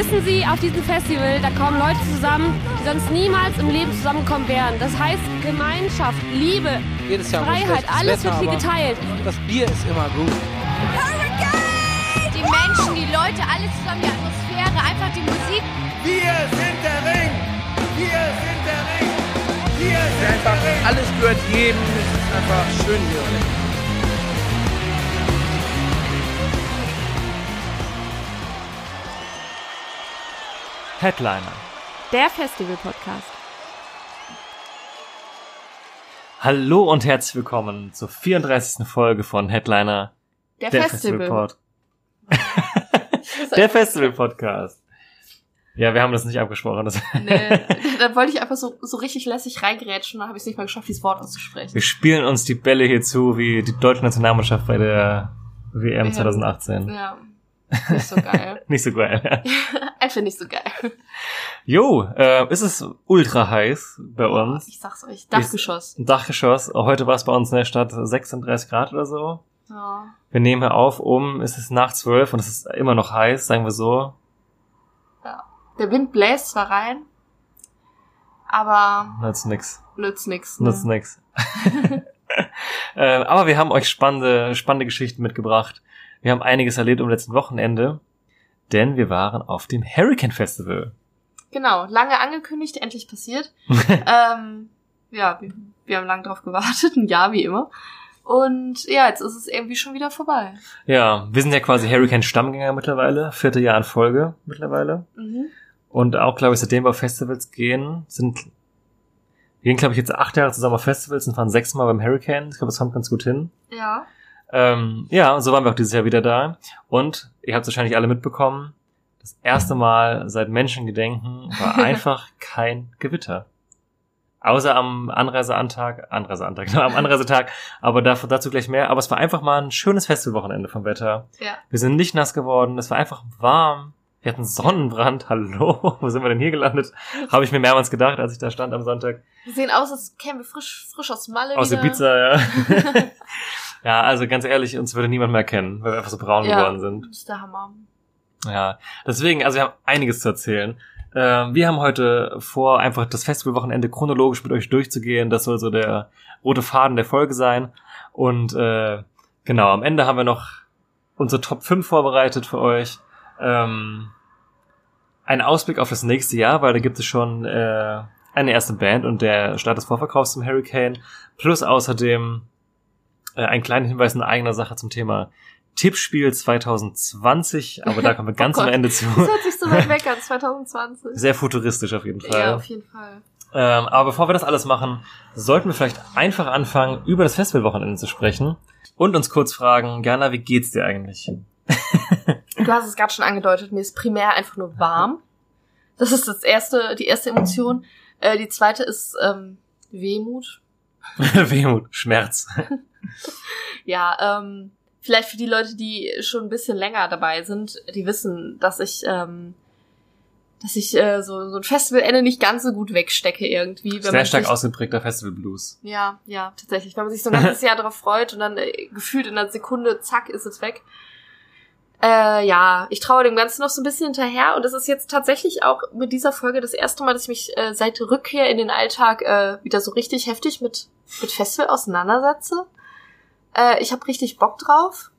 Wissen Sie, auf diesem Festival, da kommen Leute zusammen, die sonst niemals im Leben zusammenkommen wären. Das heißt Gemeinschaft, Liebe, Jedes Jahr Freiheit, alles wird hier geteilt. Das Bier ist immer gut. Die Menschen, die Leute, alles zusammen, die Atmosphäre, einfach die Musik. Wir sind der Ring! Wir sind der Ring! Wir sind Einfach der Ring! alles gehört jedem. Es ist einfach schön hier. Headliner. Der Festival-Podcast. Hallo und herzlich willkommen zur 34. Folge von Headliner, Der, der Festival. Pod. der Festival Podcast. Ja, wir haben das nicht abgesprochen. Das Nee, da wollte ich einfach so, so richtig lässig reingerätschen und dann habe ich es nicht mal geschafft, dieses Wort auszusprechen. wir spielen uns die Bälle hier zu wie die deutsche Nationalmannschaft bei der WM Ja. 2018. Ja, nicht so geil. Nicht so geil. einfach nicht so geil. Jo, äh, ist es ultra heiß bei uns. Ich sag's euch, Dachgeschoss. Ein Dachgeschoss. Heute war es bei uns in der Stadt 36 Grad oder so. Ja. Wir nehmen hier auf um, es ist nach 12 und es ist immer noch heiß, sagen wir so. Der Wind bläst zwar rein, aber Nützt nix. nützt nix. Ne? Nützt nix. äh, aber wir haben euch spannende, spannende Geschichten mitgebracht. Wir haben einiges erlebt am letzten Wochenende, denn wir waren auf dem Hurricane Festival. Genau, lange angekündigt, endlich passiert. ähm, ja, wir, wir haben lange drauf gewartet, ein Jahr wie immer. Und ja, jetzt ist es irgendwie schon wieder vorbei. Ja, wir sind ja quasi Hurricane Stammgänger mittlerweile, vierte Jahr in Folge mittlerweile. Mhm. Und auch, glaube ich, seitdem wir auf Festivals gehen, sind, wir gehen, glaube ich, jetzt acht Jahre zusammen auf Festivals und fahren sechsmal beim Hurricane. Ich glaube, das kommt ganz gut hin. Ja. Ähm, ja, und so waren wir auch dieses Jahr wieder da. Und ihr habt es wahrscheinlich alle mitbekommen, das erste Mal seit Menschengedenken war einfach kein Gewitter. Außer am Anreiseantag, Anreiseantag, genau, am Anreisetag, aber dazu, gleich mehr. Aber es war einfach mal ein schönes Festivalwochenende vom Wetter. Ja. Wir sind nicht nass geworden, es war einfach warm. Wir hatten Sonnenbrand, hallo, wo sind wir denn hier gelandet? Habe ich mir mehrmals gedacht, als ich da stand am Sonntag. Wir sehen aus, als kämen wir frisch, frisch aus Malle Aus wieder. Ibiza, ja. Ja, also ganz ehrlich, uns würde niemand mehr kennen, weil wir einfach so braun Ja. geworden sind. Das ist der Hammer. Ja, deswegen, also wir haben einiges zu erzählen. Ähm, wir haben heute vor, einfach das Festivalwochenende chronologisch mit euch durchzugehen. Das soll so der rote Faden der Folge sein. Und äh, genau, am Ende haben wir noch unsere Top 5 vorbereitet für euch. Ähm, ein Ausblick auf das nächste Jahr, weil da gibt es schon äh, eine erste Band und der Start des Vorverkaufs zum Hurricane. Plus außerdem äh, einen kleinen Hinweis in eigener Sache zum Thema Tippspiel 2020, aber da kommen wir ganz Oh am. Ende zu. Das hört sich so weit weg an, 2020. Sehr futuristisch auf jeden Fall. Ja, auf jeden Fall. Ähm, aber bevor wir das alles machen, sollten wir vielleicht einfach anfangen, über das Festivalwochenende zu sprechen und uns kurz fragen, Jana, wie geht's dir eigentlich? Du hast es gerade schon angedeutet, mir ist primär einfach nur warm. Das ist das erste, die erste Emotion. Äh, die zweite ist ähm, Wehmut. Wehmut, Schmerz. Ja, ähm, vielleicht für die Leute, die schon ein bisschen länger dabei sind, die wissen, dass ich, ähm, dass ich äh, so, so ein Festivalende nicht ganz so gut wegstecke irgendwie. Wenn Sehr stark sich, ausgeprägter Festival Blues. Ja, ja, tatsächlich. Wenn man sich so ein ganzes Jahr darauf freut und dann äh, gefühlt in einer Sekunde, zack, ist es weg. Äh, ja, ich traue dem Ganzen noch so ein bisschen hinterher und es ist jetzt tatsächlich auch mit dieser Folge das erste Mal, dass ich mich äh, seit Rückkehr in den Alltag äh, wieder so richtig heftig mit, mit Festival auseinandersetze. Äh, ich habe richtig Bock drauf,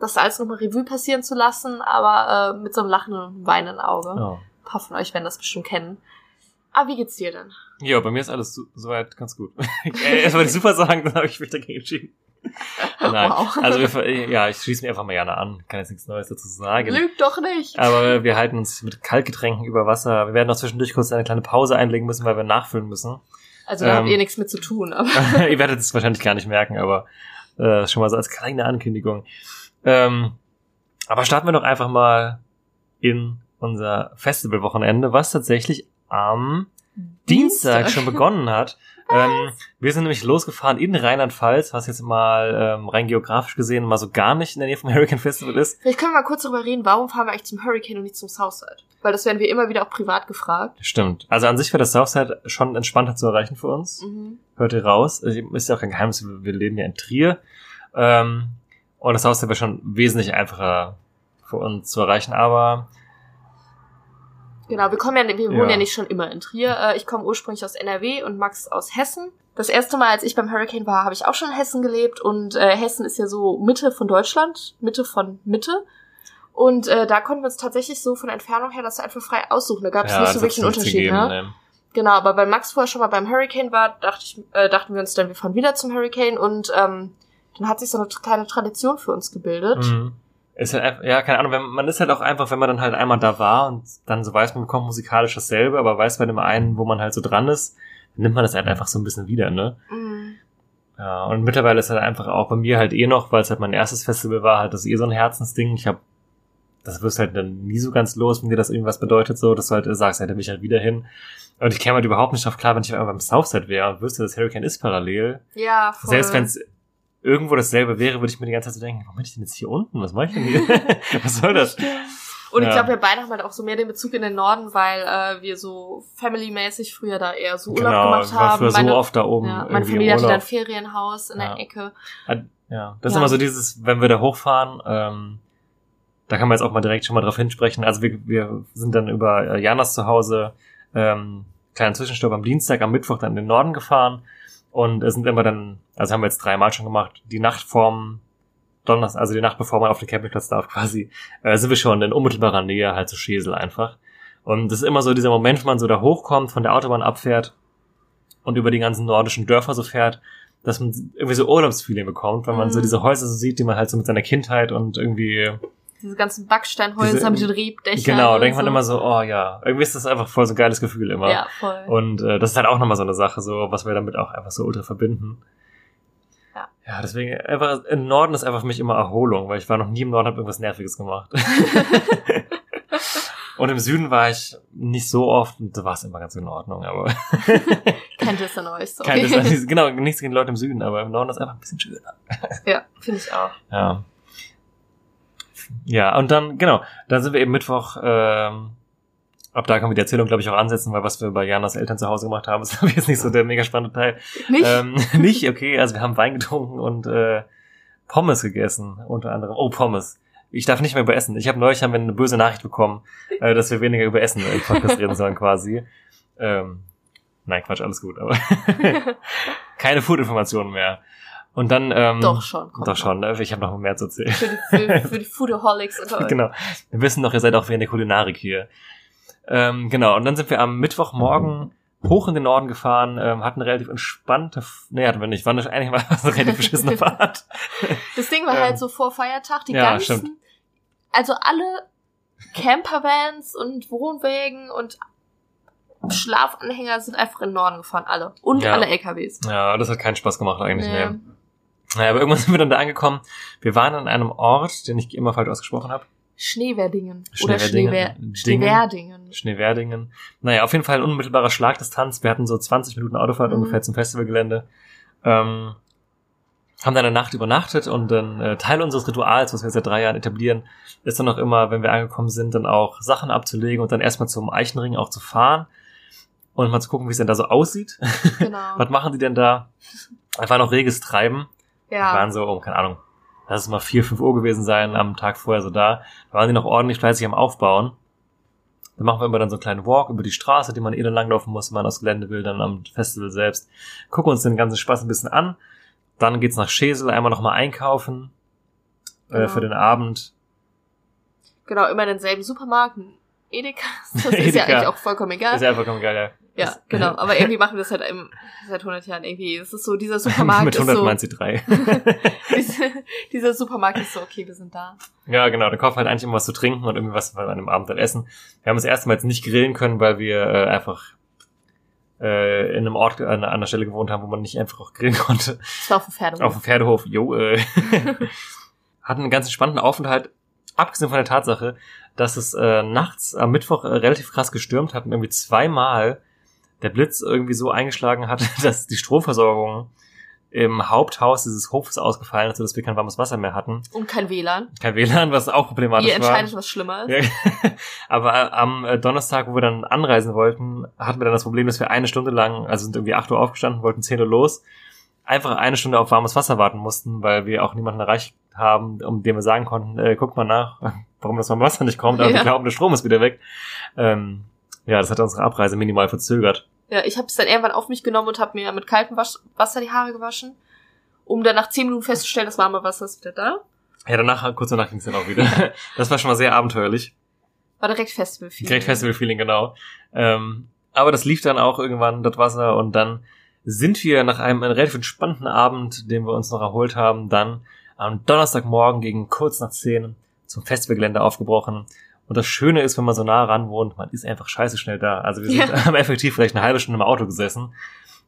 das alles nochmal Revue passieren zu lassen, aber äh, mit so einem lachenden und weinenden Auge. Ja. Ein paar von euch werden das bestimmt kennen. Aber wie geht's dir denn? ja, bei mir ist alles so- soweit ganz gut. äh, erst wollte ich super sagen, dann habe ich mich dagegen entschieden. Nein, Wow. also wir, ja, ich schließe mich einfach mal gerne an. Kann jetzt nichts Neues dazu sagen. Lüg doch nicht! Aber wir halten uns mit Kaltgetränken über Wasser. Wir werden auch zwischendurch kurz eine kleine Pause einlegen müssen, weil wir nachfüllen müssen. Also da habt Ähm, ihr nichts mit zu tun, aber. Ihr werdet es wahrscheinlich gar nicht merken, aber äh, schon mal so als kleine Ankündigung. Ähm, aber starten wir doch einfach mal in unser Festivalwochenende, was tatsächlich am Dienstag schon begonnen hat. Ähm, wir sind nämlich losgefahren in Rheinland-Pfalz, was jetzt mal ähm, rein geografisch gesehen mal so gar nicht in der Nähe vom Hurricane Festival ist. Vielleicht können wir mal kurz darüber reden, warum fahren wir eigentlich zum Hurricane und nicht zum Southside? Weil das werden wir immer wieder auch privat gefragt. Stimmt. Also an sich wäre das Southside schon entspannter zu erreichen für uns. Mhm. hört ihr raus. Also, Ist ja auch kein Geheimnis, wir leben ja in Trier. Ähm, und das Haus wäre schon wesentlich einfacher für uns zu erreichen. Aber Genau, wir kommen ja, wir wohnen Ja. ja nicht schon immer in Trier. Äh, Ich komme ursprünglich aus NRW und Max aus Hessen. Das erste Mal, als ich beim Hurricane war, habe ich auch schon in Hessen gelebt und äh, Hessen ist ja so Mitte von Deutschland, Mitte von Mitte. Und äh, da konnten wir uns tatsächlich so von Entfernung her das einfach frei aussuchen. Da gab es Ja, nicht so wirklich einen Unterschied, gegeben, ne? ne? Genau, aber weil Max vorher schon mal beim Hurricane war, dachte ich, äh, dachten wir uns dann, wir fahren wieder zum Hurricane und ähm, dann hat sich so eine kleine Tradition für uns gebildet. Mhm. Ist halt einfach, ja, keine Ahnung, wenn, man ist halt auch einfach, wenn man dann halt einmal da war und dann so weiß, man bekommt musikalisch dasselbe, aber weiß bei dem einen, wo man halt so dran ist, dann nimmt man das halt einfach so ein bisschen wieder, ne? Mhm. Ja, und mittlerweile ist halt einfach auch bei mir halt eh noch, weil es halt mein erstes Festival war, halt das eh so ein Herzensding. Ich habe das wirst halt dann nie so ganz los, wenn dir das irgendwas bedeutet, so, dass du halt sagst, ja, da will ich halt wieder hin. Und ich käme halt überhaupt nicht drauf klar, wenn ich einmal beim Southside wäre und wüsste, das Hurricane ist parallel. Ja, voll. Selbst wenn es irgendwo dasselbe wäre, würde ich mir die ganze Zeit so denken, warum bin ich denn jetzt hier unten? Was mache ich denn hier? Was soll das? Und ich glaube, wir beide haben halt auch so mehr den Bezug in den Norden, weil äh, wir so family-mäßig früher da eher so Urlaub genau, gemacht haben. meine so oft da oben. ja, meine Familie hatte da ein. Ferienhaus in Ja. der Ecke. Ja, das ist Ja. immer so dieses, wenn wir da hochfahren, ähm, da kann man jetzt auch mal direkt schon mal drauf hinsprechen. Also wir, wir sind dann über äh, Janas zu Hause, ähm, kleinen Zwischenstopp am Dienstag, am Mittwoch dann in den Norden gefahren und äh, sind immer dann, also haben wir jetzt dreimal schon gemacht, die Nacht vorm Donnerstag, also die Nacht bevor man auf den Campingplatz darf quasi, äh, sind wir schon in unmittelbarer Nähe halt zu Schesel einfach. Und das ist immer so dieser Moment, wenn man so da hochkommt, von der Autobahn abfährt und über die ganzen nordischen Dörfer so fährt, dass man irgendwie so Urlaubsfeeling bekommt, wenn man so Mhm. diese Häuser so sieht, die man halt so mit seiner Kindheit und irgendwie, Diese ganzen Backsteinhäuser Diese- mit den Rebdächern. genau, denkt man so. immer so, oh ja, irgendwie ist das einfach voll so ein geiles Gefühl immer. Ja, voll. Und äh, das ist halt auch nochmal so eine Sache, so was wir damit auch einfach so ultra verbinden. Ja. Ja, deswegen einfach im Norden ist einfach für mich immer Erholung, weil ich war noch nie im Norden, habe irgendwas Nerviges gemacht. und im Süden war ich nicht so oft und da war es immer ganz in Ordnung, aber Kein Diss an euch, sorry. kein Diss- genau, nichts gegen Leute im Süden, aber im Norden ist einfach ein bisschen schöner. ja, finde ich auch. Ja. Ja, und dann, genau, dann sind wir eben Mittwoch, ähm, ab da können wir die Erzählung, glaube ich, auch ansetzen, weil was wir bei Janas Eltern zu Hause gemacht haben, ist, glaube ich, jetzt nicht so der mega spannende Teil. Nicht? Ähm, nicht, okay, also wir haben Wein getrunken und äh, Pommes gegessen, unter anderem. Oh, Pommes. Ich darf nicht mehr über Essen. Ich habe neulich haben wir eine böse Nachricht bekommen, äh, dass wir weniger über Essen im Podcast reden sollen, quasi. Ähm, nein, Quatsch, alles gut, aber keine Food-Informationen mehr. Und dann, ähm, Doch schon. komm. doch schon, ne? ich habe noch mehr zu erzählen. Für die, für, für die Foodaholics unter euch. genau. Wir wissen doch, ihr seid auch wegen der Kulinarik hier. Ähm, genau, und dann sind wir am Mittwochmorgen hoch in den Norden gefahren, ähm, hatten eine relativ entspannte, nee, hatten wir nicht, war eine, eigentlich mal eine relativ beschissene Fahrt. Das Ding war Ähm, halt so vor Feiertag, die ja, ganzen, stimmt. also alle Campervans und Wohnwägen und Schlafanhänger sind einfach in den Norden gefahren, alle. Und Ja. alle LKWs. Ja, das hat keinen Spaß gemacht eigentlich, Nee. nee. Naja, aber irgendwann sind wir dann da angekommen. Wir waren an einem Ort, den ich immer falsch ausgesprochen habe. Schneewerdingen. Oder Schneewerdingen. Schneewer Dingen. Schneewerdingen. Schneewerdingen. Naja, auf jeden Fall unmittelbarer Schlagdistanz. Wir hatten so 20 Minuten Autofahrt Mhm. ungefähr zum Festivalgelände. Ähm, haben dann eine Nacht übernachtet und dann äh, Teil unseres Rituals, was wir seit drei Jahren etablieren, ist dann auch immer, wenn wir angekommen sind, dann auch Sachen abzulegen und dann erstmal zum Eichenring auch zu fahren und mal zu gucken, wie es denn da so aussieht. Genau. Was machen die denn da? War noch reges Treiben. Wir ja. waren so, oh, keine Ahnung, lass es mal vier, fünf Uhr gewesen sein, am Tag vorher so da. Da waren die noch ordentlich fleißig am Aufbauen. Dann machen wir immer dann so einen kleinen Walk über die Straße, die man eh dann langlaufen muss, wenn man aufs Gelände will, dann am Festival selbst. Gucken uns den ganzen Spaß ein bisschen an. Dann geht's nach Schesel, einmal nochmal einkaufen äh, Genau. für den Abend. Genau, immer in denselben Supermarkt. Edeka. Das ist ja eigentlich auch vollkommen egal. Ist ja komm, geil, ja. Ja, Das- genau. Aber irgendwie machen wir das halt im, seit 100 Jahren irgendwie. Es ist so, dieser Supermarkt Mit ist 100 so, meint sie drei. diese, dieser Supermarkt ist so, okay, wir sind da. Ja, genau. Da kaufen halt eigentlich immer was zu trinken und irgendwie was an dem Abend dann essen. Wir haben das erste Mal jetzt nicht grillen können, weil wir äh, einfach äh, in einem Ort an, an einer Stelle gewohnt haben, wo man nicht einfach auch grillen konnte. Das war auf dem Pferdehof. Auf dem Pferdehof, jo, äh, hatten einen ganz entspannten Aufenthalt, abgesehen von der Tatsache, dass es äh, nachts am Mittwoch äh, relativ krass gestürmt hat und irgendwie zweimal der Blitz irgendwie so eingeschlagen hat, dass die Stromversorgung im Haupthaus dieses Hofes ausgefallen ist, sodass wir kein warmes Wasser mehr hatten. Und kein WLAN. Kein WLAN, was auch problematisch Ihr war. entscheidet, was schlimmer ist. Ja. Aber am äh, Donnerstag, wo wir dann anreisen wollten, hatten wir dann das Problem, dass wir eine Stunde lang, also sind irgendwie 8 Uhr aufgestanden, wollten 10 Uhr los, einfach eine Stunde auf warmes Wasser warten mussten, weil wir auch niemanden erreicht haben, um dem wir sagen konnten, äh, guck mal nach, warum das warme Wasser nicht kommt, aber Ja. wir glauben, der Strom ist wieder weg. Ähm, Ja, das hat unsere Abreise minimal verzögert. Ja, ich habe es dann irgendwann auf mich genommen und habe mir mit kaltem Wasch Wasser die Haare gewaschen, um dann nach zehn Minuten festzustellen, das warme Wasser ist wieder da. Ja, danach, kurz danach ging es dann auch wieder. das war schon mal sehr abenteuerlich. War direkt Festival -Feeling. Direkt Festival-Feeling, genau. Ähm, aber das lief dann auch irgendwann, das Wasser, und dann sind wir nach einem relativ entspannten Abend, den wir uns noch erholt haben, dann am Donnerstagmorgen gegen kurz nach zehn zum Festivalgelände aufgebrochen. Und das Schöne ist, wenn man so nah ran wohnt, man ist einfach scheiße schnell da. Also wir sind Ja. effektiv vielleicht eine halbe Stunde im Auto gesessen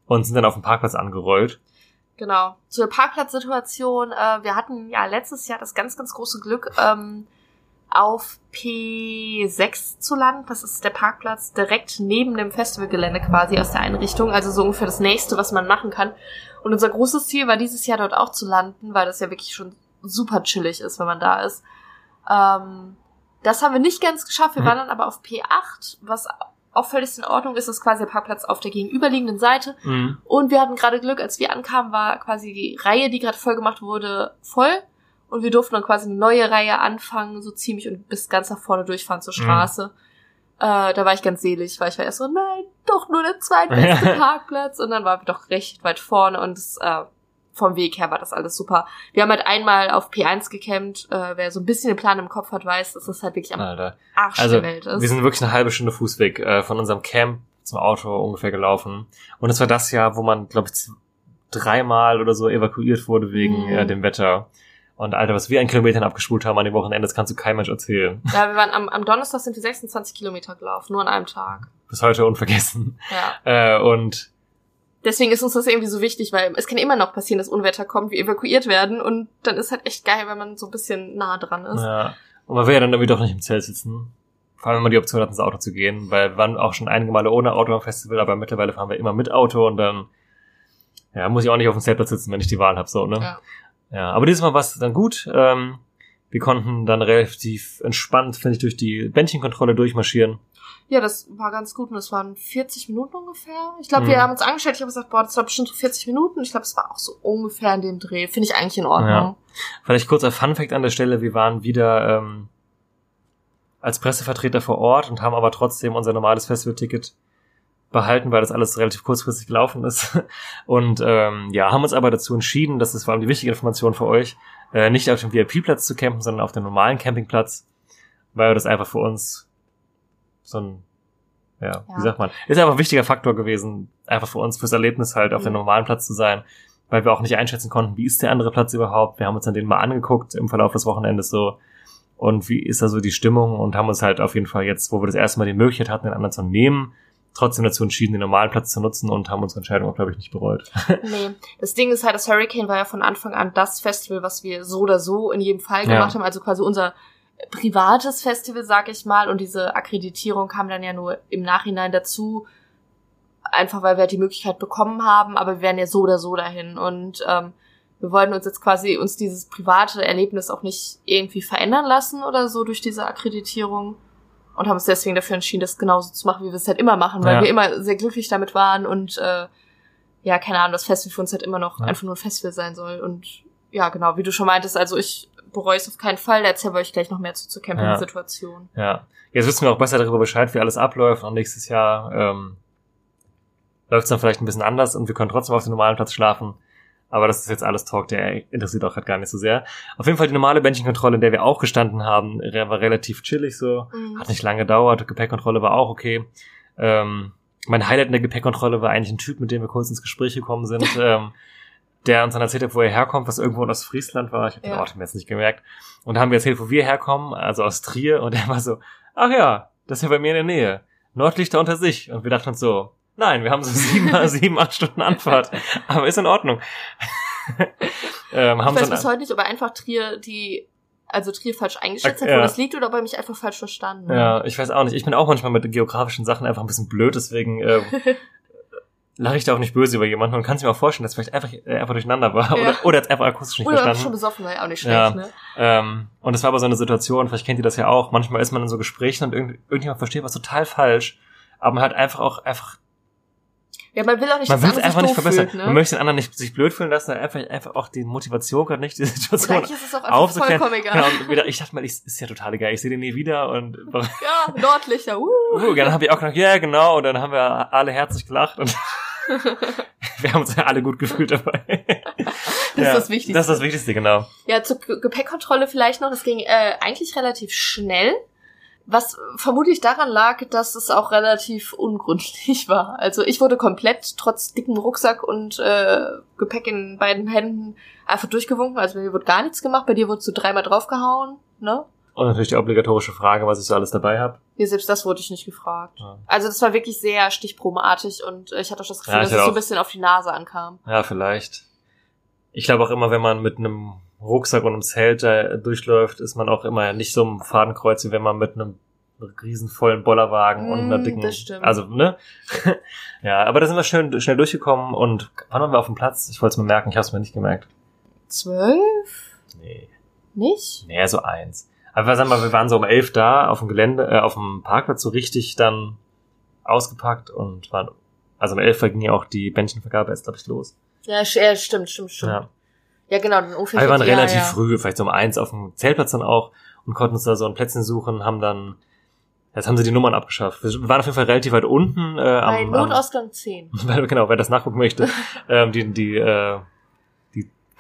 und sind dann auf dem Parkplatz angerollt. Genau. Zur Parkplatzsituation. Äh, wir hatten ja letztes Jahr das ganz, ganz große Glück, ähm, auf P6 zu landen. Das ist der Parkplatz direkt neben dem Festivalgelände quasi aus der Einrichtung. Also so ungefähr das nächste, was man machen kann. Und unser großes Ziel war dieses Jahr dort auch zu landen, weil das ja wirklich schon super chillig ist, wenn man da ist. Ähm, das haben wir nicht ganz geschafft. Wir Hm. waren dann aber auf P8, was auch völlig in Ordnung ist. Das ist quasi der Parkplatz auf der gegenüberliegenden Seite. Mhm. Und wir hatten gerade Glück, als wir ankamen, war quasi die Reihe, die gerade voll gemacht wurde, voll. Und wir durften dann quasi eine neue Reihe anfangen, so ziemlich und bis ganz nach vorne durchfahren zur Mhm. Straße. Äh, da war ich ganz selig, weil ich war erst so, nein, doch nur der zweitbeste Parkplatz. Und dann waren wir doch recht weit vorne und es, äh, vom Weg her war das alles super. Wir haben halt einmal auf P1 gecampt. Äh, wer so ein bisschen den Plan im Kopf hat, weiß, dass das halt wirklich am Alter. Arsch Also, der Welt ist. wir sind wirklich eine halbe Stunde Fußweg äh, von unserem Camp zum Auto ungefähr gelaufen. Und es war das Jahr, wo man, glaube ich, dreimal oder so evakuiert wurde wegen Mhm. äh, dem Wetter. Und Alter, was wir an Kilometern abgespult haben an dem Wochenende, das kannst du kein Mensch erzählen. ja, wir waren am, am Donnerstag sind wir 26 Kilometer gelaufen, nur an einem Tag. Bis heute unvergessen. Ja. Äh, und Deswegen ist uns das irgendwie so wichtig, weil es kann immer noch passieren, dass Unwetter kommt, wir evakuiert werden und dann ist halt echt geil, wenn man so ein bisschen nah dran ist. Ja. Und man will ja dann irgendwie doch nicht im Zelt sitzen. Vor allem, wenn man die Option hat, ins Auto zu gehen, weil wir waren auch schon einige Male ohne Auto am Festival, aber mittlerweile fahren wir immer mit Auto und dann ja, muss ich auch nicht auf dem Zeltplatz sitzen, wenn ich die Wahl habe, so, ne? Ja. Ja, aber dieses Mal war es dann gut. Ähm, wir konnten dann relativ entspannt, finde ich, durch die Bändchenkontrolle durchmarschieren. Ja, das war ganz gut und das waren 40 Minuten ungefähr. Ich glaube, Mhm. wir haben uns angestellt, ich habe gesagt, boah, das war bestimmt so 40 Minuten. Ich glaube, es war auch so ungefähr in dem Dreh. Finde ich eigentlich in Ordnung. Ja. Vielleicht kurzer Funfact an der Stelle, wir waren wieder ähm, als Pressevertreter vor Ort und haben aber trotzdem unser normales Festivalticket behalten, weil das alles relativ kurzfristig gelaufen ist. Und ähm, ja, haben uns aber dazu entschieden, das ist vor allem die wichtige Information für euch, äh, nicht auf dem VIP-Platz zu campen, sondern auf dem normalen Campingplatz, weil das einfach für uns so ein, ja, Ja. wie sagt man, ist einfach ein wichtiger Faktor gewesen, einfach für uns, fürs Erlebnis halt auf dem Mhm. normalen Platz zu sein, weil wir auch nicht einschätzen konnten, wie ist der andere Platz überhaupt. Wir haben uns dann den mal angeguckt im Verlauf des Wochenendes so und wie ist da so die Stimmung und haben uns halt auf jeden Fall jetzt, wo wir das erste Mal die Möglichkeit hatten, den anderen zu nehmen, trotzdem dazu entschieden, den normalen Platz zu nutzen und haben unsere Entscheidung auch, glaube ich, nicht bereut. Nee, das Ding ist halt, das Hurricane war ja von Anfang an das Festival, was wir so oder so in jedem Fall Ja. gemacht haben. Also quasi unser privates Festival, sag ich mal. Und diese Akkreditierung kam dann ja nur im Nachhinein dazu. Einfach weil wir halt die Möglichkeit bekommen haben, aber wir wären ja so oder so dahin. Und ähm, wir wollten uns jetzt quasi uns dieses private Erlebnis auch nicht irgendwie verändern lassen oder so durch diese Akkreditierung. Und haben uns deswegen dafür entschieden, das genauso zu machen, wie wir es halt immer machen, weil Ja. wir immer sehr glücklich damit waren und äh, ja, keine Ahnung, das Festival für uns halt immer noch Ja. einfach nur ein Festival sein soll. Und ja, genau, wie du schon meintest, also ich bereue es auf keinen Fall, da erzählen wir euch gleich noch mehr zu zur Camping-Situation. Ja. Jetzt wissen wir auch besser darüber Bescheid, wie alles abläuft und nächstes Jahr ähm, läuft es dann vielleicht ein bisschen anders und wir können trotzdem auf dem normalen Platz schlafen. Aber das ist jetzt alles Talk, der interessiert auch halt gar nicht so sehr. Auf jeden Fall die normale Bändchenkontrolle, in der wir auch gestanden haben, war relativ chillig so. Mhm. Hat nicht lange gedauert, Gepäckkontrolle war auch okay. Ähm, mein Highlight in der Gepäckkontrolle war eigentlich ein Typ, mit dem wir kurz ins Gespräch gekommen sind, ähm, der uns dann erzählt hat, wo er herkommt, was irgendwo aus Friesland war. Ich habe den Ja. Ort mir jetzt nicht gemerkt. Und da haben wir erzählt, wo wir herkommen, also aus Trier. Und er war so, ach ja, das ist ja bei mir in der Nähe. Nordlichter unter sich. Und wir dachten uns so, nein, wir haben so sieben, sieben acht Stunden Anfahrt. Aber ist in Ordnung. ähm, haben Ich weiß bis heute nicht, ob er einfach Trier die, also Trier falsch eingeschätzt Ja. hat, wo das liegt, oder ob er mich einfach falsch verstanden hat. Ja, ich weiß auch nicht. Ich bin auch manchmal mit geografischen Sachen einfach ein bisschen blöd, deswegen äh, lache ich da auch nicht böse über jemanden und kann es mir auch vorstellen, dass vielleicht einfach, äh, einfach durcheinander war Ja. oder, oder jetzt einfach akustisch nicht Oder einfach schon verstanden. besoffen war ja auch nicht schlecht, Ja. ne? Ähm, und es war aber so eine Situation, vielleicht kennt ihr das ja auch, manchmal ist man in so Gesprächen und irgend, irgendjemand versteht was total falsch, aber man hat einfach auch einfach Ja, man will auch nicht, Man will es einfach sich nicht verbessern. fühlt, ne? Man möchte den anderen nicht sich blöd fühlen lassen, einfach, einfach auch die Motivation gerade nicht, die Und Situation eigentlich ist es auch einfach aufzuklären. vollkommen egal. Genau, und wieder, ich dachte mal, ich, ist ja total egal, ich sehe den nie wieder und Ja, Nordlichter, uh. uh, dann habe ich auch gedacht, ja genau, und dann haben wir alle herzlich gelacht und wir haben uns ja alle gut gefühlt dabei. Das ist das Wichtigste. Das ist das Wichtigste, genau. Ja, zur Ge- Gepäckkontrolle vielleicht noch. Das ging äh, eigentlich relativ schnell. Was vermutlich daran lag, dass es auch relativ ungründlich war. Also ich wurde komplett trotz dicken Rucksack und äh, Gepäck in beiden Händen einfach durchgewunken. Also bei mir wurde gar nichts gemacht. Bei dir wurdest du dreimal draufgehauen. Ne? Und natürlich die obligatorische Frage, was ich so alles dabei habe. Ja, selbst das wurde ich nicht gefragt. Ja. Also das war wirklich sehr stichprobenartig und äh, ich hatte auch das Gefühl, Ja, dass es so ein bisschen auf die Nase ankam. Ja, vielleicht. Ich glaube auch immer, wenn man mit einem Rucksack und einem Zelt da durchläuft, ist man auch immer nicht so im Fadenkreuz, wie wenn man mit einem riesenvollen Bollerwagen und einer Mm, dicken, das stimmt. also, ne? ja, aber da sind wir schön, schnell durchgekommen und wann waren wir auf dem Platz? Ich wollte es mir merken, ich habe es mir nicht gemerkt. Zwölf? Nee, Nicht? nee, so eins. Aber wir mal, wir waren so um elf da, auf dem Gelände, äh, auf dem Parkplatz so richtig dann ausgepackt und waren, also um elf ging ja auch die Bändchenvergabe erst, glaube ich, los. Ja, ja, stimmt, stimmt, stimmt. Ja. Ja, genau, dann ungefähr. Wir waren ja, relativ ja. früh, vielleicht so um eins auf dem Zeltplatz dann auch und konnten uns da so ein Plätzchen suchen, haben dann, jetzt haben sie die Nummern abgeschafft. Wir waren auf jeden Fall relativ weit unten, äh, Bei am, am Notausgang 10. weil, genau, wer das nachgucken möchte, ähm, die, die, äh, die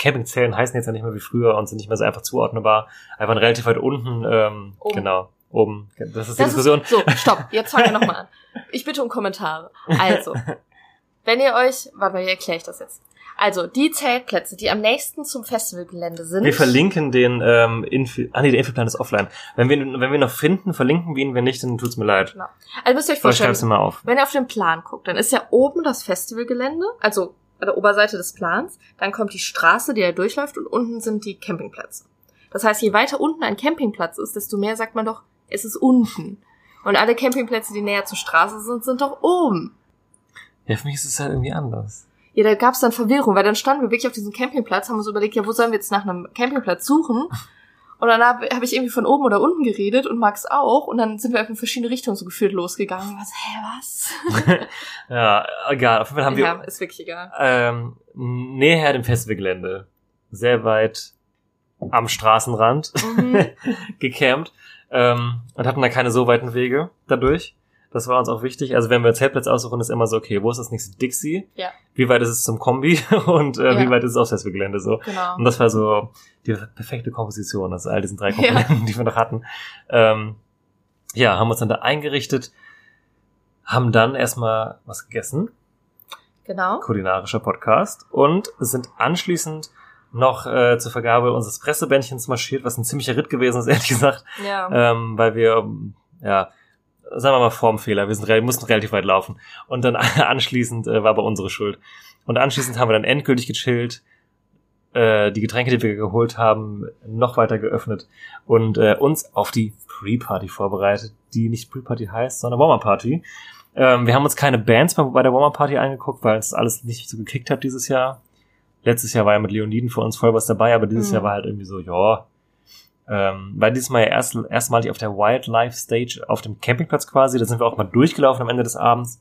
Campingzellen heißen jetzt ja nicht mehr wie früher und sind nicht mehr so einfach zuordnenbar. Einfach relativ weit unten, ähm, Oben. genau, oben. Das ist die Das Diskussion. ist, so, stopp, jetzt fangen wir nochmal an. Ich bitte um Kommentare. Also, wenn ihr euch, warte mal, wie erkläre ich das jetzt? Also, die Zeltplätze, die am nächsten zum Festivalgelände sind. Wir verlinken den ähm, Infi ah nee, der Infoplan ist offline. Wenn wir, wenn wir noch finden, verlinken wir ihn, wenn nicht, dann tut's mir leid. Also müsst ihr euch schreib's vorstellen, mir mal auf. wenn ihr auf den Plan guckt, dann ist ja oben das Festivalgelände, also an der Oberseite des Plans, dann kommt die Straße, die da durchläuft und unten sind die Campingplätze. Das heißt, je weiter unten ein Campingplatz ist, desto mehr sagt man doch, es ist unten. Und alle Campingplätze, die näher zur Straße sind, sind doch oben. Ja, für mich ist es halt irgendwie anders. Ja, da gab's dann Verwirrung, weil dann standen wir wirklich auf diesem Campingplatz, haben uns überlegt, ja, wo sollen wir jetzt nach einem Campingplatz suchen? Und dann habe hab ich irgendwie von oben oder unten geredet und Max auch. Und dann sind wir in verschiedene Richtungen so gefühlt losgegangen. Und was, hä, was? Ja, egal. Auf jeden Fall haben wir ja, ist wirklich egal. ähm, näher dem Festivalgelände, sehr weit am Straßenrand Mhm. gecampt ähm, und hatten da keine so weiten Wege dadurch. Das war uns auch wichtig. Also wenn wir Zeltplatz aussuchen, ist immer so, okay, wo ist das nächste Dixie? Ja. Wie weit ist es zum Kombi? Und äh, Ja. wie weit ist es aufs Festivalgelände so? Genau. Und das war so die perfekte Komposition aus all diesen drei Komponenten, die wir noch hatten. Ähm, ja, haben uns dann da eingerichtet, haben dann erstmal was gegessen Genau. kulinarischer Podcast und sind anschließend noch äh, zur Vergabe unseres Pressebändchens marschiert, was ein ziemlicher Ritt gewesen ist, ehrlich gesagt, Ja. ähm, weil wir, ja, sagen wir mal Formfehler, wir sind, mussten relativ weit laufen und dann anschließend äh, war aber unsere Schuld. Und anschließend haben wir dann endgültig gechillt, äh, die Getränke, die wir geholt haben, noch weiter geöffnet und äh, uns auf die Pre-Party vorbereitet, die nicht Pre-Party heißt, sondern Warmer-Party. Ähm, wir haben uns keine Bands bei, bei der Warmer-Party angeguckt, weil es alles nicht so gekickt hat dieses Jahr. Letztes Jahr war ja mit Leoniden für uns voll was dabei, aber dieses Mhm. Jahr war halt irgendwie so, ja. Ähm, weil dieses Mal ja erst, erstmalig auf der Wildlife Stage auf dem Campingplatz quasi, da sind wir auch mal durchgelaufen am Ende des Abends.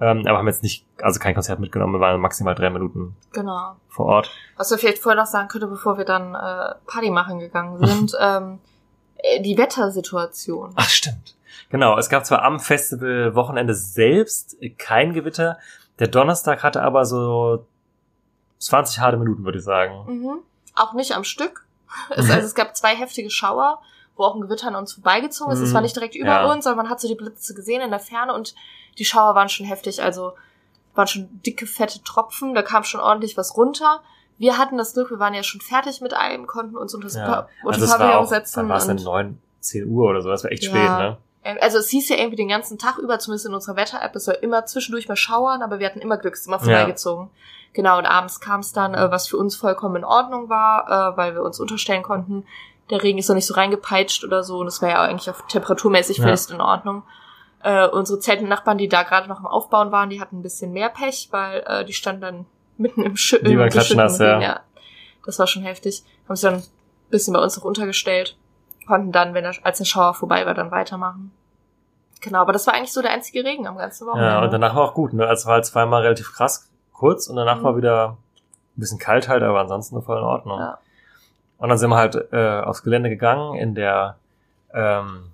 Ähm, aber haben jetzt nicht, also kein Konzert mitgenommen, wir waren maximal drei Minuten Genau. vor Ort. Was wir vielleicht vorher noch sagen könnten, bevor wir dann äh, Party machen gegangen sind, ähm, äh, die Wettersituation. Ach, stimmt. Genau, es gab zwar am Festival Wochenende selbst kein Gewitter, der Donnerstag hatte aber so 20 harte Minuten, würde ich sagen. Mhm. Auch nicht am Stück. Es, also es gab zwei heftige Schauer, wo auch ein Gewitter an uns vorbeigezogen ist. Es Mhm. war nicht direkt über Ja. uns, aber man hat so die Blitze gesehen in der Ferne und die Schauer waren schon heftig. Also waren schon dicke, fette Tropfen. Da kam schon ordentlich was runter. Wir hatten das Glück, wir waren ja schon fertig mit allem, konnten uns unter das Ja. Also Pavillon setzen. wann war es und- 9, 10 Uhr oder so, das war echt Ja. spät, ne? Ähm, Also es hieß ja irgendwie den ganzen Tag über, zumindest in unserer Wetter-App, es soll immer zwischendurch mal schauern, aber wir hatten immer Glück, es ist immer vorbeigezogen. Genau, und abends kam es dann, äh, was für uns vollkommen in Ordnung war, äh, weil wir uns unterstellen konnten, der Regen ist noch nicht so reingepeitscht oder so und es war ja eigentlich auf temperaturmäßig Ja. völlig in Ordnung. Äh, unsere Zeltnachbarn, die da gerade noch im Aufbauen waren, die hatten ein bisschen mehr Pech, weil äh, die standen dann mitten im Schü Die waren klatschnass, ja. Regen, Das war schon heftig. Haben sich dann ein bisschen bei uns noch untergestellt, konnten dann, wenn der, als der Schauer vorbei war, dann weitermachen. Genau, aber das war eigentlich so der einzige Regen am ganzen Wochenende. Ja, und danach war auch gut, ne? Also es war halt zweimal relativ krass kurz und danach Mhm. war wieder ein bisschen kalt halt, aber ansonsten voll in Ordnung. Ja. Und dann sind wir halt äh, aufs Gelände gegangen in der ähm,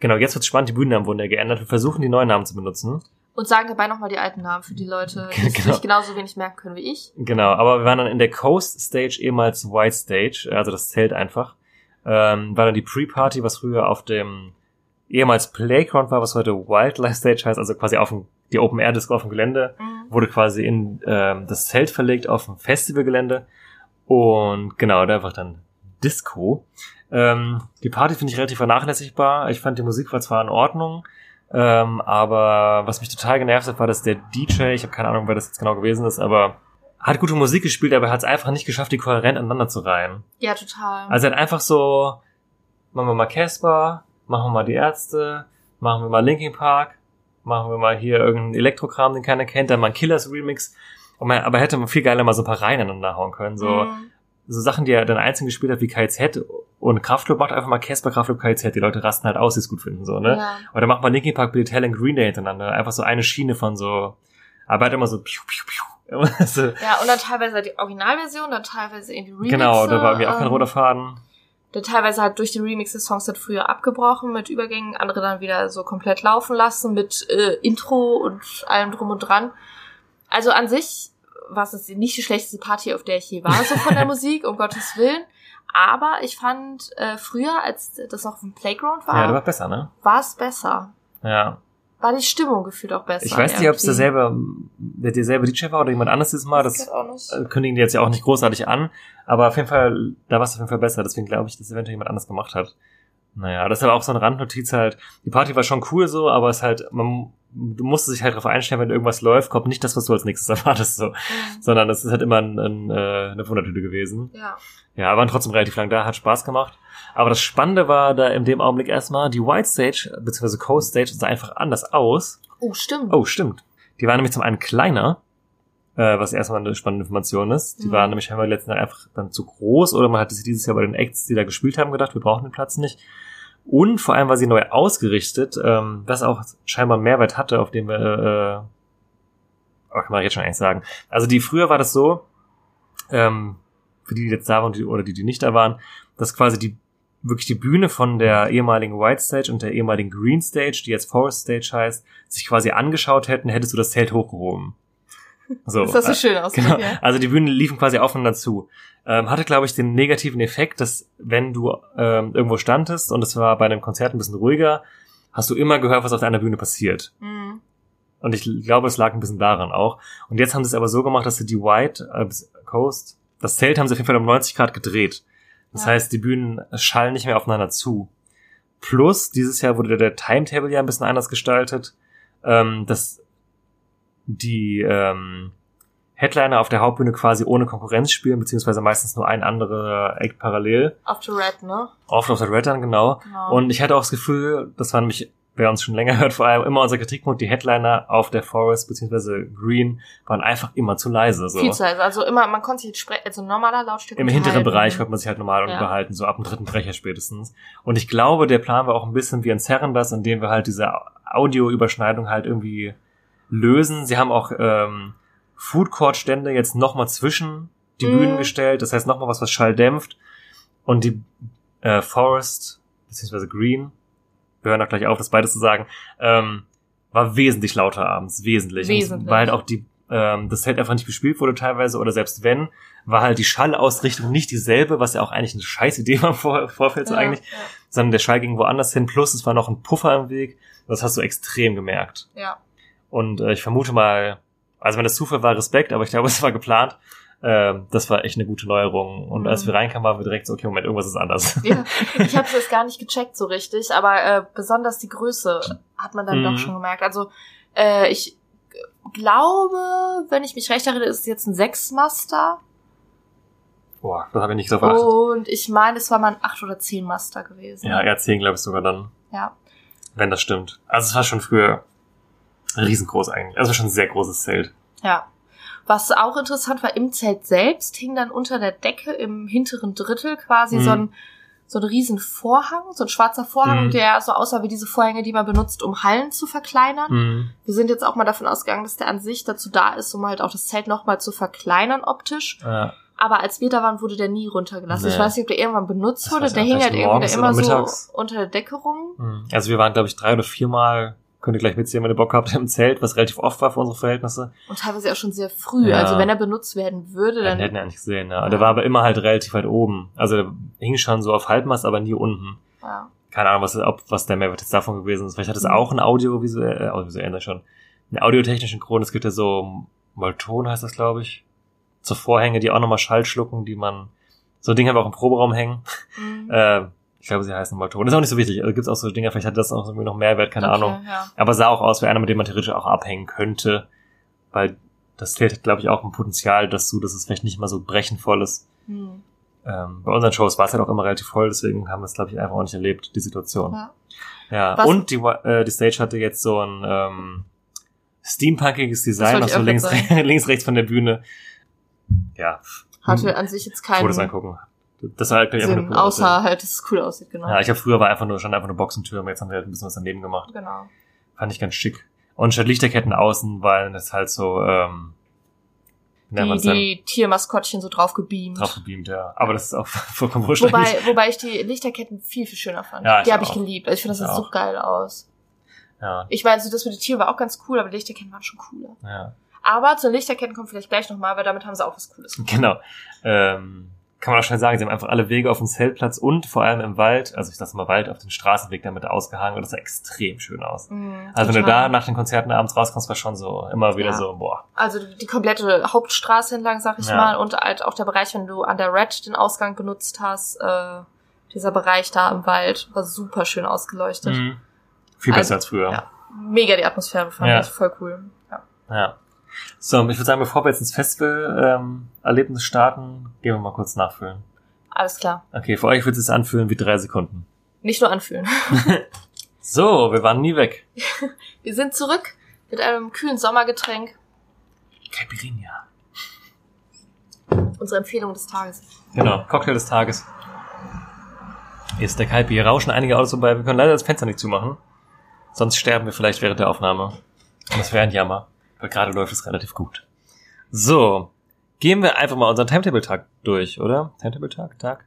genau, jetzt wird's spannend, die Bühnennamen wurden ja geändert. Wir versuchen die neuen Namen zu benutzen. Und sagen dabei nochmal die alten Namen für die Leute, die Genau. sich genauso wenig merken können wie ich. Genau, aber wir waren dann in der Coast Stage, ehemals White Stage, also das Zelt einfach. Ähm, war dann die Pre-Party, was früher auf dem ehemals Playground war, was heute Wildlife Stage heißt, also quasi auf dem, die Open Air Disco auf dem Gelände. Mhm. wurde quasi in ähm, das Zelt verlegt auf dem Festivalgelände. Und genau, da einfach dann Disco. Ähm, die Party finde ich relativ vernachlässigbar. Ich fand die Musik war zwar in Ordnung, ähm, aber was mich total genervt hat, war, dass der DJ, ich habe keine Ahnung, wer das jetzt genau gewesen ist, aber hat gute Musik gespielt, aber er hat es einfach nicht geschafft, die kohärent aneinander zu reihen. Ja, total. Also er hat einfach so, machen wir mal Casper, machen wir mal die Ärzte, machen wir mal Linkin Park, machen wir mal hier irgendeinen Elektrokram, den keiner kennt, dann mal ein Killers Remix. Und man, aber hätte man viel geiler mal so ein paar Reihen aneinander hauen können. So, Mhm. so Sachen, die er dann einzeln gespielt hat, wie KZ und Kraftclub macht einfach mal Casper, Kraftclub, KZ. Die Leute rasten halt aus, die es gut finden, so, ne? Ja. Oder macht mal Linkin Park, Billy Talent, Green Day hintereinander. Einfach so eine Schiene von so, aber halt immer so, piu, piu, piu. So, ja, und dann teilweise die Originalversion, dann teilweise irgendwie Remixe. genau, da war irgendwie auch kein ähm, roter Faden. Dann teilweise halt durch die Remixe Songs hat früher abgebrochen mit Übergängen, andere dann wieder so komplett laufen lassen mit äh, Intro und allem drum und dran. Also an sich war es nicht die schlechteste Party, auf der ich je war, so von der Musik, um Gottes Willen. Aber ich fand äh, früher, als das noch auf dem Playground Ja, der war war, besser, ne? war es besser. Ja. War die Stimmung gefühlt auch besser. Ich weiß nicht, ob es derselbe, der derselbe DJ war oder jemand anderes dieses Mal. Das nicht. äh, kündigen die jetzt ja auch nicht großartig an. Aber auf jeden Fall, da war es auf jeden Fall besser. Deswegen glaube ich, dass eventuell jemand anders gemacht hat. Naja, das ist aber auch so eine Randnotiz halt. Die Party war schon cool so, aber es halt, man, du musst dich halt darauf einstellen, wenn irgendwas läuft, kommt nicht das, was du als nächstes erwartest, so. Mhm. Sondern es ist halt immer ein, ein, äh, eine Wundertüte gewesen. Ja. Ja, waren trotzdem relativ lang da, hat Spaß gemacht. Aber das Spannende war da in dem Augenblick erstmal, die White Stage, beziehungsweise Coast Stage sah einfach anders aus. Oh, stimmt. Oh, stimmt. Die war nämlich zum einen kleiner, äh, was erstmal eine spannende Information ist. Die Mhm. waren nämlich scheinbar letzten Jahr einfach dann zu groß oder man hatte sich dieses Jahr bei den Acts, die da gespielt haben, gedacht, wir brauchen den Platz nicht. Und vor allem war sie neu ausgerichtet, ähm, was auch scheinbar Mehrwert hatte, auf den wir, äh, oh, kann man jetzt schon eigentlich sagen. Also die früher war das so, ähm, für die, die jetzt da waren oder die, die nicht da waren, dass quasi die wirklich die Bühne von der ehemaligen White Stage und der ehemaligen Green Stage, die jetzt Forest Stage heißt, sich quasi angeschaut hätten, hättest du das Zelt hochgehoben. So, Das hast du äh, schön ausgedrückt, Genau. ja. Also die Bühnen liefen quasi aufeinander zu. Ähm, hatte, glaube ich, den negativen Effekt, dass wenn du ähm, irgendwo standest und es war bei einem Konzert ein bisschen ruhiger, hast du immer gehört, was auf deiner Bühne passiert. Mhm. Und ich glaube, es lag ein bisschen daran auch. Und jetzt haben sie es aber so gemacht, dass sie die White äh, Coast, das Zelt haben sie auf jeden Fall um 90 Grad gedreht. Das Ja. heißt, die Bühnen schallen nicht mehr aufeinander zu. Plus, dieses Jahr wurde der Timetable ja ein bisschen anders gestaltet, ähm, dass die ähm, Headliner auf der Hauptbühne quasi ohne Konkurrenz spielen, beziehungsweise meistens nur ein anderer Act parallel. Auf the Red, ne? Oft auf der Red dann, genau. Genau. Und ich hatte auch das Gefühl, das war nämlich, wer uns schon länger hört, vor allem immer unser Kritikpunkt, die Headliner auf der Forest beziehungsweise Green waren einfach immer zu leise. So. Viel zu leise. Also immer, man konnte sich sprechen, also normaler Lautstärke. Im hinteren. Bereich konnte man sich halt normal Ja. unterhalten, so ab dem dritten Brecher spätestens. Und ich glaube, der Plan war auch ein bisschen wie ein Serrendas, in dem wir halt diese Audioüberschneidung halt irgendwie lösen. Sie haben auch ähm, Food Court Stände jetzt nochmal zwischen die Mhm. Bühnen gestellt, das heißt nochmal was, was Schall dämpft. Und die äh, Forest, beziehungsweise Green, wir hören auch gleich auf, das beides zu sagen, ähm, war wesentlich lauter abends, wesentlich. Wesentlich. Weil halt auch die, ähm, das Zelt einfach nicht bespielt wurde teilweise oder selbst wenn, war halt die Schallausrichtung nicht dieselbe, was ja auch eigentlich eine scheiß Idee war im Vor Vorfeld so Ja, eigentlich, Ja. sondern der Schall ging woanders hin, plus es war noch ein Puffer im Weg. Das hast du extrem gemerkt. ja. Und äh, ich vermute mal, also wenn das Zufall war, Respekt, aber ich glaube, es war geplant. Ähm, das war echt eine gute Neuerung. Und Mhm. als wir reinkamen, waren wir direkt so, okay, Moment, irgendwas ist anders. Ja, ich habe es gar nicht gecheckt so richtig, aber äh, besonders die Größe hat man dann Mhm. doch schon gemerkt. Also äh, ich glaube, wenn ich mich recht erinnere, ist es jetzt ein Sechsmaster Boah, das habe ich nicht so verachtet. und ich meine, es war mal ein Acht- oder Zehn-Master gewesen. Ja, eher 10, glaube ich, sogar dann, ja. wenn das stimmt. Also es war schon früher riesengroß eigentlich. Also schon ein sehr großes Zelt. Ja. Was auch interessant war, im Zelt selbst hing dann unter der Decke im hinteren Drittel quasi Mhm. so ein so einen riesen Vorhang, so ein schwarzer Vorhang, Mhm. der so aussah wie diese Vorhänge, die man benutzt, um Hallen zu verkleinern. Mhm. Wir sind jetzt auch mal davon ausgegangen, dass der an sich dazu da ist, um halt auch das Zelt nochmal zu verkleinern optisch. Ja. Aber als wir da waren, wurde der nie runtergelassen. Ich Nee. weiß nicht, ob der irgendwann benutzt Das wurde. ich Der hing halt irgendwie immer so unter der Decke rum. Mhm. Also wir waren, glaube ich, drei oder viermal, könnt ihr gleich mitzählen, wenn ihr Bock habt, im Zelt, was relativ oft war für unsere Verhältnisse. Und teilweise auch schon sehr früh. Ja. Also wenn er benutzt werden würde, Den dann. hätten wir eigentlich gesehen, ja. Der war aber immer halt relativ weit oben. Also der hing schon so auf Halbmast, aber nie unten. Ja. Keine Ahnung, was, ob, was der Mehrwert jetzt davon gewesen ist. Vielleicht hat es Mhm. auch ein audiovisuell, äh, audiovisuell schon, einen audiotechnischen Grund. Es gibt ja so Molton heißt das, glaube ich. So Vorhänge, die auch nochmal Schall schlucken, die man, so Dinge haben wir auch im Proberaum hängen. Mhm. Äh, ich glaube, sie heißen Molton. Ist auch nicht so wichtig. Also gibt es auch so Dinge, vielleicht hat das auch irgendwie noch Mehrwert, keine Okay, Ahnung. Ja. Aber sah auch aus wie einer, mit dem man theoretisch auch abhängen könnte. Weil das hat, glaube ich, auch ein Potenzial dazu, dass es vielleicht nicht mal so brechenvoll ist. Hm. Ähm, bei unseren Shows war es halt auch immer relativ voll, deswegen haben wir es, glaube ich, einfach auch nicht erlebt, die Situation. ja. Ja, Was- und die, äh, die Stage hatte jetzt so ein ähm, steampunkiges Design, wollte auch ich so auch links, links, rechts von der Bühne. Ja, Hatte an sich jetzt keinen Fotos angucken. Das war halt glaub ich, einfach Sinn, nur cool außer aussehen. halt, dass es cool aussieht, genau. Ja, ich habe früher war einfach nur, stand einfach nur Boxentür, aber jetzt haben wir halt ein bisschen was daneben gemacht. genau. Fand ich ganz schick. Und statt Lichterketten außen, weil das halt so, ähm, Die, die Tiermaskottchen so drauf gebeamt. drauf gebeamt, ja. Aber das ist auch vollkommen wurscht Wobei, eigentlich. wobei ich die Lichterketten viel, viel schöner fand. Ja, die habe ich geliebt. Also ich finde, das sieht so geil aus. Ja, Ich meine, so das mit den Tieren war auch ganz cool, aber die Lichterketten waren schon cooler. ja. Aber zu den Lichterketten kommt vielleicht gleich nochmal, weil damit haben sie auch was Cooles. Genau. Ähm, kann man auch schnell sagen, sie haben einfach alle Wege auf dem Zeltplatz und vor allem im Wald, also ich sag mal Wald, auf den Straßenweg damit ausgehangen und das sah extrem schön aus. Mhm, Also wenn du da nach den Konzerten abends rauskommst, war schon so immer wieder Ja. so, boah. Also die, komplette Hauptstraße entlang, sag ich Ja. mal, und halt auch der Bereich, wenn du an der Red den Ausgang genutzt hast, äh, dieser Bereich da im Wald war super schön ausgeleuchtet. Mhm. Viel Also, besser als früher. ja. Mega die Atmosphäre, fand ich voll cool. Ja. Ja. So, ich würde sagen, bevor wir jetzt ins Festival-Erlebnis starten, gehen wir mal kurz nachfüllen. Alles klar. Okay, für euch wird es anfühlen wie drei Sekunden. Nicht nur anfühlen. So, wir waren nie weg. Wir sind zurück mit einem kühlen Sommergetränk. Caipirinha. Unsere Empfehlung des Tages. Genau, Cocktail des Tages. Hier ist der Kaipi. Hier rauschen einige Autos vorbei. Wir können leider das Fenster nicht zumachen. Sonst sterben wir vielleicht während der Aufnahme. Und das wäre ein Jammer. Weil gerade läuft es relativ gut. So. Gehen wir einfach mal unseren Timetable-Tag durch, oder? Timetable-Tag? Tag?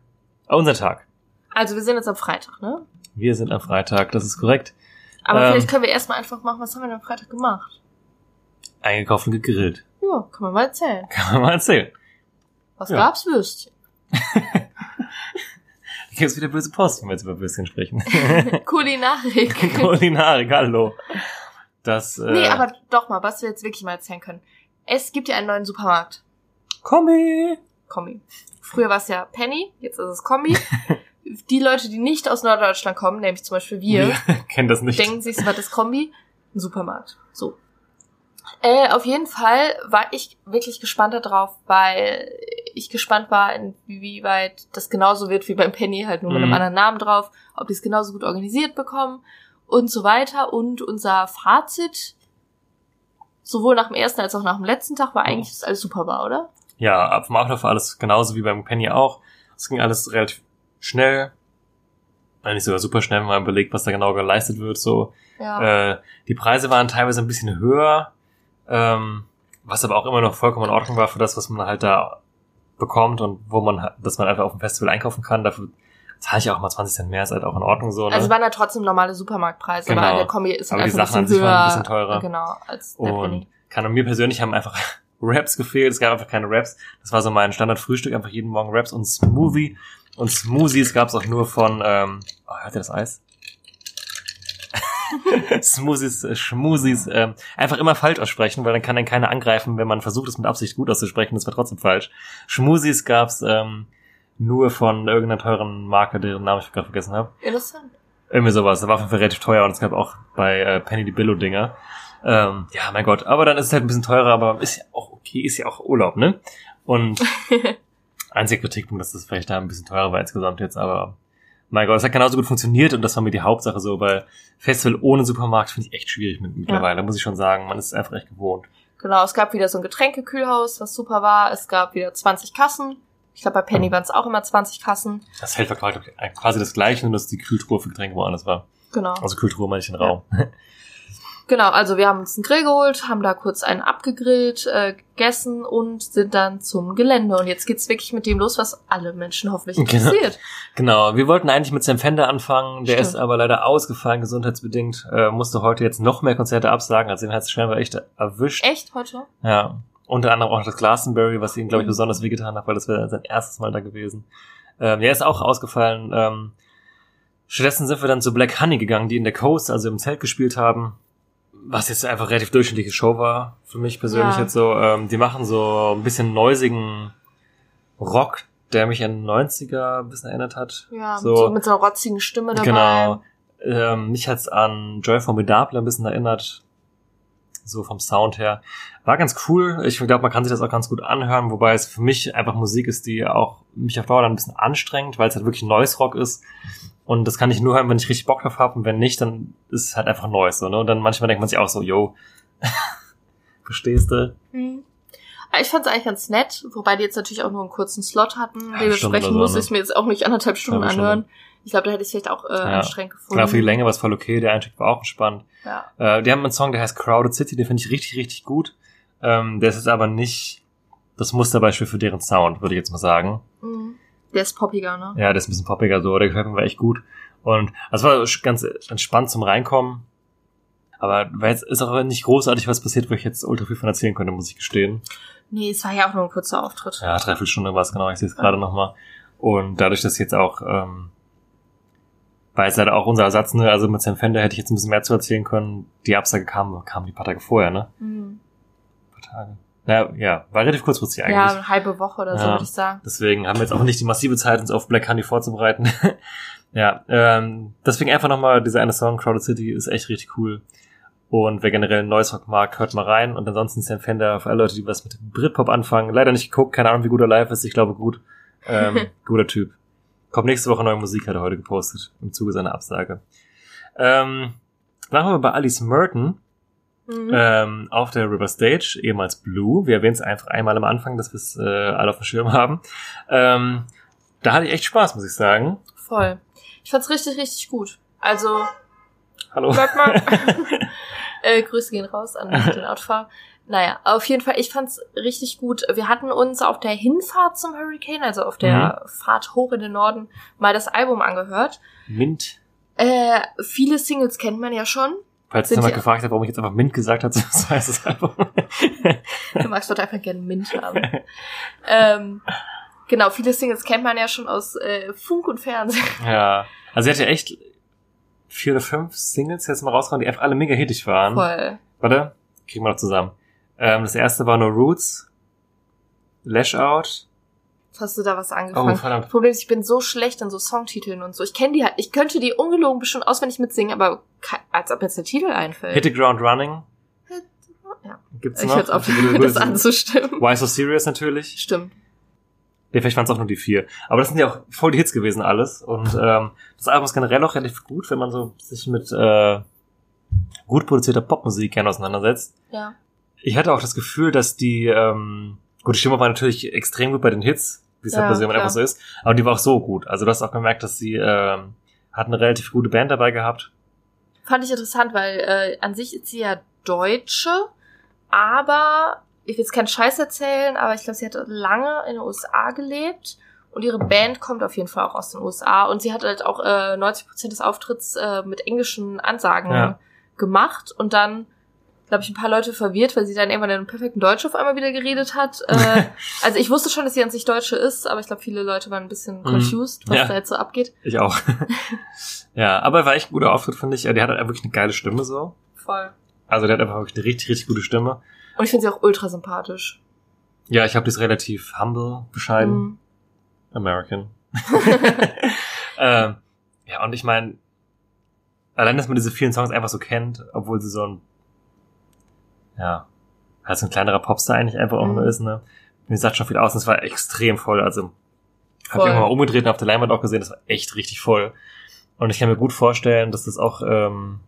Ah, unser Tag. Also wir sind jetzt am Freitag, ne? Wir sind am Freitag, das ist korrekt. Aber Ähm. vielleicht können wir erstmal einfach machen, was haben wir denn am Freitag gemacht? Eingekauft und gegrillt. Ja, kann man mal erzählen. Kann man mal erzählen. Was Ja. gab's? Würstchen. Da gibt es wieder böse Post, wenn wir jetzt über Würstchen sprechen. Kulinarik. Kulinarik, hallo. Das, äh, nee, aber doch mal, was wir jetzt wirklich mal erzählen können. Es gibt ja einen neuen Supermarkt. Kombi. Kombi. Früher war es ja Penny, jetzt ist es Kombi. die Leute, die nicht aus Norddeutschland kommen, nämlich zum Beispiel wir, kennen das nicht. denken sich, was ist Kombi? Ein Supermarkt. So. Äh, auf jeden Fall war ich wirklich gespannt darauf, weil ich gespannt war, inwieweit das genauso wird wie beim Penny, halt nur mit einem Mhm. anderen Namen drauf, ob die es genauso gut organisiert bekommen und so weiter. Und unser Fazit, sowohl nach dem ersten als auch nach dem letzten Tag, war eigentlich, dass alles super war, oder? Ja, ab vom Ablauf war alles genauso wie beim Penny auch. Es ging alles relativ schnell. Eigentlich sogar super schnell, wenn man überlegt, was da genau geleistet wird. So, Ja. äh, die Preise waren teilweise ein bisschen höher, ähm, was aber auch immer noch vollkommen in Ordnung war für das, was man halt da bekommt und wo man, dass man einfach auf dem Festival einkaufen kann. Dafür zahle ich auch mal 20 Cent mehr, ist halt auch in Ordnung so. Ne? Also waren ja trotzdem normale Supermarktpreise, Genau. aber der Kombi ist halt Aber die Sachen ein bisschen an sich waren höher. ein bisschen teurer. Genau, als der und Penny. kann und mir persönlich haben einfach Raps gefehlt. Es gab einfach keine Raps. Das war so mein Standardfrühstück, einfach jeden Morgen Raps und Smoothie. Und Smoothies gab es auch nur von, ähm, oh, hört ihr das Eis? Smoothies, äh, Schmoothies, ähm, einfach immer falsch aussprechen, weil dann kann dann keiner angreifen, wenn man versucht, es mit Absicht gut auszusprechen, das war trotzdem falsch. Schmoothies gab's ähm, nur von irgendeiner teuren Marke, deren Namen ich gerade vergessen habe. Interessant. Irgendwie sowas. Das war auf relativ teuer und es gab auch bei äh, Penny die Billo-Dinger. Ähm, ja, mein Gott. Aber dann ist es halt ein bisschen teurer, aber ist ja auch okay, ist ja auch Urlaub, ne? Und einziger Kritikpunkt, dass das vielleicht da ein bisschen teurer war insgesamt jetzt, aber mein Gott, es hat genauso gut funktioniert und das war mir die Hauptsache so, weil Festival ohne Supermarkt finde ich echt schwierig mit, mittlerweile, muss ich schon sagen. Man ist einfach echt gewohnt. Genau, es gab wieder so ein Getränkekühlhaus, was super war. Es gab wieder 20 Kassen, Ich glaube, bei Penny waren es auch immer 20 Kassen. Das war quasi das gleiche, nur dass die Kühltruhe für Getränke woanders war. Genau. Also Kühltruhe meine ich den Raum. Genau, also wir haben uns einen Grill geholt, haben da kurz einen abgegrillt, äh, gegessen und sind dann zum Gelände. Und jetzt geht's wirklich mit dem los, was alle Menschen hoffentlich Genau. interessiert. Genau, wir wollten eigentlich mit Sam Fender anfangen, der Stimmt. ist aber leider ausgefallen, gesundheitsbedingt, äh, musste heute jetzt noch mehr Konzerte absagen, also den hat es scheinbar echt erwischt. Echt heute? Ja, unter anderem auch das Glastonbury, was ihm, glaube ich, Mhm. besonders wehgetan hat, weil das wäre sein erstes Mal da gewesen. Ähm, der ist auch ausgefallen. Ähm, stattdessen sind wir dann zu Black Honey gegangen, die in der Coast, also im Zelt gespielt haben, was jetzt einfach relativ durchschnittliche Show war, für mich persönlich Ja. jetzt so. Ähm, die machen so ein bisschen neusigen Rock, der mich an 90er ein bisschen erinnert hat. Ja, So. so, mit so einer rotzigen Stimme dabei. Genau. Ähm, mich hat's an Joy Formidable ein bisschen erinnert. So vom Sound her. War ganz cool. Ich glaube, man kann sich das auch ganz gut anhören, wobei es für mich einfach Musik ist, die auch mich auf Dauer dann ein bisschen anstrengt, weil es halt wirklich Noise Rock ist. Und das kann ich nur hören, wenn ich richtig Bock drauf habe. Und wenn nicht, dann ist es halt einfach Noise. So, ne? Und dann manchmal denkt man sich auch so, yo, verstehst du? Hm. Ich fand es eigentlich ganz nett, wobei die jetzt natürlich auch nur einen kurzen Slot hatten. Dementsprechend so, musste ne? ich es mir jetzt auch nicht anderthalb Stunden Halbe Stunde. Ich glaube, da hätte ich es vielleicht auch äh, anstrengend gefunden. Klar, für die Länge war es voll okay. Der Einstieg war auch entspannt. Ja. Äh, die haben einen Song, der heißt Crowded City, den finde ich richtig, richtig gut. Ähm, der ist jetzt aber nicht das Musterbeispiel für deren Sound, würde ich jetzt mal sagen. Mhm. Der ist poppiger, ne? Ja, der ist ein bisschen poppiger so, der gefällt mir echt gut. Und es war ganz entspannt zum Reinkommen. Aber jetzt ist auch nicht großartig was passiert, wo ich jetzt ultra viel von erzählen könnte, muss ich gestehen. Nee, es war ja auch nur ein kurzer Auftritt. Ja, dreiviertel Stunde war es genau, ich sehe es gerade nochmal. Und dadurch, dass jetzt auch, ähm, weil es halt auch unser Ersatz, ne, also mit Sam Fender hätte ich jetzt ein bisschen mehr zu erzählen können. Die Absage kam, kam die paar Tage vorher, ne? Mhm. Ein paar Tage. Ja, ja, war relativ kurzfristig eigentlich. Ja, eine halbe Woche oder so, Ja. würde ich sagen. Deswegen haben wir jetzt auch nicht die massive Zeit, uns auf Black Honey vorzubereiten. ja, ähm, deswegen einfach nochmal dieser eine Song, Crowded City, ist echt richtig cool. Und wer generell Noise Rock mag, hört mal rein. Und ansonsten Sam Fender für alle Leute, die was mit Britpop anfangen. Leider nicht geguckt, keine Ahnung, wie gut er live ist. Ich glaube gut. Ähm, guter Typ. Kommt nächste Woche neue Musik, hat er heute gepostet, im Zuge seiner Absage. Ähm, dann haben wir bei Alice Merton Mhm. ähm, auf der River Stage, ehemals Blue. Wir erwähnen es einfach einmal am Anfang, dass wir es äh, alle auf dem Schirm haben. Ähm, da hatte ich echt Spaß, muss ich sagen. Voll. Ich fand's richtig, richtig gut. Also, Hallo. sag mal. äh, Grüße gehen raus an den Autofahrer. Naja, auf jeden Fall, ich fand's richtig gut. Wir hatten uns auf der Hinfahrt zum Hurricane, also auf der Fahrt hoch in den Norden, mal das Album angehört. Mint. Äh, viele Singles kennt man ja schon. Falls jemand gefragt hat, warum ich jetzt einfach Mint gesagt habe, so heißt es Album. Du magst dort einfach gerne Mint haben. ähm, genau, viele Singles kennt man ja schon aus äh, Funk und Fernsehen. ja. Also sie hat ja echt vier oder fünf Singles jetzt mal rausgehauen, die einfach alle mega hittig waren. Voll. Warte, kriegen wir noch zusammen. Ähm, das erste war nur Roots, Lash Out. Hast du da was angefangen. Oh, verdammt. Das Problem ist, ich bin so schlecht in so Songtiteln und so. Ich kenne die halt, ich könnte die ungelogen bestimmt auswendig mitsingen, aber als ob jetzt der Titel einfällt. Hit the Ground Running. Ja. Gibt's ich noch? jetzt auf, das anzustimmen. Why So Serious natürlich. Stimmt. Nee, vielleicht waren es auch nur die vier. Aber das sind ja auch voll die Hits gewesen alles. Und ähm, das Album ist generell auch relativ gut, wenn man so sich mit äh, gut produzierter Popmusik gerne auseinandersetzt. Ja. Ich hatte auch das Gefühl, dass die, ähm, gut, die Stimme war natürlich extrem gut bei den Hits, wie es Ja, halt bei so jemand einfach so ist, aber die war auch so gut. Also du hast auch gemerkt, dass sie ähm, hat eine relativ gute Band dabei gehabt. Fand ich interessant, weil äh, an sich ist sie ja Deutsche, aber ich will jetzt keinen Scheiß erzählen, aber ich glaube, sie hat lange in den USA gelebt und ihre Band kommt auf jeden Fall auch aus den USA und sie hat halt auch äh, 90% des Auftritts äh, mit englischen Ansagen Ja. gemacht und dann glaube ich, ein paar Leute verwirrt, weil sie dann irgendwann in einem perfekten Deutsch auf einmal wieder geredet hat. Äh, also ich wusste schon, dass sie an sich Deutsche ist, aber ich glaube, viele Leute waren ein bisschen confused, was Ja. da jetzt so abgeht. Ich auch. ja, aber war echt ein guter Auftritt, finde ich. Der hat halt wirklich eine geile Stimme so. Voll. Also der hat einfach wirklich eine richtig, richtig gute Stimme. Und ich finde sie auch ultra sympathisch. Ja, ich habe die ist relativ humble, bescheiden. Mhm. American. ähm, ja, und ich meine, allein, dass man diese vielen Songs einfach so kennt, obwohl sie so ein, ja, halt so ein kleinerer Popstar eigentlich einfach auch Mhm. nur ist, ne? Mir sagt schon viel aus, und es war extrem voll, also, hab ich irgendwann mal umgedreht und auf der Leinwand auch gesehen, das war echt richtig voll. Und ich kann mir gut vorstellen, dass das auch, ähm,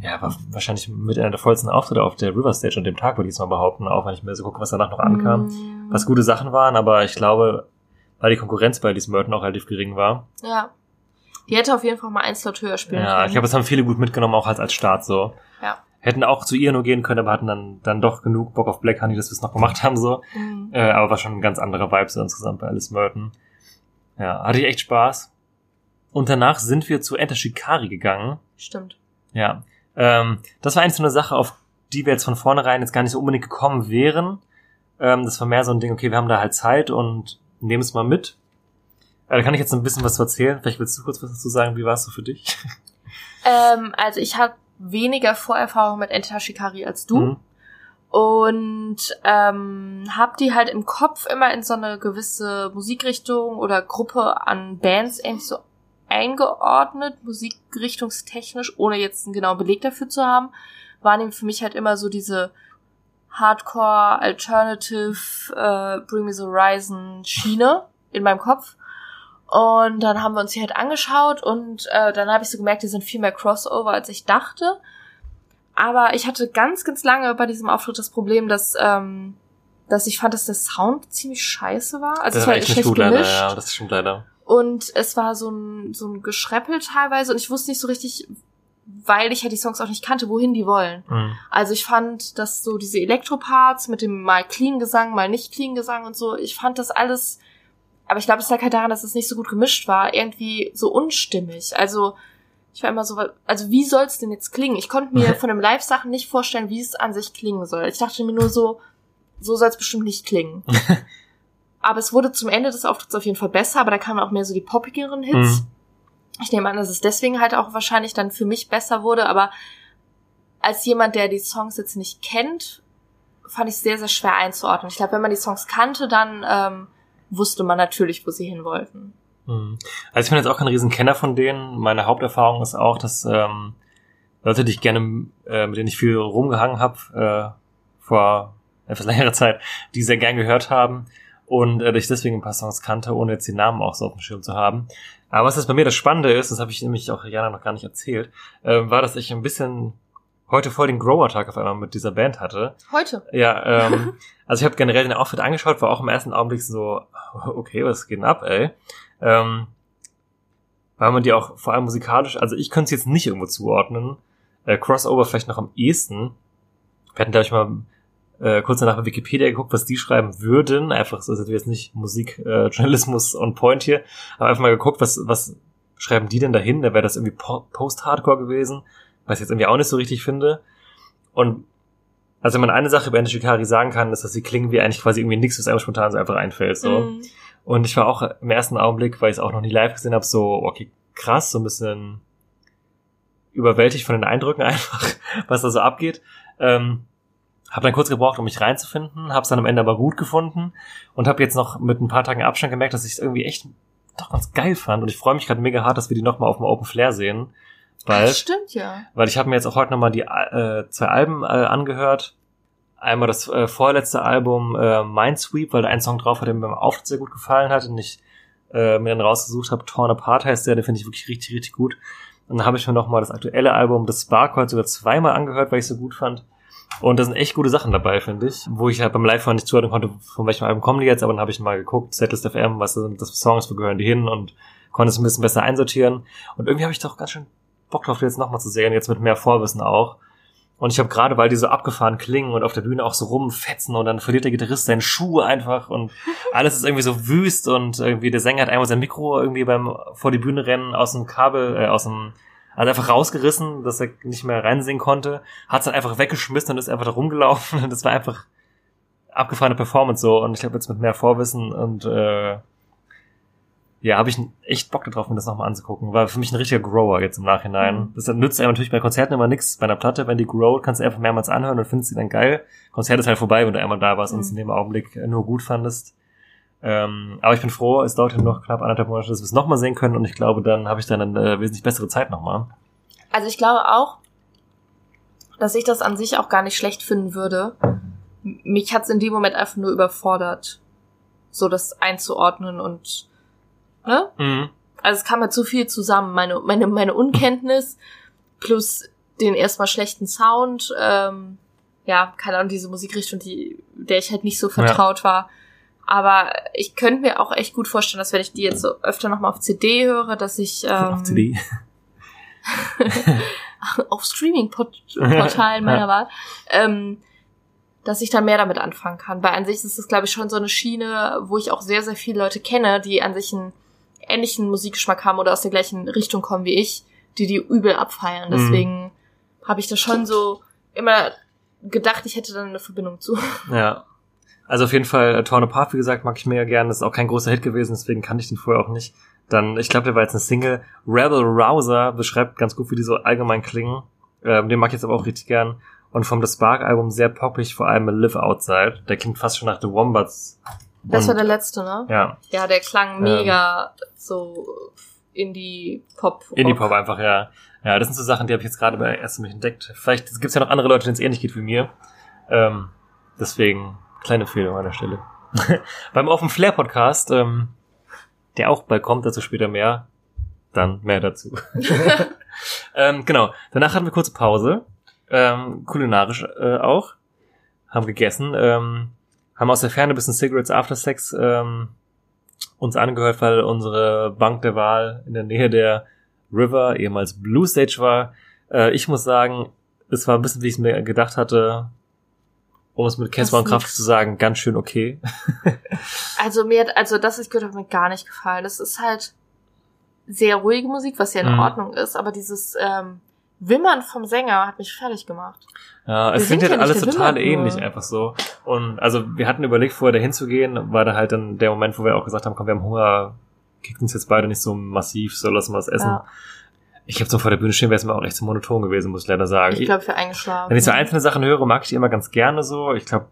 ja, war wahrscheinlich mit einer der vollsten Auftritte auf der River Stage an dem Tag, würde ich jetzt mal behaupten, auch wenn ich mir so gucke, was danach noch ankam Mhm. was gute Sachen waren, aber ich glaube, weil die Konkurrenz bei Alice Merton auch relativ gering war. Ja. Die hätte auf jeden Fall mal ein Slot höher spielen Ja, können. ich glaube, das haben viele gut mitgenommen, auch als, als Start so. Ja. Hätten auch zu ihr nur gehen können, aber hatten dann, dann doch genug Bock auf Black Honey, dass wir es noch gemacht haben so. Mhm. Äh, aber war schon ein ganz anderer Vibe so insgesamt bei Alice Merton. Ja, hatte ich echt Spaß. Und danach sind wir zu Enter Shikari gegangen. Stimmt. Ja. Ähm, das war eigentlich so eine Sache, auf die wir jetzt von vornherein jetzt gar nicht so unbedingt gekommen wären. Ähm, das war mehr so ein Ding, okay, wir haben da halt Zeit und nehmen es mal mit. Äh, da kann ich jetzt ein bisschen was zu erzählen. Vielleicht willst du kurz was dazu sagen, wie war es so für dich? Ähm, also ich habe weniger Vorerfahrung mit Enter Shikari als du. Mhm. Und ähm, hab die halt im Kopf immer in so eine gewisse Musikrichtung oder Gruppe an Bands irgendwie so eingeordnet, musikrichtungstechnisch, ohne jetzt einen genauen Beleg dafür zu haben, waren eben für mich halt immer so diese Hardcore, Alternative, äh, Bring Me the Horizon Schiene in meinem Kopf. Und dann haben wir uns die halt angeschaut und äh, dann habe ich so gemerkt, die sind viel mehr Crossover, als ich dachte. Aber ich hatte ganz, ganz lange bei diesem Auftritt das Problem, dass, ähm, dass ich fand, dass der Sound ziemlich scheiße war. Also das es war echt nicht schlecht gut leider, gemischt. ja, das stimmt leider. Und es war so ein, so ein Geschreppel teilweise und ich wusste nicht so richtig, weil ich ja die Songs auch nicht kannte, wohin die wollen. Mhm. Also ich fand, dass so diese Elektroparts mit dem mal clean Gesang, mal nicht clean Gesang und so, ich fand das alles, aber ich glaube, es lag halt daran, dass es nicht so gut gemischt war, irgendwie so unstimmig. Also ich war immer so, also wie soll es denn jetzt klingen? Ich konnte mir von den Live-Sachen nicht vorstellen, wie es an sich klingen soll. Ich dachte mir nur so, so soll es bestimmt nicht klingen. aber es wurde zum Ende des Auftritts auf jeden Fall besser, aber da kamen auch mehr so die poppigeren Hits. Mhm. Ich nehme an, dass es deswegen halt auch wahrscheinlich dann für mich besser wurde, aber als jemand, der die Songs jetzt nicht kennt, fand ich es sehr, sehr schwer einzuordnen. Ich glaube, wenn man die Songs kannte, dann ähm, wusste man natürlich, wo sie hin wollten. Mhm. Also ich bin jetzt auch kein Riesenkenner von denen. Meine Haupterfahrung ist auch, dass ähm, Leute, die ich gerne, äh, mit denen ich viel rumgehangen habe, äh, vor etwas längerer Zeit, die sehr gern gehört haben und äh, ich deswegen ein paar Songs kannte, ohne jetzt die Namen auch so auf dem Schirm zu haben. Aber was das bei mir das Spannende ist, das habe ich nämlich auch Jana noch gar nicht erzählt, äh, war, dass ich ein bisschen heute voll den Grower-Tag auf einmal mit dieser Band hatte. Heute. Ja, ähm, also ich habe generell den Outfit angeschaut, war auch im ersten Augenblick so, okay, was geht denn ab, ey? Ähm, weil man die auch vor allem musikalisch, also ich könnte es jetzt nicht irgendwo zuordnen. Äh, Crossover vielleicht noch am ehesten. Wir hatten, glaube ich, mal äh, kurz danach bei Wikipedia geguckt, was die schreiben würden. Einfach so, also jetzt nicht Musik, äh, Journalismus on point hier, aber einfach mal geguckt, was, was schreiben die denn dahin? Da wäre das irgendwie Po- Post-Hardcore gewesen, was ich jetzt irgendwie auch nicht so richtig finde. Und also wenn man eine Sache über Ende Shikari sagen kann, ist, dass sie klingen wie eigentlich quasi irgendwie nichts, was einem spontan so einfach einfällt. So. Mhm. Und ich war auch im ersten Augenblick, weil ich es auch noch nie live gesehen habe, so, okay, krass, so ein bisschen überwältigt von den Eindrücken einfach, was da so abgeht. Ähm, habe dann kurz gebraucht, um mich reinzufinden, habe es dann am Ende aber gut gefunden und habe jetzt noch mit ein paar Tagen Abstand gemerkt, dass ich es irgendwie echt doch ganz geil fand und ich freue mich gerade mega hart, dass wir die nochmal auf dem Open Flair sehen. Bald. Das stimmt ja. Weil ich habe mir jetzt auch heute nochmal die äh, zwei Alben äh, angehört. Einmal das äh, vorletzte Album äh, Mindsweep, weil da ein Song drauf hat, der mir beim Auftritt sehr gut gefallen hat und ich äh, mir dann rausgesucht habe. Torn Apart heißt der, den finde ich wirklich richtig, richtig gut. Und dann habe ich mir nochmal das aktuelle Album, das Spark, heute sogar zweimal angehört, weil ich es so gut fand. Und da sind echt gute Sachen dabei, finde ich. Wo ich halt beim Live nicht zuhören konnte, von welchem Album kommen die jetzt, aber dann habe ich mal geguckt, Setlist FM, was sind das für Songs, wo gehören die hin und konnte es ein bisschen besser einsortieren. Und irgendwie habe ich doch ganz schön Bock drauf, jetzt nochmal zu sehen, jetzt mit mehr Vorwissen auch. Und ich habe gerade, weil die so abgefahren klingen und auf der Bühne auch so rumfetzen und dann verliert der Gitarrist seinen Schuh einfach und alles ist irgendwie so wüst und irgendwie der Sänger hat einmal sein Mikro irgendwie beim vor die Bühne rennen aus dem Kabel, äh, aus dem, also einfach rausgerissen, dass er nicht mehr reinsingen konnte, hat es dann einfach weggeschmissen und ist einfach da rumgelaufen und das war einfach abgefahrene Performance so und ich glaube jetzt mit mehr Vorwissen und äh, ja, habe ich echt Bock darauf, mir das nochmal anzugucken. War für mich ein richtiger Grower jetzt im Nachhinein. Mhm. Das nützt einem natürlich bei Konzerten immer nichts. Bei einer Platte, wenn die growt, kannst du einfach mehrmals anhören und findest sie dann geil. Konzert ist halt vorbei, wenn du einmal da warst und es in Mhm. dem Augenblick nur gut fandest. Ähm, aber ich bin froh, es dauert ja noch knapp anderthalb Monate, dass wir es nochmal sehen können und ich glaube, dann habe ich dann eine äh, wesentlich bessere Zeit nochmal. Also ich glaube auch, dass ich das an sich auch gar nicht schlecht finden würde. Mich hat's in dem Moment einfach nur überfordert, so das einzuordnen und ne? Mhm. Also es kam mir zu viel zusammen, meine meine meine Unkenntnis plus den erstmal schlechten Sound, ähm, ja, keine Ahnung, diese Musikrichtung, die der ich halt nicht so vertraut war. Aber ich könnte mir auch echt gut vorstellen, dass wenn ich die jetzt so öfter nochmal auf CD höre, dass ich ähm, Auf CD. auf Streaming-Portalen meiner Wahl, ähm, dass ich da mehr damit anfangen kann. Weil an sich ist es, glaube ich, schon so eine Schiene, wo ich auch sehr, sehr viele Leute kenne, die an sich einen ähnlichen Musikgeschmack haben oder aus der gleichen Richtung kommen wie ich, die die übel abfeiern. Mhm. Deswegen habe ich da schon so immer gedacht, ich hätte dann eine Verbindung zu. Ja. Also auf jeden Fall äh, Torn Apart, wie gesagt, mag ich mega gern. Das ist auch kein großer Hit gewesen, deswegen kannte ich den vorher auch nicht. Dann, ich glaube, der war jetzt eine Single. Rebel Rouser beschreibt ganz gut, wie die so allgemein klingen. Ähm, den mag ich jetzt aber auch richtig gern. Und vom The Spark Album sehr poppig, vor allem Live Outside. Der klingt fast schon nach The Wombats. Das Und- war der letzte, ne? Ja, Ja, der klang mega so Indie-Pop. Indie-Pop einfach, ja. Ja, das sind so Sachen, die habe ich jetzt gerade bei erst mich entdeckt. Vielleicht gibt's ja noch andere Leute, denen es ähnlich geht wie mir. Ähm, deswegen, kleine Empfehlung an der Stelle. Beim Open Flair Podcast, ähm, der auch bald kommt, dazu später mehr, dann mehr dazu. ähm, genau, danach hatten wir kurze Pause, ähm, kulinarisch äh, auch, haben gegessen, ähm, haben aus der Ferne ein bisschen Cigarettes After Sex ähm, uns angehört, weil unsere Bank der Wahl in der Nähe der River, ehemals Blue Stage war. Äh, ich muss sagen, es war ein bisschen, wie ich es mir gedacht hatte, um es mit Casper und Kraft nix. zu sagen, ganz schön okay. Also mir hat, also das ich gehört mir gar nicht gefallen. Das ist halt sehr ruhige Musik, was ja in Mhm. Ordnung ist, aber dieses ähm, Wimmern vom Sänger hat mich fertig gemacht. Ja, es klingt sind halt alles total Wimmer nur. ähnlich einfach so. Und also wir hatten überlegt, vorher dahin zu gehen, war da halt dann der Moment, wo wir auch gesagt haben, komm, wir haben Hunger, kickt uns jetzt beide nicht so massiv, so lassen wir was essen. Ja. Ich habe so vor der Bühne stehen, wäre es mir auch echt so monoton gewesen, muss ich leider sagen. Ich glaube, für eingeschlafen. Wenn ich so einzelne Sachen höre, mag ich die immer ganz gerne so. Ich glaube,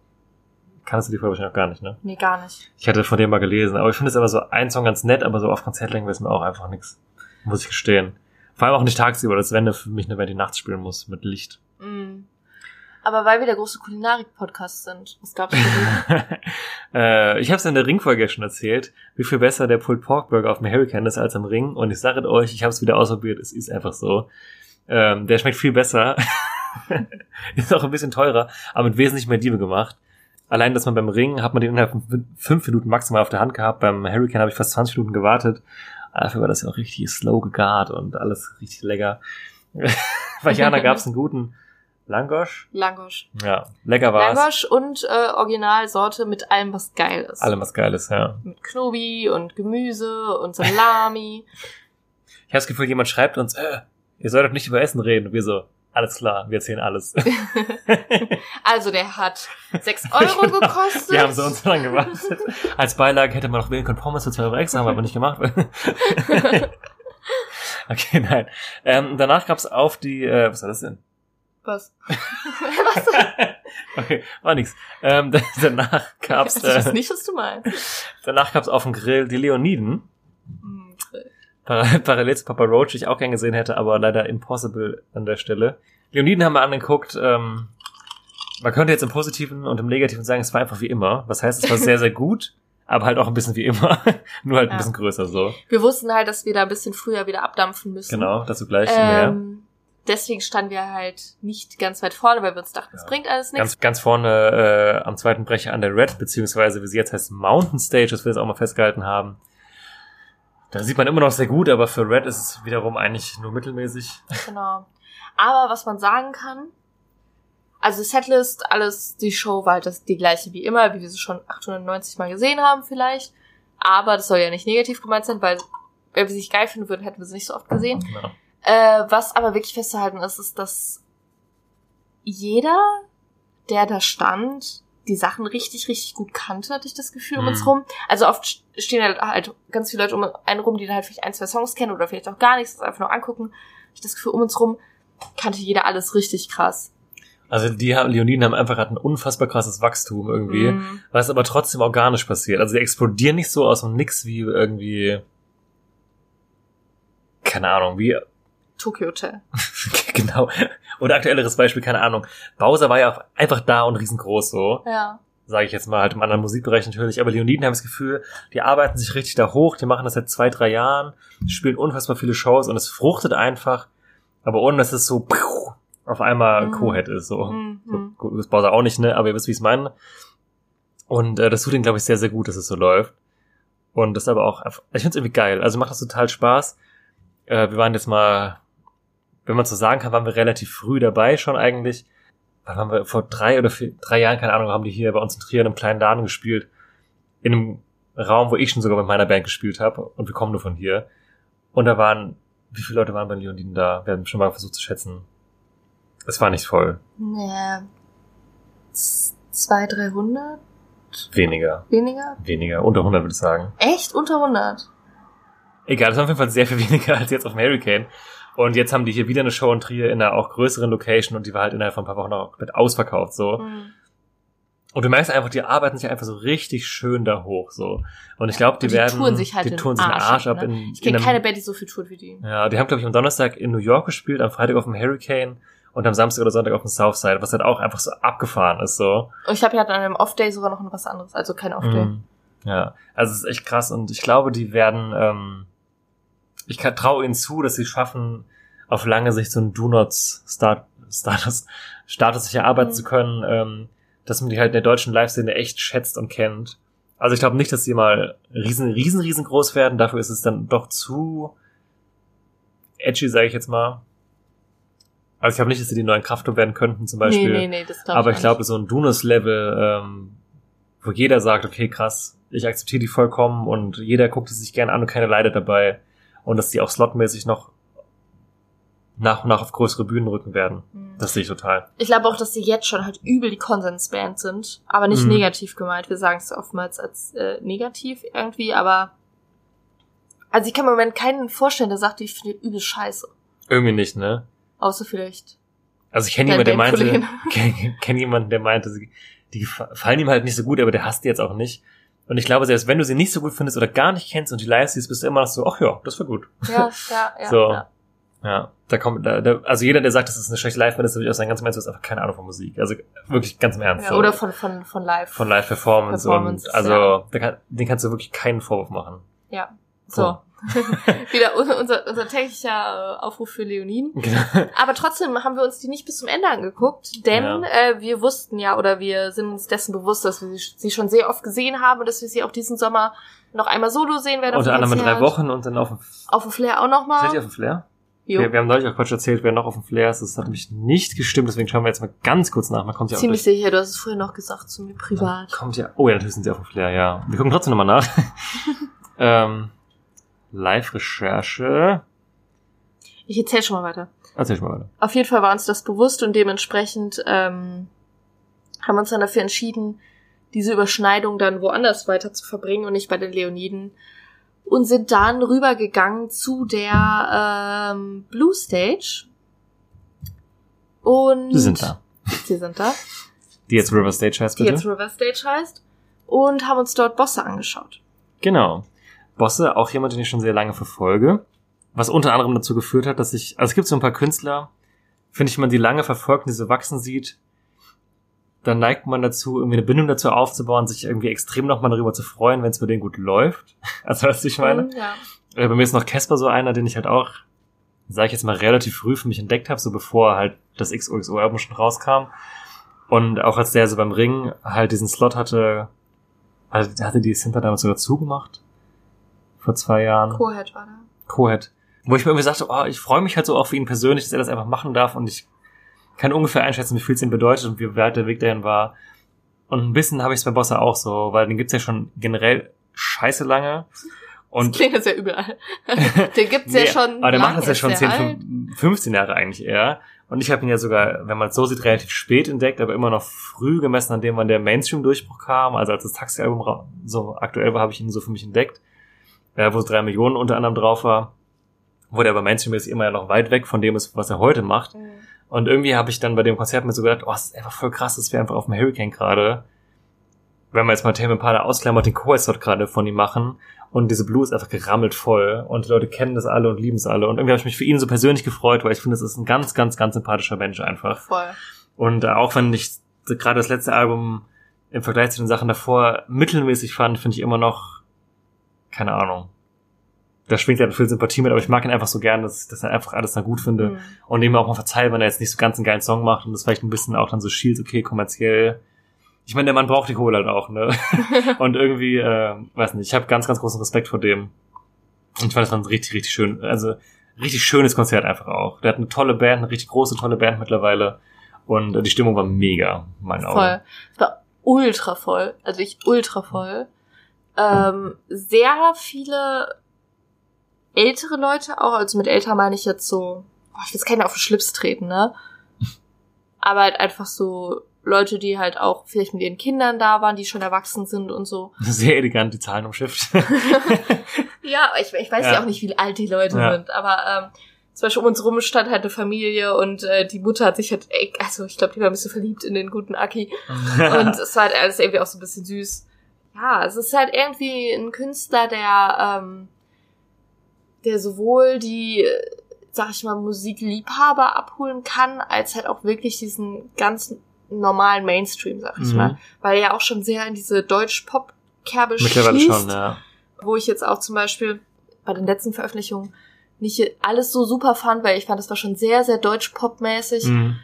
kannst du die vorher wahrscheinlich noch gar nicht, ne? Nee, gar nicht. Ich hatte von dem mal gelesen, aber ich finde es immer so ein Song ganz nett, aber so auf Konzertlänge wäre es mir auch einfach nix. Muss ich gestehen. Vor allem auch nicht tagsüber, das wäre für mich eine Band, die nachts spielen muss, mit Licht. Mm. Aber weil wir der große Kulinarik-Podcast sind, was glaubst du? äh, ich habe es in der Ringfolge schon erzählt, wie viel besser der Pulled Pork Burger auf dem Hurricane ist als am Ring. Und ich sage euch, ich habe es wieder ausprobiert, es ist einfach so. Ähm, der schmeckt viel besser. ist auch ein bisschen teurer, aber mit wesentlich mehr Liebe gemacht. Allein, dass man beim Ring hat man den innerhalb von fünf Minuten maximal auf der Hand gehabt. Beim Hurricane habe ich fast 20 Minuten gewartet. Dafür war das ja auch richtig slow gegart und alles richtig lecker. Bei Jana gab es einen guten Langosch. Langosch. Ja, lecker war's. Langosch und äh, Originalsorte mit allem, was geil ist. Allem was Geiles, ja. Mit Knobi und Gemüse und Salami. Ich habe das Gefühl, jemand schreibt uns, äh, ihr solltet nicht über Essen reden. Und wir so, alles klar, wir erzählen alles. also der hat 6 Euro gekostet. wir haben so und so lange gewartet. Als Beilage hätte man noch wählen können, Pommes für 2 Euro extra, haben wir aber nicht gemacht. okay, nein. Ähm, danach gab's auf die, äh, was war das denn? Was? was denn? Okay, war nix. Ähm, danach gab's, Ich weiß äh, nicht, was du meinst. danach gab's auf dem Grill die Leoniden. Hm, Par- Parallel zu Papa Roach, die ich auch gern gesehen hätte, aber leider impossible an der Stelle. Leoniden haben wir angeguckt, ähm, man könnte jetzt im Positiven und im Negativen sagen, es war einfach wie immer. Was heißt, es war sehr, sehr gut, aber halt auch ein bisschen wie immer. Nur halt ein Ja. bisschen größer so. Wir wussten halt, dass wir da ein bisschen früher wieder abdampfen müssen. Genau, dazu gleich mehr. Ähm, deswegen standen wir halt nicht ganz weit vorne, weil wir uns dachten, es Ja. bringt alles nichts. Ganz, ganz vorne äh, am zweiten Brecher an der Red, beziehungsweise wie sie jetzt heißt, Mountain Stage, das wir jetzt auch mal festgehalten haben. Da sieht man immer noch sehr gut, aber für Red ist es wiederum eigentlich nur mittelmäßig. Genau. Aber was man sagen kann, also Setlist, alles, die Show war halt das, die gleiche wie immer, wie wir sie schon 890 Mal gesehen haben vielleicht. Aber das soll ja nicht negativ gemeint sein, weil wenn wir sie nicht geil finden würden, hätten wir sie nicht so oft gesehen. Genau. Äh, was aber wirklich festzuhalten ist, ist, dass jeder, der da stand, die Sachen richtig, richtig gut kannte, hatte ich das Gefühl um Mhm. uns rum. Also oft st- stehen halt, halt ganz viele Leute um einen rum, die dann halt vielleicht ein, zwei Songs kennen oder vielleicht auch gar nichts, das einfach nur angucken. Ich das Gefühl, um uns rum kannte jeder alles richtig krass. Also die haben, Leoniden haben einfach gerade ein unfassbar krasses Wachstum irgendwie, Mhm. was aber trotzdem organisch passiert. Also die explodieren nicht so aus dem Nix wie irgendwie, keine Ahnung, wie, Tokyo Hotel. genau. Oder aktuelleres Beispiel, keine Ahnung. Bowser war ja auch einfach da und riesengroß so. Ja. sage ich jetzt mal, halt im anderen Musikbereich natürlich, aber Leoniden haben das Gefühl, die arbeiten sich richtig da hoch, die machen das seit zwei, drei Jahren, spielen unfassbar viele Shows und es fruchtet einfach, aber ohne dass es so auf einmal Mhm. Co-Head ist. So. Mhm. so gut ist Bowser auch nicht, ne? Aber ihr wisst, wie ich es meine. Und äh, das tut ihnen, glaube ich, sehr, sehr gut, dass es so läuft. Und das ist aber auch ich finde es irgendwie geil. Also macht das total Spaß. Äh, wir waren jetzt mal, wenn man so sagen kann, waren wir relativ früh dabei schon eigentlich. Wann waren wir vor drei oder vier, drei Jahren, keine Ahnung, haben die hier bei uns in Trier in einem kleinen Laden gespielt. In einem Raum, wo ich schon sogar mit meiner Band gespielt habe. Und wir kommen nur von hier. Und da waren, wie viele Leute waren bei Leoniden da? Wir haben schon mal versucht zu schätzen. Es war nicht voll. Z- Zwei, dreihundert? Weniger. Weniger? Weniger. Unter 100 würde ich sagen. Echt? Unter hundert? Egal, das war auf jeden Fall sehr viel weniger als jetzt auf dem Hurricane. Und jetzt haben die hier wieder eine Show in Trier in einer auch größeren Location und die war halt innerhalb von ein paar Wochen auch mit ausverkauft, so. Mhm. Und du merkst einfach, die arbeiten sich einfach so richtig schön da hoch, so. Und ich glaube, die, die werden, touren sich halt die touren sich den Arsch Arsch ab, ne? in, Ich kenne in keine Band, die so viel tut wie die. Ja, die haben, glaube ich, am Donnerstag in New York gespielt, am Freitag auf dem Hurricane und am Samstag oder Sonntag auf dem Southside, was halt auch einfach so abgefahren ist, so. Und ich habe ja an einem Off-Day sogar noch was anderes, also kein Off-Day. Mhm. Ja, also es ist echt krass und ich glaube, die werden, ähm, ich traue ihnen zu, dass sie schaffen, auf lange Sicht so einen Do-Not-Status Status sich erarbeiten Mhm. zu können, ähm, dass man die halt in der deutschen Live-Szene echt schätzt und kennt. Also ich glaube nicht, dass sie mal riesen, riesen, riesengroß werden. Dafür ist es dann doch zu edgy, sage ich jetzt mal. Also ich glaube nicht, dass sie die neuen Kraftwerk werden könnten zum Beispiel. Nee, nee, nee, das glaube Aber ich ich glaube, so ein Dunos-Level, ähm, wo jeder sagt, okay, krass, ich akzeptiere die vollkommen und jeder guckt es sich gerne an und keiner leidet dabei. Und dass die auch slotmäßig noch nach und nach auf größere Bühnen rücken werden. Mhm. Das sehe ich total. Ich glaube auch, dass sie jetzt schon halt übel die Konsensband sind, aber nicht Mhm. negativ gemeint. Wir sagen es oftmals als äh, negativ irgendwie, aber also ich kann mir im Moment keinen vorstellen, der sagt, ich finde übel scheiße. Irgendwie nicht, ne? Außer vielleicht. Also ich kenne jemanden, der meinte, Bandkollege. kenn, jemanden, der meinte, die gefallen ihm halt nicht so gut, aber der hasst die jetzt auch nicht. Und ich glaube, selbst wenn du sie nicht so gut findest oder gar nicht kennst und die live siehst, bist du immer noch so, ach ja, das war gut. Ja, ja, ja. So. ja. Ja, da kommt, da, da, also jeder, der sagt, das ist eine schlechte Live-Band, ist natürlich aus seinem ganzen Ernst, du hast einfach keine Ahnung von Musik. Also wirklich ganz im Ernst. ja so. oder von, von, von live. von Live-Performance Performance, und also ja. da kann, den kannst du wirklich keinen Vorwurf machen. Ja. So. Wieder un- unser, unser täglicher äh, Aufruf für Leonin. Genau. Aber trotzdem haben wir uns die nicht bis zum Ende angeguckt, denn Ja. äh, wir wussten ja oder wir sind uns dessen bewusst, dass wir sie- schon sehr oft gesehen haben und dass wir sie auch diesen Sommer noch einmal solo sehen werden. Unter anderem in drei. Wochen und dann auf dem, Auf dem Flair auch noch seid ihr auf dem Flair? Jo. Wir, wir haben neulich auch Quatsch erzählt, wer noch auf dem Flair ist. Das hat nämlich nicht gestimmt, deswegen schauen wir jetzt mal ganz kurz nach. Man kommt ja Ziemlich sicher, du hast es vorher noch gesagt zu mir privat. kommt ja, oh ja, natürlich sind sie auf dem Flair, ja. Wir gucken trotzdem nochmal nach. ähm, Live-Recherche. Ich erzähl schon mal weiter. Erzähl schon mal weiter. Auf jeden Fall war uns das bewusst und dementsprechend ähm, haben wir uns dann dafür entschieden, diese Überschneidung dann woanders weiter zu verbringen und nicht bei den Leoniden. Und sind dann rübergegangen zu der ähm, Blue Stage. Und Sie sind da. Sie sind da. Die jetzt River Stage heißt, Die bitte. jetzt River Stage heißt. Und haben uns dort Bosse angeschaut. Genau. Bosse, auch jemand, den ich schon sehr lange verfolge. Was unter anderem dazu geführt hat, dass ich, also es gibt so ein paar Künstler, finde ich, wenn man die lange verfolgt und diese wachsen sieht, dann neigt man dazu, irgendwie eine Bindung dazu aufzubauen, sich irgendwie extrem nochmal darüber zu freuen, wenn es bei denen gut läuft. Also, was ich meine. Mhm, ja. Äh, Bei mir ist noch Casper so einer, den ich halt auch, sage ich jetzt mal, relativ früh für mich entdeckt habe, so bevor halt das XOXO-Album schon rauskam. Und auch als der so beim Ring halt diesen Slot hatte, also hatte die Center damals sogar zugemacht. Vor zwei Jahren. Co-Head war da. Co-Head. Wo ich mir irgendwie sagte, oh, ich freue mich halt so auch für ihn persönlich, dass er das einfach machen darf und ich kann ungefähr einschätzen, wie viel es ihm bedeutet und wie weit der Weg dahin war. Und ein bisschen habe ich es bei Bossa auch so, weil den gibt's ja schon generell scheiße lange. Und das klingt jetzt ja überall. Den gibt's ja Nee, schon. Aber der macht das ja schon der 10, alt. 15 Jahre eigentlich eher. Und ich habe ihn ja sogar, wenn man es so sieht, relativ spät entdeckt, aber immer noch früh gemessen an dem, wann der Mainstream-Durchbruch kam. Also als das Taxi-Album so aktuell war, habe ich ihn so für mich entdeckt. Äh, wo es drei Millionen unter anderem drauf war. Wo der aber Mainstream ist immer ja noch weit weg von dem ist, was er heute macht. Mhm. Und irgendwie habe ich dann bei dem Konzert mir so gedacht, oh, es ist einfach voll krass, dass wir einfach auf dem Hurricane gerade, wenn wir jetzt mal Tame Impala ausklammert, den Co-Slot gerade von ihm machen und diese Blue ist einfach gerammelt voll und die Leute kennen das alle und lieben es alle und irgendwie habe ich mich für ihn so persönlich gefreut, weil ich finde, das ist ein ganz, ganz, ganz sympathischer Mensch einfach. Voll. Und äh, auch wenn ich gerade das letzte Album im Vergleich zu den Sachen davor mittelmäßig fand, finde ich immer noch, keine Ahnung. Da schwingt ja viel Sympathie mit, aber ich mag ihn einfach so gern, dass, dass er einfach alles dann gut finde Mhm. und ihm auch mal verzeihe, wenn er jetzt nicht so ganz einen geilen Song macht und das vielleicht ein bisschen auch dann so schielt, okay, kommerziell ich meine, der Mann braucht die Kohle halt auch, ne? und irgendwie, äh, weiß nicht, ich habe ganz, ganz großen Respekt vor dem. Und ich fand das war ein richtig, richtig schön, also richtig schönes Konzert einfach auch. Der hat eine tolle Band, eine richtig große, tolle Band mittlerweile. Und äh, die Stimmung war mega, in meinen Augen. Voll. Es war ultra voll. Also ich ultra voll. Ähm, sehr viele ältere Leute auch. Also mit älter meine ich jetzt so, boah, ich will jetzt keinen auf den Schlips treten, ne? Aber halt einfach so Leute, die halt auch vielleicht mit ihren Kindern da waren, die schon erwachsen sind und so. Sehr elegant, die Zahlen umschifft. Ja, ich, ich weiß ja. Ja. auch nicht, wie alt die Leute Ja. sind, aber ähm, zum Beispiel um uns rum stand halt eine Familie und äh, die Mutter hat sich halt, also ich glaube, die war ein bisschen verliebt in den guten Aki und es war halt alles irgendwie auch so ein bisschen süß. Ja, es ist halt irgendwie ein Künstler, der, ähm, der sowohl die, sag ich mal, Musikliebhaber abholen kann, als halt auch wirklich diesen ganz normalen Mainstream, sag ich Mhm. mal. Weil er ja auch schon sehr in diese Deutsch-Pop-Kerbe Mittlerweile schließt schon, ja. wo ich jetzt auch zum Beispiel bei den letzten Veröffentlichungen nicht alles so super fand, weil ich fand, das war schon sehr, sehr deutsch-pop-mäßig, Mhm.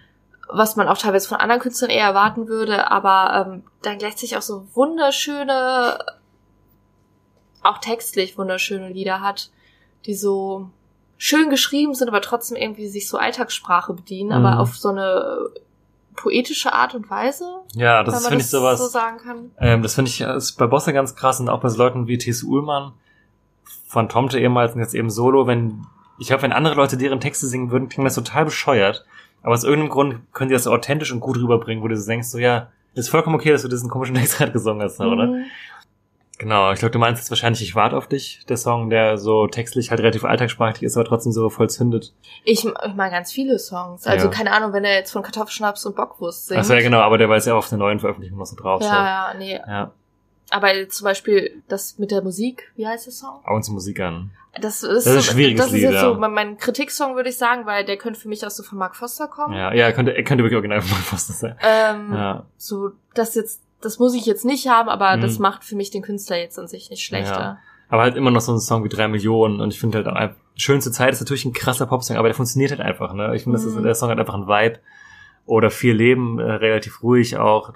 Was man auch teilweise von anderen Künstlern eher erwarten würde, aber ähm, dann gleichzeitig auch so wunderschöne, auch textlich wunderschöne Lieder hat, die so schön geschrieben sind, aber trotzdem irgendwie sich so Alltagssprache bedienen, Mhm. aber auf so eine poetische Art und Weise, Ja, das finde das ich sowas. so sagen kann. Ähm, das finde ich äh, ist bei Bosse ganz krass und auch bei so Leuten wie T.S. Ullmann von Tomte ehemals und jetzt eben Solo, wenn, ich glaube, wenn andere Leute deren Texte singen würden, klingt das total bescheuert. Aber aus irgendeinem Grund können die das so authentisch und gut rüberbringen, wo du so denkst, so, ja, ist vollkommen okay, dass du diesen komischen Text gerade gesungen hast, oder? Mhm. Genau, ich glaube, du meinst jetzt wahrscheinlich Ich warte auf dich, der Song, der so textlich halt relativ alltagssprachlich ist, aber trotzdem so voll zündet. Ich, ich mag ganz viele Songs. Also Ja. keine Ahnung, wenn er jetzt von Kartoffelschnaps und Bockwurst singt. Achso, ja genau, aber der war jetzt ja auf der neuen Veröffentlichung noch so drauf. ja, ja, nee. So. ja, Aber zum Beispiel das mit der Musik, wie heißt der Song? auch uns Musik an. Das ist, Das ist ein schwieriges das ist Lied, jetzt ja. so mein, mein Kritiksong, würde ich sagen, weil der könnte für mich auch so von Mark Foster kommen. Ja, ja, er könnte, er könnte wirklich original von Foster sein. Ähm, Ja. So, das jetzt, das muss ich jetzt nicht haben, aber Mhm. das macht für mich den Künstler jetzt an sich nicht schlechter. Ja. Aber halt immer noch so ein Song wie drei Millionen und ich finde halt auch schönste Zeit ist natürlich ein krasser Popsong, aber der funktioniert halt einfach, ne? Ich finde, das ist, Mhm. der Song hat einfach ein Vibe. Oder Vier Leben, äh, relativ ruhig auch.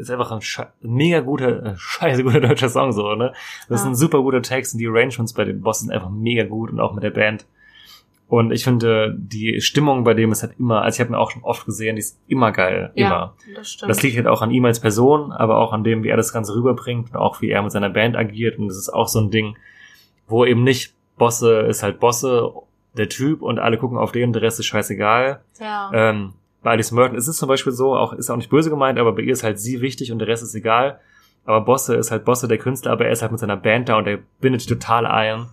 Ist einfach ein, sche- mega guter, äh, scheiße guter deutscher Song so, ne? Das ist Ja. ein super guter Text und die Arrangements bei den Bossen sind einfach mega gut und auch mit der Band. Und ich finde, die Stimmung bei dem ist halt immer, also ich habe ihn auch schon oft gesehen, die ist immer geil. Immer. Ja, das stimmt. Das liegt halt auch an ihm als Person, aber auch an dem, wie er das Ganze rüberbringt und auch wie er mit seiner Band agiert. Und das ist auch so ein Ding, wo eben nicht Bosse ist halt Bosse, der Typ und alle gucken auf den und der Rest ist scheißegal. ja. Ähm, bei Alice Merton ist es zum Beispiel so, auch ist auch nicht böse gemeint, aber bei ihr ist halt sie wichtig und der Rest ist egal. Aber Bosse ist halt Bosse der Künstler, aber er ist halt mit seiner Band da und er bindet die total ein.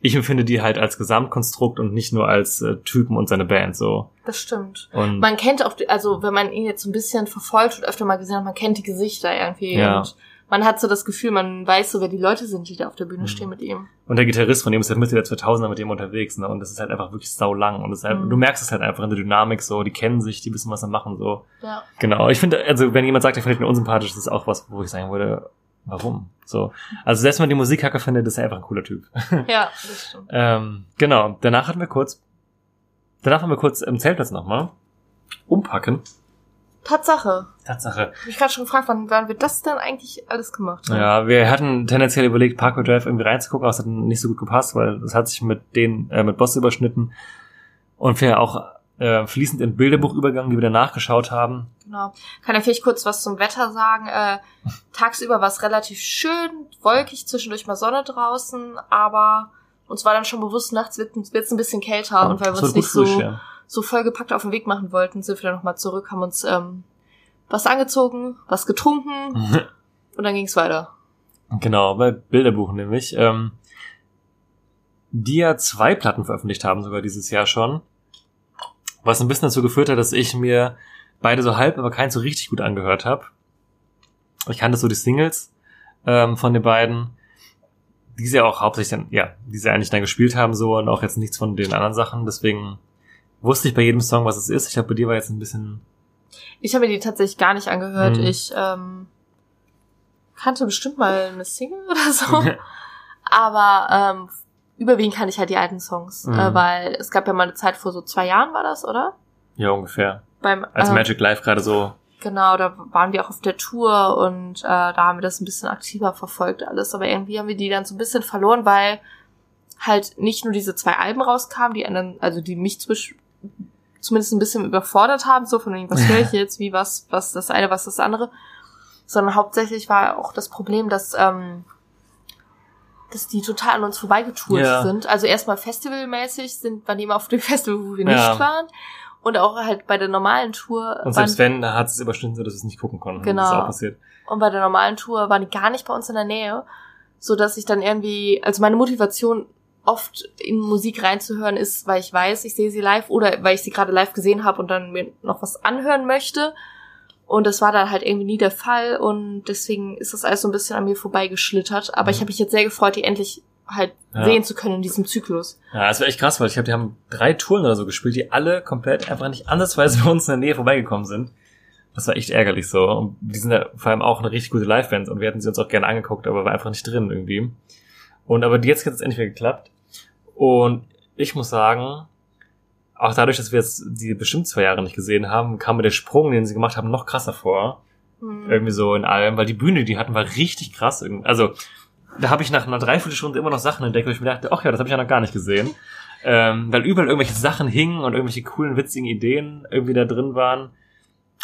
Ich empfinde die halt als Gesamtkonstrukt und nicht nur als äh, Typen und seine Band so. das stimmt. Und Man kennt auch, die- also wenn man ihn jetzt so ein bisschen verfolgt und öfter mal gesehen hat, man kennt die Gesichter irgendwie. Ja. Und man hat so das Gefühl, man weiß so, wer die Leute sind, die da auf der Bühne Mhm. stehen mit ihm. Und der Gitarrist von ihm ist halt Mitte der 2000er mit dem unterwegs, ne? Und das ist halt einfach wirklich sau lang. Und halt, Mhm. du merkst es halt einfach in der Dynamik so, die kennen sich, die wissen, was sie machen, so. Ja. Genau. Ich finde, also wenn jemand sagt, er findet ihn unsympathisch, das ist auch was, wo ich sagen würde, warum? So. Also selbst wenn man die Musik kacke findet, ist er einfach ein cooler Typ. Ja, das stimmt. ähm, genau. Danach hatten wir kurz, danach haben wir kurz im Zeltplatz nochmal umpacken. Tatsache. Tatsache. Hab ich gerade schon gefragt, wann, wann wir das denn eigentlich alles gemacht haben. Ja, wir hatten tendenziell überlegt, Parkway Drive irgendwie reinzugucken, aber es hat nicht so gut gepasst, weil es hat sich mit den, äh, mit Boss überschnitten. Und wir auch äh, fließend in Bilderbuch übergegangen, die wir danach geschaut haben. Genau. Kann ja vielleicht kurz was zum Wetter sagen. Äh, tagsüber war es relativ schön, wolkig, zwischendurch mal Sonne draußen, aber uns war dann schon bewusst, nachts wird es ein bisschen kälter und weil wir uns nicht so, frisch, ja. So vollgepackt auf den Weg machen wollten, sind wir dann nochmal zurück, haben uns ähm, was angezogen, was getrunken und dann ging's weiter. Genau, bei Bilderbuch nämlich. Ähm, die ja zwei Platten veröffentlicht haben, sogar dieses Jahr schon. Was ein bisschen dazu geführt hat, dass ich mir beide so halb, aber keins so richtig gut angehört habe. Ich kannte so die Singles ähm, von den beiden, die sie ja auch hauptsächlich dann, ja, die sie eigentlich dann gespielt haben so und auch jetzt nichts von den anderen Sachen. Deswegen wusste ich bei jedem Song, was es ist. Ich glaube, bei dir war jetzt ein bisschen Ich habe mir die tatsächlich gar nicht angehört. Mhm. Ich ähm, kannte bestimmt mal eine Single oder so. Aber ähm, überwiegend kann ich halt die alten Songs, Mhm. äh, weil es gab ja mal eine Zeit vor so zwei Jahren war das, oder? ja ungefähr. Beim Als ähm, Magic Live gerade so Genau, da waren wir auch auf der Tour und äh, da haben wir das ein bisschen aktiver verfolgt alles. Aber irgendwie haben wir die dann so ein bisschen verloren, weil halt nicht nur diese zwei Alben rauskamen, die anderen, also die mich zumindest ein bisschen überfordert haben, so von wegen, was höre ich jetzt, wie was, was das eine, was das andere, sondern hauptsächlich war auch das Problem, dass ähm, dass die total an uns vorbeigetourt Ja. sind. Also erstmal festivalmäßig sind, waren die immer auf dem Festival, wo wir Ja. nicht waren. Und auch halt bei der normalen Tour Und waren selbst wenn, da hat es überschnitten, so dass wir es nicht gucken konnten. Genau. Das ist auch passiert. und bei der normalen Tour waren die gar nicht bei uns in der Nähe, so dass ich dann irgendwie, also meine Motivation oft in Musik reinzuhören ist, weil ich weiß, ich sehe sie live oder weil ich sie gerade live gesehen habe und dann mir noch was anhören möchte. Und das war dann halt irgendwie nie der Fall und deswegen ist das alles so ein bisschen an mir vorbeigeschlittert. Aber ich habe mich jetzt sehr gefreut, die endlich halt Ja. sehen zu können in diesem Zyklus. Ja, das war echt krass, weil ich glaube, die haben drei Touren oder so gespielt, die alle komplett einfach nicht ansatzweise bei uns in der Nähe vorbeigekommen sind. Das war echt ärgerlich so. Und die sind ja vor allem auch eine richtig gute Liveband und wir hätten sie uns auch gerne angeguckt, aber war einfach nicht drin irgendwie. Und aber jetzt hat es endlich wieder geklappt. Und ich muss sagen, auch dadurch, dass wir jetzt die bestimmt zwei Jahre nicht gesehen haben, kam mir der Sprung, den sie gemacht haben, noch krasser vor. Hm. Irgendwie so in allem, weil die Bühne, die hatten, war richtig krass. Also, da habe ich nach einer Dreiviertelstunde immer noch Sachen entdeckt, wo ich mir dachte, ach ja, das habe ich ja noch gar nicht gesehen. Ähm, weil überall irgendwelche Sachen hingen und irgendwelche coolen, witzigen Ideen irgendwie da drin waren.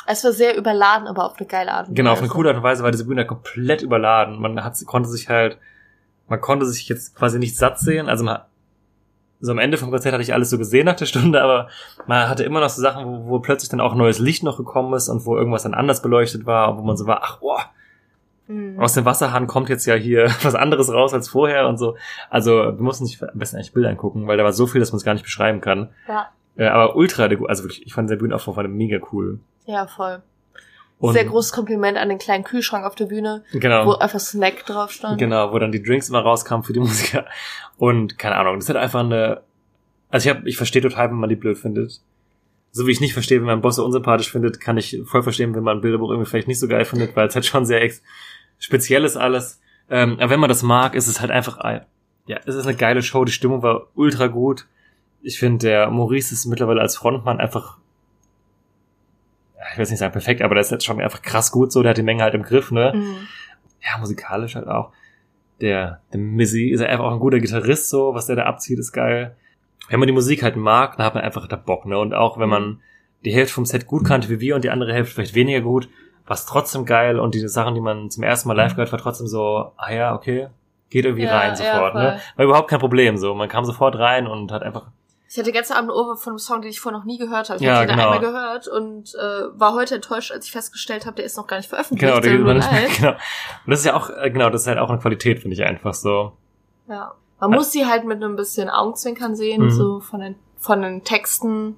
Es war sehr überladen, aber auf eine geile Art und Genau, auf eine Weise. coole Art und Weise war diese Bühne komplett überladen. Man hat, konnte sich halt, man konnte sich jetzt quasi nicht satt sehen. Also man, so am Ende vom Konzert hatte ich alles so gesehen nach der Stunde, aber man hatte immer noch so Sachen, wo, wo plötzlich dann auch neues Licht noch gekommen ist und wo irgendwas dann anders beleuchtet war, wo man so war, ach, oh, Hm. aus dem Wasserhahn kommt jetzt ja hier was anderes raus als vorher und so. Also wir mussten sich am besten eigentlich Bilder angucken, weil da war so viel, dass man es gar nicht beschreiben kann. Ja, Äh, aber ultra, also wirklich, ich fand der Bühnenaufbau war mega cool. ja, voll. Und, Sehr großes Kompliment an den kleinen Kühlschrank auf der Bühne, Genau. wo einfach Snack drauf stand. Genau, wo dann die Drinks immer rauskamen für die Musiker. Und keine Ahnung, das ist halt einfach eine. Also ich hab, ich verstehe total, wenn man die blöd findet. So wie ich nicht verstehe, wenn man Bosse unsympathisch findet, kann ich voll verstehen, wenn man ein Bilderbuch irgendwie vielleicht nicht so geil findet, weil es halt schon sehr ex speziell ist alles. Ähm, aber wenn man das mag, ist es halt einfach, ein- ja, es ist eine geile Show, die Stimmung war ultra gut. Ich finde, der Maurice ist mittlerweile als Frontmann einfach, ich will jetzt nicht sagen perfekt, aber der ist jetzt schon einfach krass gut so, der hat die Menge halt im Griff, ne? Mhm. ja, musikalisch halt auch. Der, der Mizzy ist einfach auch ein guter Gitarrist, so, was der da abzieht, ist geil. Wenn man die Musik halt mag, dann hat man einfach da Bock, ne? Und auch wenn man die Hälfte vom Set gut kannte wie wir und die andere Hälfte vielleicht weniger gut, war es trotzdem geil und die Sachen, die man zum ersten Mal live gehört, war trotzdem so, ah ja, okay, geht irgendwie Ja, rein ja, sofort, voll. ne? War überhaupt kein Problem, so. Man kam sofort rein und hat einfach, Ich hatte gestern Abend eine Ohrwurm von einem Song, den ich vorher noch nie gehört habe. Ich Ja, habe den genau. einmal gehört und äh, war heute enttäuscht, als ich festgestellt habe, der ist noch gar nicht veröffentlicht. genau, der nur nicht live. genau. Und das ist ja auch, äh, genau, das ist halt auch eine Qualität, finde ich einfach so. Ja. Man muss sie halt mit einem bisschen Augenzwinkern sehen, Mhm. so von den, von den Texten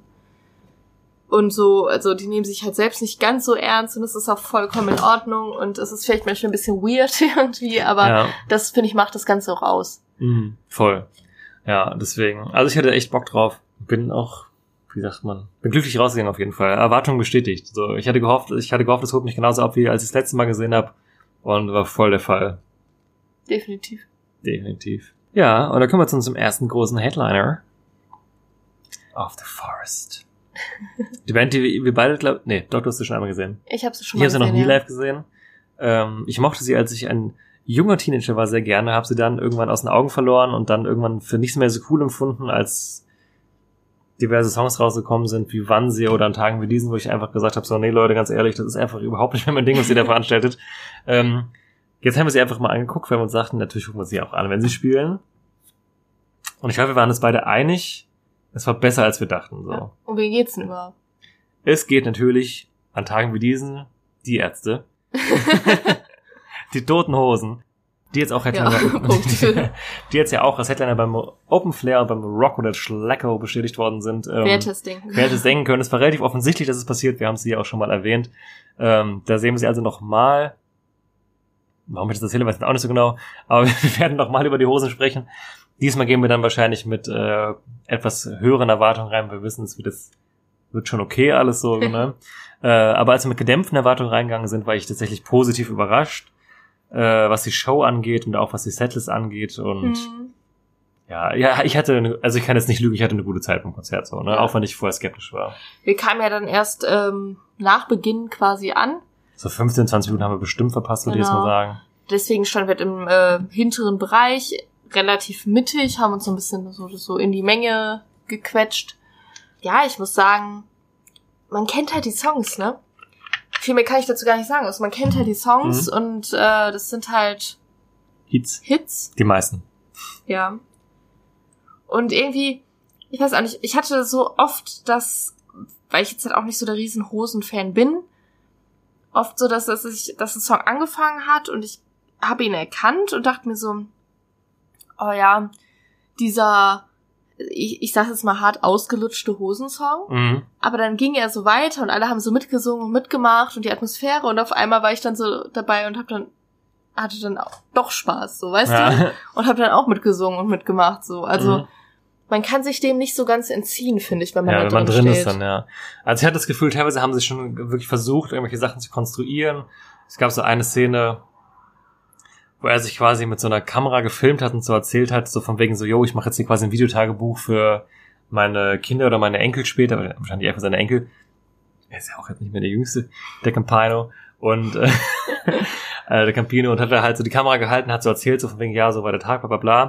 und so, also die nehmen sich halt selbst nicht ganz so ernst und das ist auch vollkommen in Ordnung und es ist vielleicht manchmal ein bisschen weird irgendwie, aber ja. das finde ich macht das Ganze auch aus. Mhm, voll. Ja, deswegen. Also ich hatte echt Bock drauf. Bin auch, wie sagt man, bin glücklich rausgegangen auf jeden Fall. Erwartung bestätigt. So, ich hatte gehofft, ich hatte gehofft, es holt mich genauso ab, wie als ich das letzte Mal gesehen habe. Und war voll der Fall. Definitiv. Definitiv. Ja, und dann kommen wir zu unserem ersten großen Headliner. Of the Forest. Die Band, die wir beide, glaub, nee, doch, du hast sie schon einmal gesehen. Ich habe sie schon Ich mal habe sie noch gesehen, nie ja. live gesehen. Ähm, ich mochte sie, als ich ein junger Teenager war, sehr gerne, habe sie dann irgendwann aus den Augen verloren und dann irgendwann für nichts mehr so cool empfunden, als diverse Songs rausgekommen sind, wie Wannsee oder an Tagen wie diesen, wo ich einfach gesagt habe, so, nee Leute, ganz ehrlich, das ist einfach überhaupt nicht mehr mein Ding, was ihr da veranstaltet. Ähm, jetzt haben wir sie einfach mal angeguckt, weil wir uns sagten, natürlich gucken wir sie auch an, wenn sie spielen. Und ich glaube, wir waren uns beide einig, es war besser, als wir dachten. So. Ja. Um wen geht's denn überhaupt? Es geht natürlich an Tagen wie diesen die Ärzte. die toten Hosen. Die jetzt auch Headliner, Ja, die jetzt ja auch als Headliner beim Open Flair und beim Rock oder Schlecko bestätigt worden sind. Ähm, Wer hätte es denken? Wer hätte es denken können? Es war relativ offensichtlich, dass es passiert. Wir haben es ja auch schon mal erwähnt. Ähm, da sehen wir sie also nochmal. Warum ich das erzähle, weiß ich auch nicht so genau. Aber wir werden nochmal über die Hosen sprechen. Diesmal gehen wir dann wahrscheinlich mit äh, etwas höheren Erwartungen rein. Wir wissen, es wird, das wird schon okay alles so. ne? äh, aber als wir mit gedämpften Erwartungen reingegangen sind, war ich tatsächlich positiv überrascht, äh, was die Show angeht und auch was die Setlist angeht. Und Mhm. ja, ja, ich hatte, eine, also ich kann jetzt nicht lügen, ich hatte eine gute Zeit beim Konzert so, ne? Ja. Auch wenn ich vorher skeptisch war. Wir kamen ja dann erst ähm, nach Beginn quasi an. So 15, 20 Minuten haben wir bestimmt verpasst, würde ich jetzt Genau. mal sagen. Deswegen standen wir im äh, hinteren Bereich, relativ mittig, haben uns so ein bisschen so, so in die Menge gequetscht. Ja, ich muss sagen, man kennt halt die Songs, ne? Viel mehr kann ich dazu gar nicht sagen. Also man kennt halt die Songs Mhm. und äh, das sind halt Hits. Hits, Die meisten. ja. Und irgendwie, ich weiß auch nicht, ich hatte so oft das, weil ich jetzt halt auch nicht so der riesen Hosen-Fan bin, oft so, dass, dass, ich, dass ein Song angefangen hat und ich habe ihn erkannt und dachte mir so, oh ja, dieser, ich, ich sag jetzt mal hart ausgelutschte Hosensong. Mhm. Aber dann ging er so weiter und alle haben so mitgesungen und mitgemacht und die Atmosphäre und auf einmal war ich dann so dabei und hab dann hatte dann auch doch Spaß, so weißt du? Ja. Und hab dann auch mitgesungen und mitgemacht, so. Also Mhm. man kann sich dem nicht so ganz entziehen, finde ich, wenn man ja, wenn man drin drin steht. ist dann, ja. Also ich hatte das Gefühl, teilweise haben sie schon wirklich versucht, irgendwelche Sachen zu konstruieren. Es gab so eine Szene, wo er sich quasi mit so einer Kamera gefilmt hat und so erzählt hat, so von wegen so, yo, ich mache jetzt hier quasi ein Videotagebuch für meine Kinder oder meine Enkel später, wahrscheinlich einfach seine Enkel. Er ist ja auch jetzt nicht mehr der Jüngste, der Campino. Und äh, äh, der Campino und hat da halt so die Kamera gehalten, hat so erzählt, so von wegen, ja, so war der Tag, bla bla bla.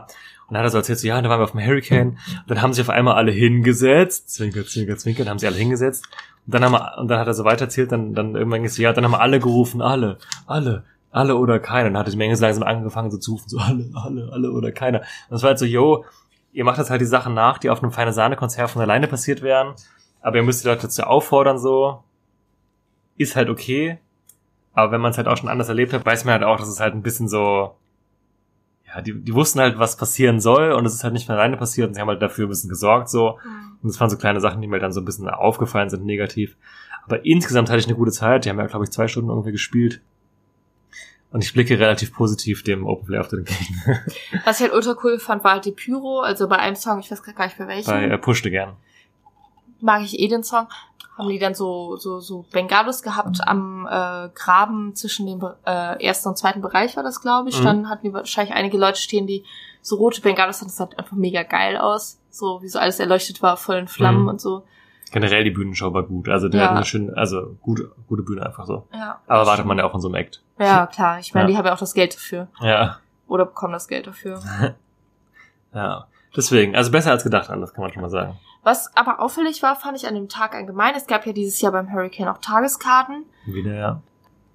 Und dann hat er so erzählt, so, ja, dann waren wir auf dem Hurricane. Und dann haben sich auf einmal alle hingesetzt. Zwinker, zwinker, zwinker. Dann haben sie alle hingesetzt. Und dann haben wir, und dann hat er so weiter erzählt, dann, dann irgendwann ist so, ja, dann haben wir alle gerufen, alle, alle, alle oder keiner. Und dann hat die Menge so langsam angefangen so zu rufen, so alle, alle, alle oder keiner. Und es war halt so, yo, ihr macht jetzt halt die Sachen nach, die auf einem feine Sahne-Konzert von alleine passiert wären. Aber ihr müsst die Leute dazu auffordern, so. Ist halt okay. Aber wenn man es halt auch schon anders erlebt hat, weiß man halt auch, dass es halt ein bisschen so, ja, die, die wussten halt, was passieren soll und es ist halt nicht von alleine passiert und sie haben halt dafür ein bisschen gesorgt, so. Mhm. Und das waren so kleine Sachen, die mir dann so ein bisschen aufgefallen sind, negativ. Aber insgesamt hatte ich eine gute Zeit. Die haben ja, glaube ich, zwei Stunden irgendwie gespielt. Und ich blicke relativ positiv dem Open Play Auftritt entgegen. Was ich halt ultra cool fand, war halt die Pyro. Also bei einem Song, ich weiß gar nicht bei welchem, Bei äh, Pushte gern. mag ich eh den Song. Haben die dann so so so Bengalos gehabt am äh, Graben zwischen dem äh, ersten und zweiten Bereich war das, glaube ich. Mhm. Dann hatten die wahrscheinlich einige Leute stehen, die so rote Bengalos hatten. Das sah einfach mega geil aus. So wie so alles erleuchtet war, voll in Flammen Mhm. und so. Generell die Bühnenshow war gut. Also die Ja. hatten eine schöne, also gute, gute Bühne einfach so. Ja. Aber wartet man ja auch von so einem Act. Ja, klar. Ich meine, Ja. die haben ja auch das Geld dafür. Ja. Oder bekommen das Geld dafür. Ja. Deswegen, also besser als gedacht, das kann man schon mal sagen. Was aber auffällig war, fand ich an dem Tag allgemein, es gab ja dieses Jahr beim Hurricane auch Tageskarten, Wieder, ja.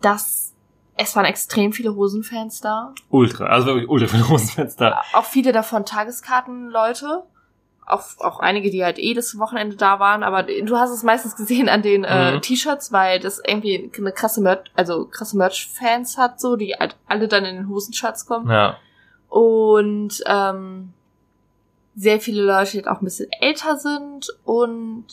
dass es waren extrem viele Hosenfans da. Ultra, also wirklich ultra viele Hosenfans da. Auch viele davon Tageskartenleute. Auch, auch einige, die halt eh das Wochenende da waren, aber du hast es meistens gesehen an den äh, Mhm. T-Shirts, weil das irgendwie eine krasse Merch, also krasse Merch-Fans hat, so, die halt alle dann in den Hosenshirts kommen. Ja. und ähm, sehr viele Leute, die halt auch ein bisschen älter sind und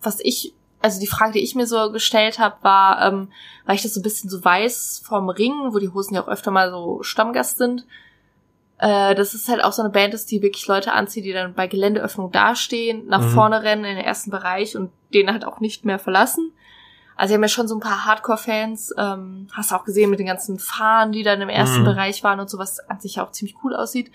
was ich, also die Frage, die ich mir so gestellt habe, war, ähm, weil ich das so ein bisschen so weiß vom Ring, wo die Hosen ja auch öfter mal so Stammgast sind, äh, das ist halt auch so eine Band ist, die wirklich Leute anzieht, die dann bei Geländeöffnung dastehen, nach Mhm. vorne rennen in den ersten Bereich und den halt auch nicht mehr verlassen. Also sie haben ja schon so ein paar Hardcore-Fans, ähm, hast du auch gesehen mit den ganzen Fahnen, die dann im ersten Mhm. Bereich waren und so, was an sich auch ziemlich cool aussieht.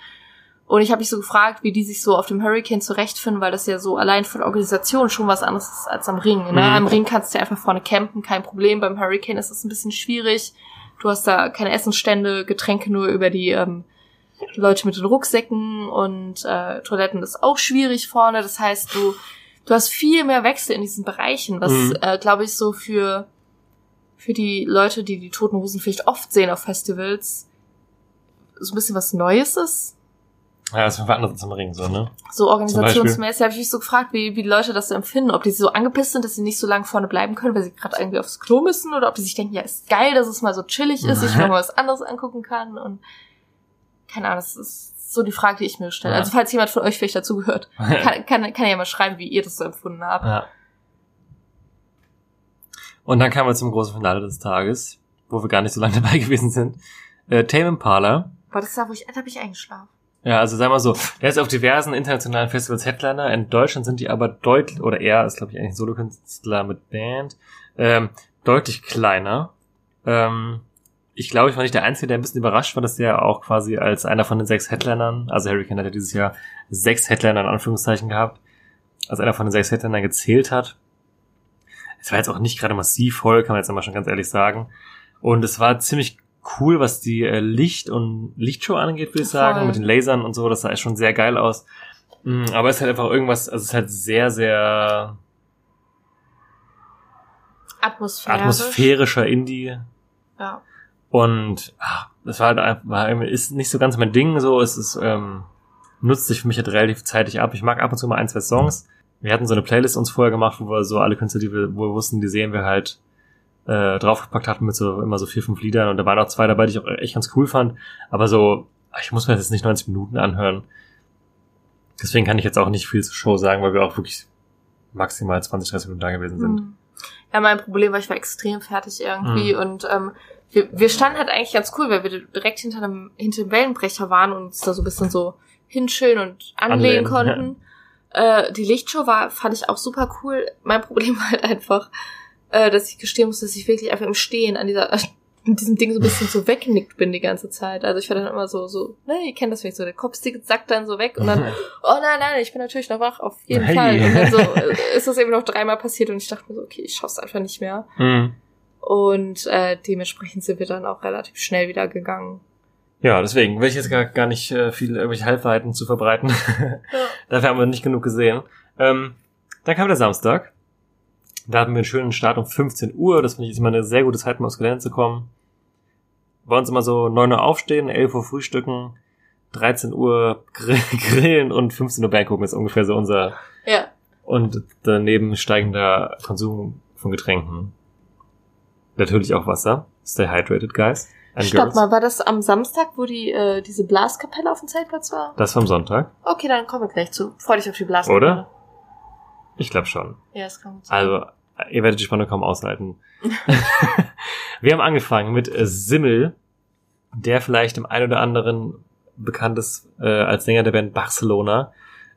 Und ich habe mich so gefragt, wie die sich so auf dem Hurricane zurechtfinden, weil das ja so allein von Organisation schon was anderes ist als am Ring. Ne? Mhm. Am Ring kannst du ja einfach vorne campen, kein Problem. Beim Hurricane ist das ein bisschen schwierig. Du hast da keine Essensstände, Getränke nur über die ähm, Leute mit den Rucksäcken und äh, Toiletten ist auch schwierig vorne. Das heißt, du, du hast viel mehr Wechsel in diesen Bereichen, was, Mhm. äh, glaube ich, so für, für die Leute, die die Toten Hosen vielleicht oft sehen auf Festivals, so ein bisschen was Neues ist. Ja, das war anders am Ring, so, ne? So organisationsmäßig habe ich mich so gefragt, wie, wie die Leute das so empfinden. Ob die so angepisst sind, dass sie nicht so lange vorne bleiben können, weil sie gerade irgendwie aufs Klo müssen, oder ob die sich denken, ja, ist geil, dass es mal so chillig ist, ich mir mal was anderes angucken kann und keine Ahnung, das ist so die Frage, die ich mir stelle. Ja. Also falls jemand von euch vielleicht dazugehört, kann, kann, kann ja mal schreiben, wie ihr das so empfunden habt. Ja. Und dann kamen wir zum großen Finale des Tages, wo wir gar nicht so lange dabei gewesen sind. Äh, Tame Impala. War das da, wo ich, da hab ich eingeschlafen. Ja, also sagen wir so, er ist auf diversen internationalen Festivals Headliner. In Deutschland sind die aber deutlich, oder er ist, glaube ich, eigentlich ein Solokünstler mit Band, ähm, deutlich kleiner. Ähm, ich glaube, ich war nicht der Einzige, der ein bisschen überrascht war, dass der auch quasi als einer von den sechs Headlinern, also Hurricane hat ja dieses Jahr sechs Headliner in Anführungszeichen gehabt, als einer von den sechs Headlinern gezählt hat. Es war jetzt auch nicht gerade massiv voll, kann man jetzt mal schon ganz ehrlich sagen. Und es war ziemlich cool, was die äh, Licht- und Lichtshow angeht, würde ich sagen, Voll. mit den Lasern und so, das sah schon sehr geil aus. Mm, Aber es ist halt einfach irgendwas, also es ist halt sehr, sehr Atmosphärisch. atmosphärischer Indie. Ja. Und ach, das war halt einfach, ist nicht so ganz mein Ding, so, es ist, ähm, nutzt sich für mich halt relativ zeitig ab. Ich mag ab und zu mal ein, zwei Songs. Wir hatten so eine Playlist uns vorher gemacht, wo wir so alle Künstler, die wir, wo wir wussten, die sehen wir halt äh, draufgepackt hatten mit so immer so vier, fünf Liedern und da waren auch zwei dabei, die ich auch echt ganz cool fand. Aber so, ich muss mir das jetzt nicht 90 Minuten anhören. Deswegen kann ich jetzt auch nicht viel zur Show sagen, weil wir auch wirklich maximal 20, 30 Minuten da gewesen sind. Hm. Ja, mein Problem war, ich war extrem fertig irgendwie Mhm. und ähm, wir, wir standen halt eigentlich ganz cool, weil wir direkt hinter dem, hinter dem Wellenbrecher waren und uns da so ein bisschen so hinschillen und anlehnen Anlehnen, konnten. Äh, die Lichtshow war, fand ich auch super cool. Mein Problem war halt einfach, äh, dass ich gestehen muss, dass ich wirklich einfach im Stehen an dieser mit diesem Ding so ein bisschen so weggenickt bin die ganze Zeit. Also ich war dann immer so, so, ne, ihr kennt das vielleicht so, der Kopf sackt dann so weg und dann, oh nein, nein, ich bin natürlich noch wach, auf jeden Hey. Fall. Und dann so äh, ist das eben noch dreimal passiert und ich dachte mir so, okay, ich schaff's einfach nicht mehr. Mhm. Und äh, dementsprechend sind wir dann auch relativ schnell wieder gegangen. Ja, deswegen will ich jetzt gar, gar nicht äh, viel irgendwelche Halbwahrheiten zu verbreiten. Dafür haben wir nicht genug gesehen. Ähm, dann kam der Samstag. Da hatten wir einen schönen Start um 15 Uhr. Das finde ich ist immer eine sehr gute Zeit, mal aufs Gelände zu kommen. Bei uns immer so 9 Uhr aufstehen, 11 Uhr frühstücken, 13 Uhr grill- grillen und 15 Uhr Band gucken ist ungefähr so unser Ja. und daneben steigender Konsum von Getränken. Natürlich auch Wasser. Stay hydrated, guys. And Stopp girls. mal, war das am Samstag, wo die äh, diese Blaskapelle auf dem Zeltplatz war? Das vom Sonntag, Okay, dann kommen wir gleich zu. Freu dich auf die Blaskapelle. oder? Ich glaube schon. Ja, das kann gut sein. Also, ihr werdet die Spannung kaum aushalten. Wir haben angefangen mit äh, Simmel, der vielleicht dem einen oder anderen bekannt ist äh, als Sänger der Band Barcelona,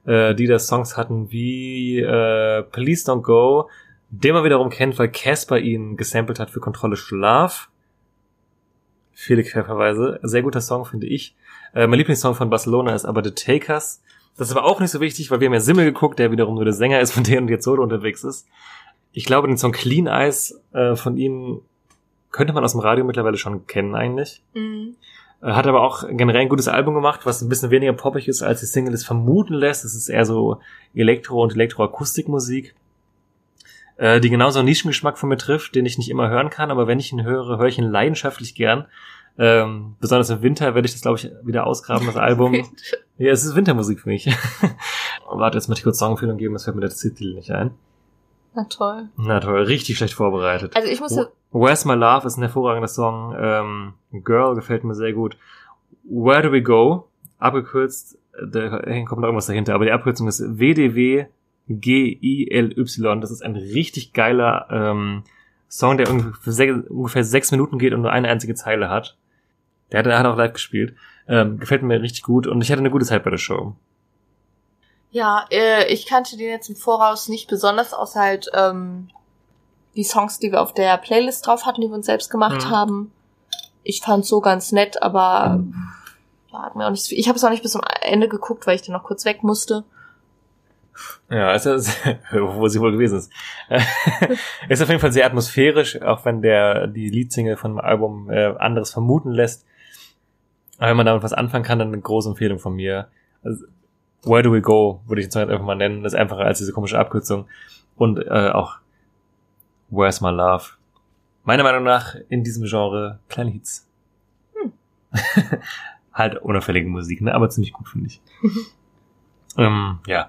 äh, die da Songs hatten wie äh, Please Don't Go, den man wiederum kennt, weil Casper ihn gesampelt hat für Kontrolle Schlaf. Viele Querverweise. Sehr guter Song, finde ich. Äh, mein Lieblingssong von Barcelona ist aber The Takers. Das ist aber auch nicht so wichtig, weil wir haben ja Simmel geguckt, der wiederum nur der Sänger ist von denen und jetzt solo unterwegs ist. Ich glaube, den Song Clean Eyes äh, von ihm könnte man aus dem Radio mittlerweile schon kennen eigentlich. Mhm. Äh, Hat aber auch generell ein gutes Album gemacht, was ein bisschen weniger poppig ist, als die Single es vermuten lässt. Es ist eher so Elektro- und Elektroakustikmusik, äh, die genauso einen Nischengeschmack von mir trifft, den ich nicht immer hören kann, aber wenn ich ihn höre, höre ich ihn leidenschaftlich gern. Ähm, besonders im Winter werde ich das, glaube ich, wieder ausgraben, das Album. Ja, es ist Wintermusik für mich. Warte, jetzt möchte ich kurz Songempfehlung geben, das fällt mir der Titel nicht ein. Na toll. Na toll, richtig schlecht vorbereitet. Also ich muss ja, Where's My Love ist ein hervorragender Song. Ähm, Girl gefällt mir sehr gut. Where Do We Go? Abgekürzt, da kommt noch irgendwas dahinter, aber die Abkürzung ist WDW G-I-L-Y. Das ist ein richtig geiler ähm, Song, der ungefähr, sech- ungefähr sechs Minuten geht und nur eine einzige Zeile hat. Der hat, der hat auch live gespielt. Ähm, gefällt mir richtig gut und ich hatte eine gute Zeit bei der Show. ja, äh, ich kannte den jetzt im Voraus nicht besonders, außer halt ähm, die Songs, die wir auf der Playlist drauf hatten, die wir uns selbst gemacht Mhm. haben. Ich fand's so ganz nett, aber ja, hat mir auch nicht. Ich habe es auch nicht bis zum Ende geguckt, weil ich dann noch kurz weg musste. Ja, es ist, wo sie wohl gewesen ist. ist auf jeden Fall sehr atmosphärisch, auch wenn der die Leadsingle von dem Album äh, anderes vermuten lässt. Aber wenn man damit was anfangen kann, dann eine große Empfehlung von mir. Also, Where Do We Go, würde ich jetzt einfach mal nennen. Das ist einfacher als diese komische Abkürzung. Und äh, auch Where's My Love. Meiner Meinung nach in diesem Genre kleine Hits. halt unauffällige Musik, ne? Aber ziemlich gut, finde ich. ähm, ja,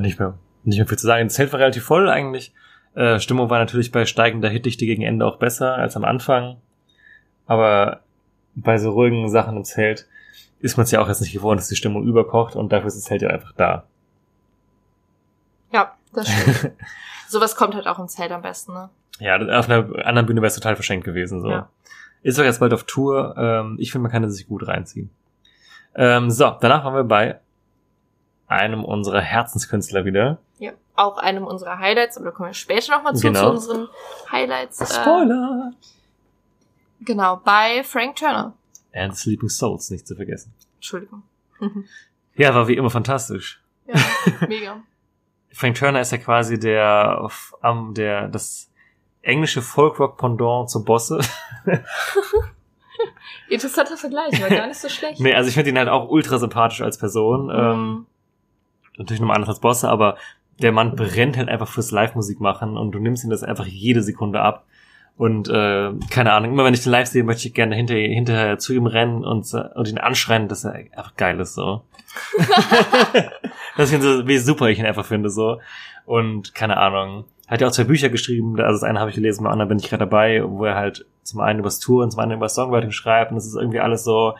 nicht mehr, nicht mehr viel zu sagen. Das Zelt war relativ voll eigentlich. Äh, Stimmung war natürlich bei steigender Hitdichte gegen Ende auch besser als am Anfang. Aber bei so ruhigen Sachen im Zelt ist man es ja auch jetzt nicht gewohnt, dass die Stimmung überkocht und dafür ist das Zelt ja einfach da. Ja, das stimmt. Sowas kommt halt auch im Zelt am besten, ne? Ja, auf einer anderen Bühne wäre es total verschenkt gewesen. So. Ja. Ist doch jetzt bald auf Tour. Ähm, ich finde, man kann es sich gut reinziehen. Ähm, so, danach waren wir bei einem unserer Herzenskünstler wieder. Ja. Auch einem unserer Highlights, aber da kommen wir später nochmal zu, Genau. zu unseren Highlights. Äh, Spoiler! Genau, bei Frank Turner. And Sleeping Souls, nicht zu vergessen. Entschuldigung. Ja, war wie immer fantastisch. Ja, mega. Frank Turner ist ja quasi der, am der, das englische Folkrock-Pendant zum Bosse. Interessanter Vergleich, war gar nicht so schlecht. nee, also ich finde ihn halt auch ultra sympathisch als Person. Ähm, Mhm. Natürlich nochmal anders als Bosse, aber der Mann brennt halt einfach fürs Live-Musik machen und du nimmst ihm das einfach jede Sekunde ab. Und äh, keine Ahnung, immer wenn ich den live sehe, möchte ich gerne hinter, hinterher zu ihm rennen und, äh, und ihn anschreien, dass er einfach geil ist so. das finde ich so, wie super ich ihn einfach finde so. Und keine Ahnung. Hat ja auch zwei Bücher geschrieben, also das eine habe ich gelesen, beim anderen bin ich gerade dabei, wo er halt zum einen übers Touren, zum anderen über Songwriting schreibt und das ist irgendwie alles so,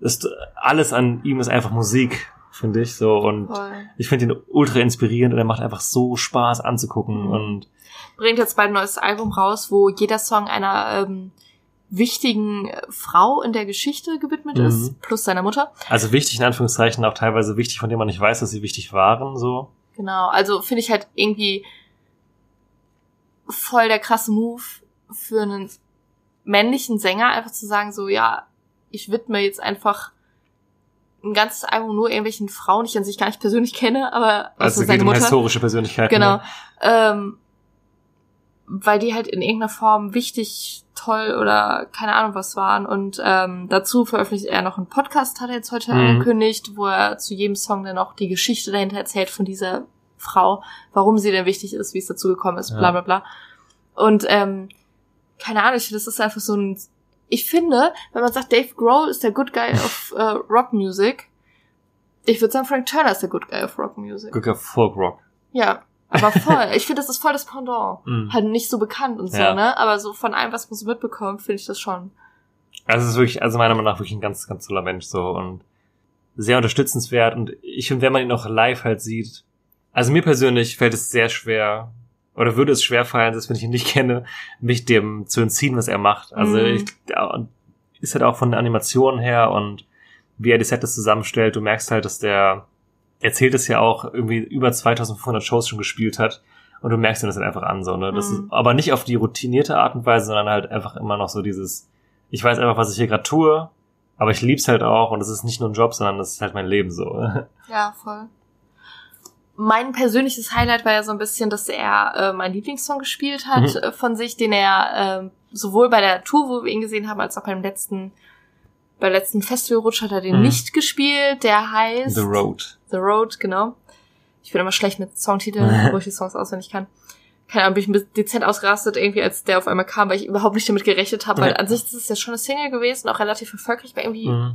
ist, alles an ihm ist einfach Musik, finde ich so und Voll. ich finde ihn ultra inspirierend und er macht einfach so Spaß anzugucken Mhm. und Bringt jetzt bald ein neues Album raus, wo jeder Song einer ähm, wichtigen äh, Frau in der Geschichte gewidmet Mhm. ist, plus seiner Mutter. also wichtig in Anführungszeichen auch teilweise wichtig, von dem man nicht weiß, dass sie wichtig waren, so. Genau, also finde ich halt irgendwie voll der krasse Move für einen männlichen Sänger, einfach zu sagen, so, ja, ich widme jetzt einfach ein ganzes Album nur irgendwelchen Frauen, die ich an sich gar nicht persönlich kenne, aber Also es geht um Mutter. historische Persönlichkeiten. Genau. Ne? Ähm, weil die halt in irgendeiner Form wichtig, toll oder keine Ahnung was waren. Und ähm, dazu veröffentlicht er noch einen Podcast, hat er jetzt heute Mhm. angekündigt, wo er zu jedem Song dann auch die Geschichte dahinter erzählt von dieser Frau, warum sie denn wichtig ist, wie es dazu gekommen ist, bla Ja. bla bla. Und ähm, keine Ahnung, ich finde, das ist einfach so ein. Ich finde, wenn man sagt, Dave Grohl ist der Good Guy of äh, Rock Music, ich würde sagen, Frank Turner ist der Good Guy of Rock Music. Gucker Folk Rock. Ja, aber voll. ich finde, das ist voll das Pendant. Mhm. Halt nicht so bekannt und so, Ja. ne? Aber so von allem, was man so mitbekommt, finde ich das schon. Also es ist wirklich, also meiner Meinung nach wirklich ein ganz, ganz toller Mensch so und sehr unterstützenswert und ich finde, wenn man ihn auch live halt sieht, also mir persönlich fällt es sehr schwer oder würde es schwer fallen, selbst wenn ich ihn nicht kenne, mich dem zu entziehen, was er macht. Also Mhm. ich, ist halt auch von der Animation her und wie er die Sets zusammenstellt, du merkst halt, dass der erzählt es ja auch irgendwie über 2500 Shows schon gespielt hat und du merkst ihm das halt einfach an so, ne? Das Mhm. ist aber nicht auf die routinierte Art und Weise, sondern halt einfach immer noch so dieses ich weiß einfach, was ich hier gerade tue, aber ich lieb's halt auch und es ist nicht nur ein Job, sondern es ist halt mein Leben so. Ja, voll. Mein persönliches Highlight war ja so ein bisschen, dass er äh, meinen Lieblingssong gespielt hat Mhm. äh, von sich, den er äh, sowohl bei der Tour, wo wir ihn gesehen haben, als auch beim letzten, bei letzten Festivalrutsch hat er den Mhm. nicht gespielt. Der heißt The Road. The Road, genau. Ich bin immer schlecht mit Songtiteln, wo ich die Songs auswendig kann. Keine Ahnung, bin ich ein bisschen dezent ausgerastet, irgendwie, als der auf einmal kam, weil ich überhaupt nicht damit gerechnet habe, weil Ja. an sich ist es ja schon eine Single gewesen, auch relativ erfolgreich, aber irgendwie Mhm.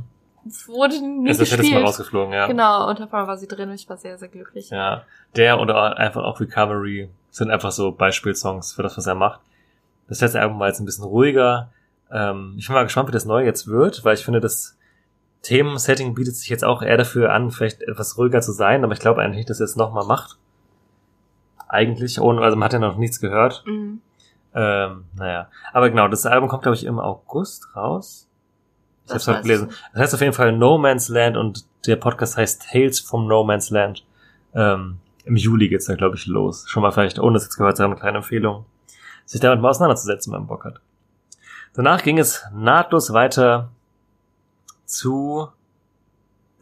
Wurde nie Es ist letztes Mal gespielt. rausgeflogen, ja. Genau, und einmal war sie drin und ich war sehr, sehr glücklich. Ja. Der oder einfach auch Recovery sind einfach so Beispielsongs für das, was er macht. Das letzte Album war jetzt ein bisschen ruhiger. Ähm, ich bin mal gespannt, wie das neue jetzt wird, weil ich finde, das Themensetting bietet sich jetzt auch eher dafür an, vielleicht etwas ruhiger zu sein, aber ich glaube eigentlich nicht, dass er es nochmal macht. Eigentlich, ohne, also man hat ja noch nichts gehört. Mhm. Ähm, naja. Aber genau, das Album kommt, glaube ich, im August raus. Ich Das habe heute gelesen. Das heißt auf jeden Fall No Man's Land und der Podcast heißt Tales from No Man's Land. Ähm, Im Juli geht's da, glaube ich, los. Schon mal vielleicht, ohne es jetzt gehört zu haben, eine kleine Empfehlung, sich damit mal auseinanderzusetzen, wenn man Bock hat. Danach ging es nahtlos weiter zu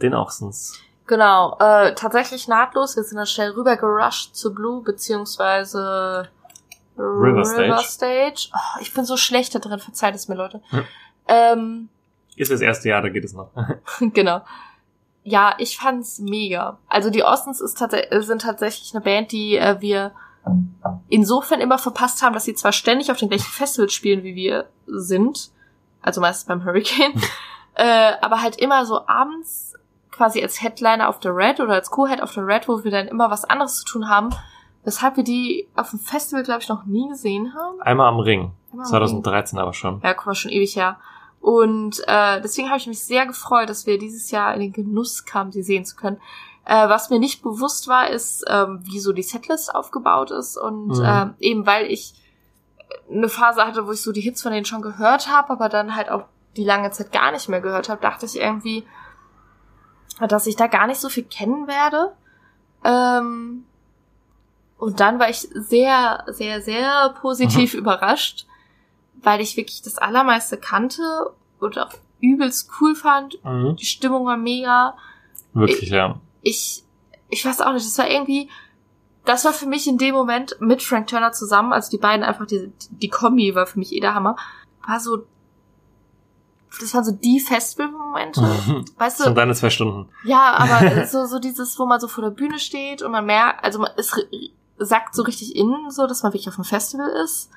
den Ochsens. Genau, äh, tatsächlich nahtlos. Wir sind dann schnell rüber gerusht zu Blue, beziehungsweise River Stage. River Stage. Oh, ich bin so schlecht da drin, verzeiht es mir, Leute. Hm. Ähm, Ist das erste Jahr, da geht es noch. genau. Ja, ich fand's mega. Also die Ostens ist tats sind tatsächlich eine Band, die äh, wir insofern immer verpasst haben, dass sie zwar ständig auf den gleichen Festivals spielen, wie wir sind, also meistens beim Hurricane, äh, aber halt immer so abends quasi als Headliner auf der Red oder als Co-Head auf der Red, wo wir dann immer was anderes zu tun haben, weshalb wir die auf dem Festival, glaube ich, noch nie gesehen haben. Einmal am Ring. Einmal am 2013 aber schon. Ja, guck mal, schon ewig her. Und äh, deswegen habe ich mich sehr gefreut, dass wir dieses Jahr in den Genuss kamen, sie sehen zu können. Äh, was mir nicht bewusst war, ist, ähm, wie so die Setlist aufgebaut ist. Und Mhm. ähm, eben weil ich eine Phase hatte, wo ich so die Hits von denen schon gehört habe, aber dann halt auch die lange Zeit gar nicht mehr gehört habe, dachte ich irgendwie, dass ich da gar nicht so viel kennen werde. Ähm, und dann war ich sehr, sehr, sehr positiv überrascht, weil ich wirklich das Allermeiste kannte und auch übelst cool fand. Mhm. Die Stimmung war mega. Wirklich, ja. Ich, ich weiß auch nicht, das war irgendwie, das war für mich in dem Moment mit Frank Turner zusammen, also die beiden einfach, die, die Kombi war für mich eh der Hammer, war so, das waren so die Festivalmomente. Weißt Schon du, deine zwei Stunden. ja, aber so, so dieses, wo man so vor der Bühne steht und man merkt, also man, es sagt so richtig innen so, dass man wirklich auf einem Festival ist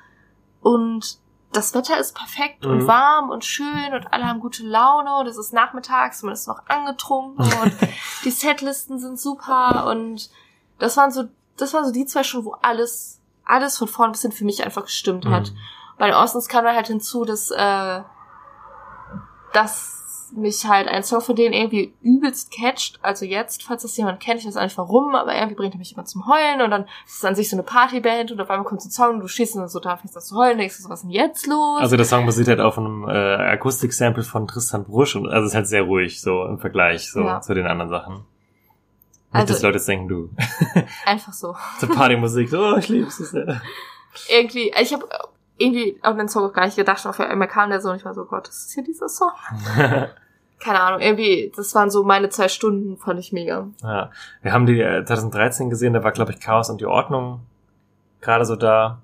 und das Wetter ist perfekt Mhm. und warm und schön und alle haben gute Laune und es ist nachmittags, man ist noch angetrunken und die Setlisten sind super und das waren so, das waren so die zwei Stunden, wo alles, alles von vorn bis hin für mich einfach gestimmt hat. Mhm. Bei den Austins kam dann halt hinzu, dass, äh, dass mich halt ein Song von denen irgendwie übelst catcht. Also jetzt, falls das jemand kennt, ich weiß nicht warum, aber irgendwie bringt er mich immer zum Heulen und dann ist es an sich so eine Partyband und auf einmal kommt so ein Song und du stehst dann so da, fängst an zu heulen, denkst du so, was ist denn jetzt los? Also der Song basiert halt auf einem äh, Akustik-Sample von Tristan Brusch und also ist halt sehr ruhig so im Vergleich so Ja. zu den anderen Sachen. Nicht, Also- dass Leute jetzt denken, du, Einfach so. zur Partymusik, oh, ich liebe es. sehr. Irgendwie, ich habe irgendwie auf den Song auch gar nicht gedacht, und auf einmal kam der so und ich war so, Gott, das ist hier dieser Song. Keine Ahnung, irgendwie, das waren so meine zwei Stunden, fand ich mega. ja. Wir haben die äh, 2013 gesehen, da war glaube ich Chaos und die Ordnung gerade so da.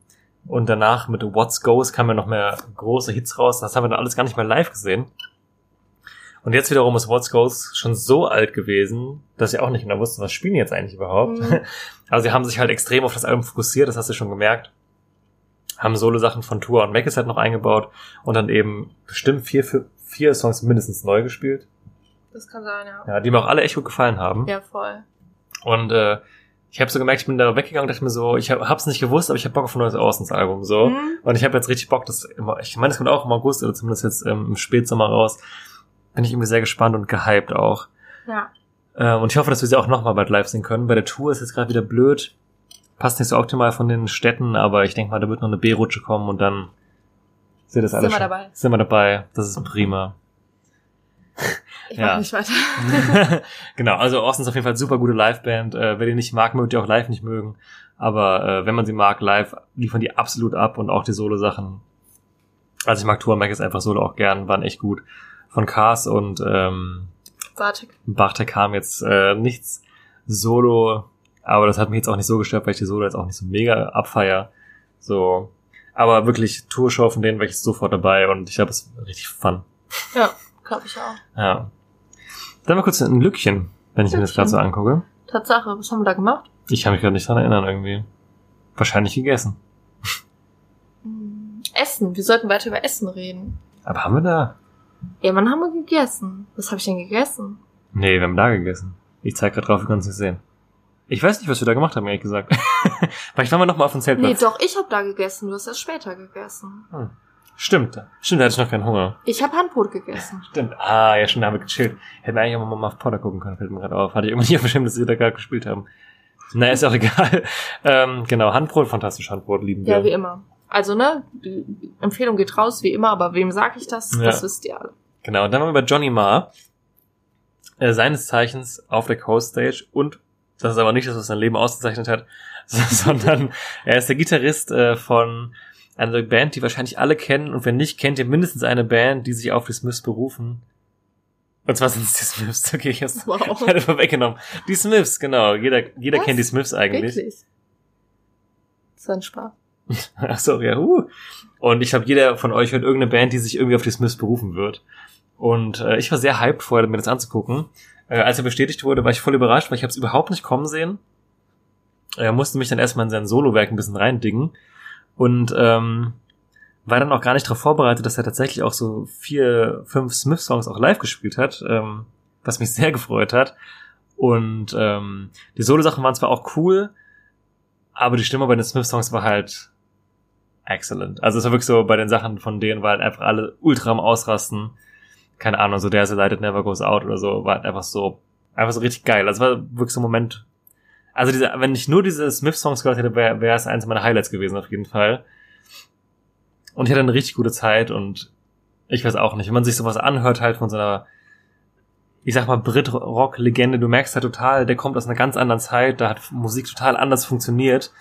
Und danach mit What's Goes kamen ja noch mehr große Hits raus. Das haben wir dann alles gar nicht mehr live gesehen. Und jetzt wiederum ist What's Goes schon so alt gewesen, dass ich auch nicht genau wusste, was spielen die jetzt eigentlich überhaupt. Mhm. Also sie haben sich halt extrem auf das Album fokussiert, das hast du schon gemerkt. Haben Solo-Sachen von Tour und Mackes halt noch eingebaut und dann eben bestimmt vier, vier, vier Songs mindestens neu gespielt. Das kann sein, ja. Ja, die mir auch alle echt gut gefallen haben. Ja, voll. Und äh, ich habe so gemerkt, ich bin da weggegangen dachte mir so, ich hab, hab's nicht gewusst, aber ich habe Bock auf ein neues Auslands-Album so. Mhm. Und ich habe jetzt richtig Bock, das immer, ich meine, es kommt auch im August oder zumindest jetzt ähm, im Spätsommer raus. Bin ich irgendwie sehr gespannt und gehypt auch. Ja. Ähm, und ich hoffe, dass wir sie auch nochmal bald live sehen können. Bei der Tour ist jetzt gerade wieder blöd. Passt nicht so optimal von den Städten, aber ich denke mal, da wird noch eine B-Rutsche kommen und dann sind das Sind alle wir schon. dabei. Sind wir dabei. Das ist prima. Ich Ja. mach nicht weiter. genau, also Austin ist auf jeden Fall super gute Liveband. Äh, wer die nicht mag, mögt ihr auch live nicht mögen. Aber äh, wenn man sie mag, live liefern die absolut ab und auch die Solo-Sachen. Also ich mag Tour Mac ist einfach Solo auch gern, waren echt gut. Von Cars und ähm, Bartek. Bartek kam jetzt äh, nichts Solo, aber das hat mich jetzt auch nicht so gestört, weil ich die Solo jetzt auch nicht so mega abfeier. So, aber wirklich Tourshow von denen war ich sofort dabei und ich habe es richtig fun. Ja, glaube ich auch. Ja. Dann mal kurz ein Lückchen, wenn ich mir das gerade so angucke. Tatsache, was haben wir da gemacht? Ich kann mich gerade nicht dran erinnern irgendwie. Wahrscheinlich gegessen. Hm, Essen. Wir sollten weiter über Essen reden. Aber haben wir da? Ja, wann haben wir gegessen? Was habe ich denn gegessen? Nee, wir haben da gegessen. Ich zeig gerade drauf, wir können es nicht sehen. Ich weiß nicht, was wir da gemacht haben, ehrlich gesagt. Vielleicht waren wir noch mal auf dem Nee, Zeltplatz. doch, ich habe da gegessen. Du hast erst später gegessen. Hm. Stimmt. Stimmt, da hatte ich noch keinen Hunger. Ich habe Handbrot gegessen. Stimmt. Ah, ja, stimmt, da haben wir gechillt. Hätten wir eigentlich auch mal auf Potter gucken können, fällt mir gerade auf. Hatte ich immer nicht auf dem Schirm, dass wir da gerade gespielt haben. Na, ist auch egal. ähm, genau, Handbrot, fantastisch Handbrot, lieben wir. Ja, wie immer. Also, ne, die Empfehlung geht raus, wie immer, aber wem sage ich das? Ja. Das wisst ihr alle. Genau, und dann waren wir bei Johnny Marr, äh, seines Zeichens auf der Coast Stage und das ist aber nicht das, was sein Leben ausgezeichnet hat, sondern er ist der Gitarrist äh, von einer Band, die wahrscheinlich alle kennen und wenn nicht, kennt ihr mindestens eine Band, die sich auf die Smiths berufen. Und zwar sind es die Smiths, okay, ich hab's Wow. leider vorweggenommen. Die Smiths, genau, jeder, jeder Was? kennt die Smiths eigentlich. Wirklich? Das war ein Spaß. Ach so, ja, uh. Und ich glaube, jeder von euch hört irgendeine Band, die sich irgendwie auf die Smiths berufen wird. Und äh, ich war sehr hyped vorher, mir das anzugucken. Äh, als er bestätigt wurde, war ich voll überrascht, weil ich habe es überhaupt nicht kommen sehen. Er musste mich dann erstmal in sein Solowerk ein bisschen reindingen. Und ähm, war dann auch gar nicht darauf vorbereitet, dass er tatsächlich auch so vier, fünf Smith-Songs auch live gespielt hat, ähm, was mich sehr gefreut hat. Und ähm, die Solo-Sachen waren zwar auch cool, aber die Stimme bei den Smith-Songs war halt excellent. Also es war wirklich so, bei den Sachen von denen war halt einfach alle ultra am Ausrasten. Keine Ahnung, so a Light That Never Goes Out oder so, war halt einfach so, einfach so richtig geil. Also war wirklich so ein Moment. Also diese, wenn ich nur diese Smith-Songs gehört hätte, wäre wäre es eins meiner Highlights gewesen auf jeden Fall. Und ich hatte eine richtig gute Zeit und ich weiß auch nicht, wenn man sich sowas anhört halt von so einer, ich sag mal, Brit-Rock-Legende, du merkst halt total, der kommt aus einer ganz anderen Zeit, da hat Musik total anders funktioniert.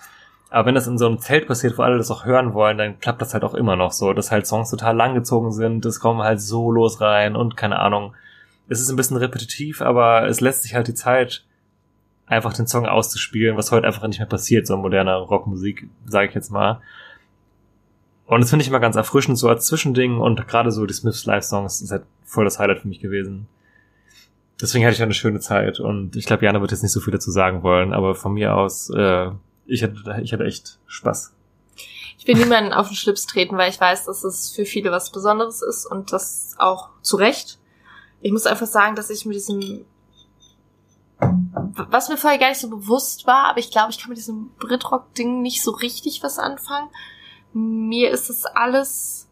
Aber wenn das in so einem Zelt passiert, wo alle das auch hören wollen, dann klappt das halt auch immer noch so, dass halt Songs total langgezogen sind, es kommen halt Solos rein und keine Ahnung. Es ist ein bisschen repetitiv, aber es lässt sich halt die Zeit, einfach den Song auszuspielen, was heute einfach nicht mehr passiert, so in moderner Rockmusik, sage ich jetzt mal. Und das finde ich immer ganz erfrischend, so als Zwischending und gerade so die Smiths Live-Songs ist halt voll das Highlight für mich gewesen. Deswegen hatte ich eine schöne Zeit und ich glaube, Jana wird jetzt nicht so viel dazu sagen wollen, aber von mir aus, äh, ich hatte, ich hatte echt Spaß. Ich will niemanden auf den Schlips treten, weil ich weiß, dass es für viele was Besonderes ist und das auch zu Recht. Ich muss einfach sagen, dass ich mit diesem, was mir vorher gar nicht so bewusst war, aber ich glaube, ich kann mit diesem Britrock-Ding nicht so richtig was anfangen. Mir ist das alles,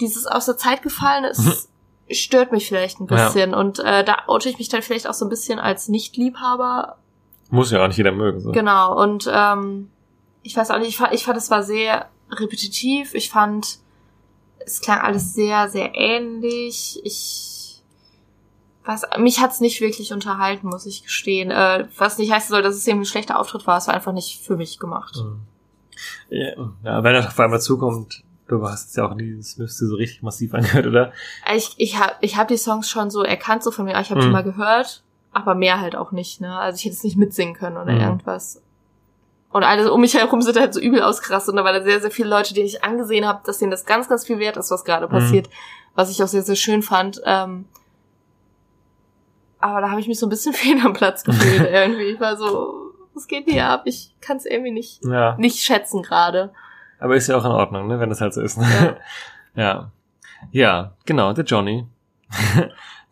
dieses aus der Zeit gefallen, es stört mich vielleicht ein Ja. bisschen und äh, da oute ich mich dann vielleicht auch so ein bisschen als Nicht-Liebhaber Muss ja auch nicht jeder mögen. So. Genau, und ähm, ich weiß auch nicht, ich fand, ich fand, es war sehr repetitiv. Ich fand, es klang alles sehr, sehr ähnlich. Ich weiß, mich hat's nicht wirklich unterhalten, muss ich gestehen. Äh, was nicht heißen soll, dass es irgendwie ein schlechter Auftritt war. Es war einfach nicht für mich gemacht. Mhm. Ja, wenn er auf einmal zukommt, du hast es ja auch nie, das müsste so richtig massiv angehört, oder? Ich, ich habe ich hab die Songs schon so erkannt, so von mir, ich habe die Mhm. mal gehört, aber mehr halt auch nicht, ne? Also ich hätte es nicht mitsingen können oder Mhm. irgendwas. Und alle um mich herum sind halt so übel ausgerastet und da waren sehr, sehr viele Leute, denen ich angesehen habe, dass denen das ganz, ganz viel wert ist, was gerade Mhm. passiert, was ich auch sehr, sehr schön fand. Ähm, aber da habe ich mich so ein bisschen fehl am Platz gefühlt irgendwie. Ich war so, was geht hier ab? Ich kann es irgendwie nicht, Ja. nicht schätzen gerade. Aber ist ja auch in Ordnung, ne, wenn das halt so ist. Ne? Ja. ja. Ja, genau, der Johnny.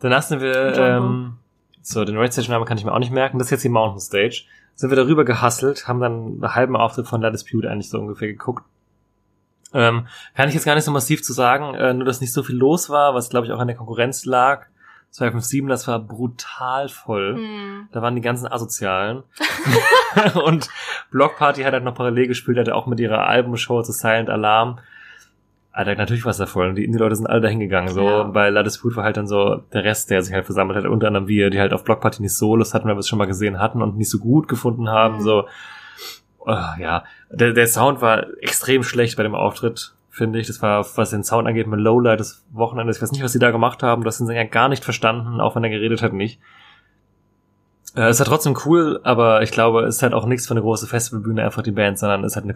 Danach sind wir, ähm, so, den Red Stage Name kann ich mir auch nicht merken, das ist jetzt die Mountain Stage. Sind wir darüber gehustelt, haben dann einen halben Auftritt von La Dispute eigentlich so ungefähr geguckt. Ähm, kann ich jetzt gar nicht so massiv zu sagen, äh, nur dass nicht so viel los war, was glaube ich auch an der Konkurrenz lag. 257, das war brutal voll. Hm. Da waren die ganzen Asozialen. und Block Party hat halt noch parallel gespielt, hatte auch mit ihrer Albumshow zu Silent Alarm. Alter, natürlich war es da voll. Und die Indie-Leute sind alle dahin gegangen. So, Ja. bei La Dispute war halt dann so der Rest, der sich halt versammelt hat. Unter anderem wir, die halt auf Block Party nicht so Lust hatten, weil wir es schon mal gesehen hatten und nicht so gut gefunden haben. Mhm. So, Ah, ja. Der, der Sound war extrem schlecht bei dem Auftritt, finde ich. Das war, was den Sound angeht, mit Lowlight des Wochenendes. Ich weiß nicht, was sie da gemacht haben. Du hast den Sänger gar nicht verstanden, auch wenn er geredet hat, nicht. Äh, ist halt trotzdem cool, aber ich glaube, es ist halt auch nichts für eine große Festivalbühne, einfach die Band, sondern es ist halt eine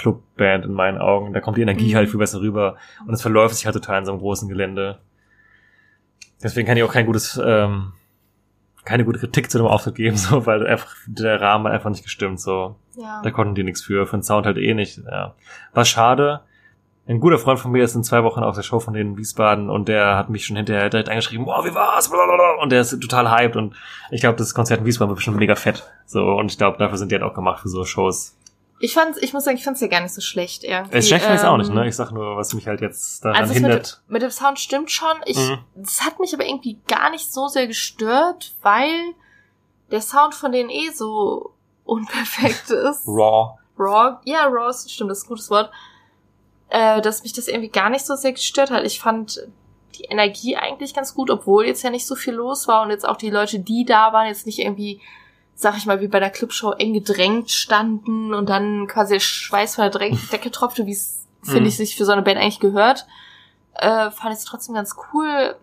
Clubband in meinen Augen. Da kommt die Energie Mhm. halt viel besser rüber und es verläuft sich halt total in so einem großen Gelände. Deswegen kann ich auch kein gutes, ähm, keine gute Kritik zu dem Auftritt geben, so, weil einfach der Rahmen hat einfach nicht gestimmt, so. Ja. Da konnten die nichts für, für den Sound halt eh nicht, ja. War schade. Ein guter Freund von mir ist in zwei Wochen auf der Show von denen in Wiesbaden und der hat mich schon hinterher direkt angeschrieben, boah, wie war's? Blablabla. Und der ist total hyped und ich glaube, das Konzert in Wiesbaden wird bestimmt mega fett. So, und ich glaube, dafür sind die halt auch gemacht für so Shows. Ich fand's, ich muss sagen, ich fand's ja gar nicht so schlecht irgendwie. Es schlecht finde ich auch nicht, Ähm, ne? Ich sag nur, was mich halt jetzt daran Also das mit, hindert. mit dem Sound stimmt schon. Ich, Mhm. das hat mich aber irgendwie gar nicht so sehr gestört, weil der Sound von denen eh so unperfekt ist. Raw. Raw, ja, raw, ist- stimmt, das ist ein gutes Wort. Äh, dass mich das irgendwie gar nicht so sehr gestört hat. Ich fand die Energie eigentlich ganz gut, obwohl jetzt ja nicht so viel los war und jetzt auch die Leute, die da waren, jetzt nicht irgendwie, sag ich mal, wie bei der Clubshow eng gedrängt standen und dann quasi der Schweiß von der Decke tropfte, wie es, finde Mhm. ich, sich für so eine Band eigentlich gehört. Äh, fand ich es trotzdem ganz cool.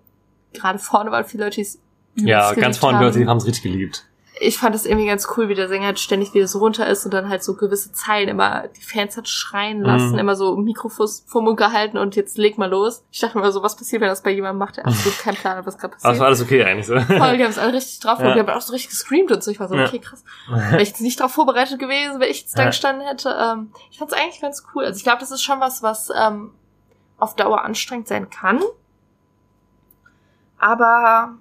Gerade vorne waren viele Leute, die es Ja, ganz vorne, Leute, die haben haben es richtig geliebt. Ich fand es irgendwie ganz cool, wie der Sänger halt ständig wieder so runter ist und dann halt so gewisse Zeilen immer die Fans hat schreien lassen, Mhm. immer so im Mikrofon vom Mund gehalten und jetzt leg mal los. Ich dachte mir immer so, was passiert, wenn das bei jemandem macht, der absolut keinen Plan hat, was gerade Aber es war passiert. alles okay eigentlich so. Voll, die haben es alle richtig drauf Ja. und die haben auch so richtig gescreamt und so. Ich war so, Ja. okay, krass. Wäre ich jetzt nicht darauf vorbereitet gewesen, wenn ich jetzt da Ja. gestanden hätte. Ähm, ich fand es eigentlich ganz cool. Also ich glaube, das ist schon was, was ähm, auf Dauer anstrengend sein kann. Aber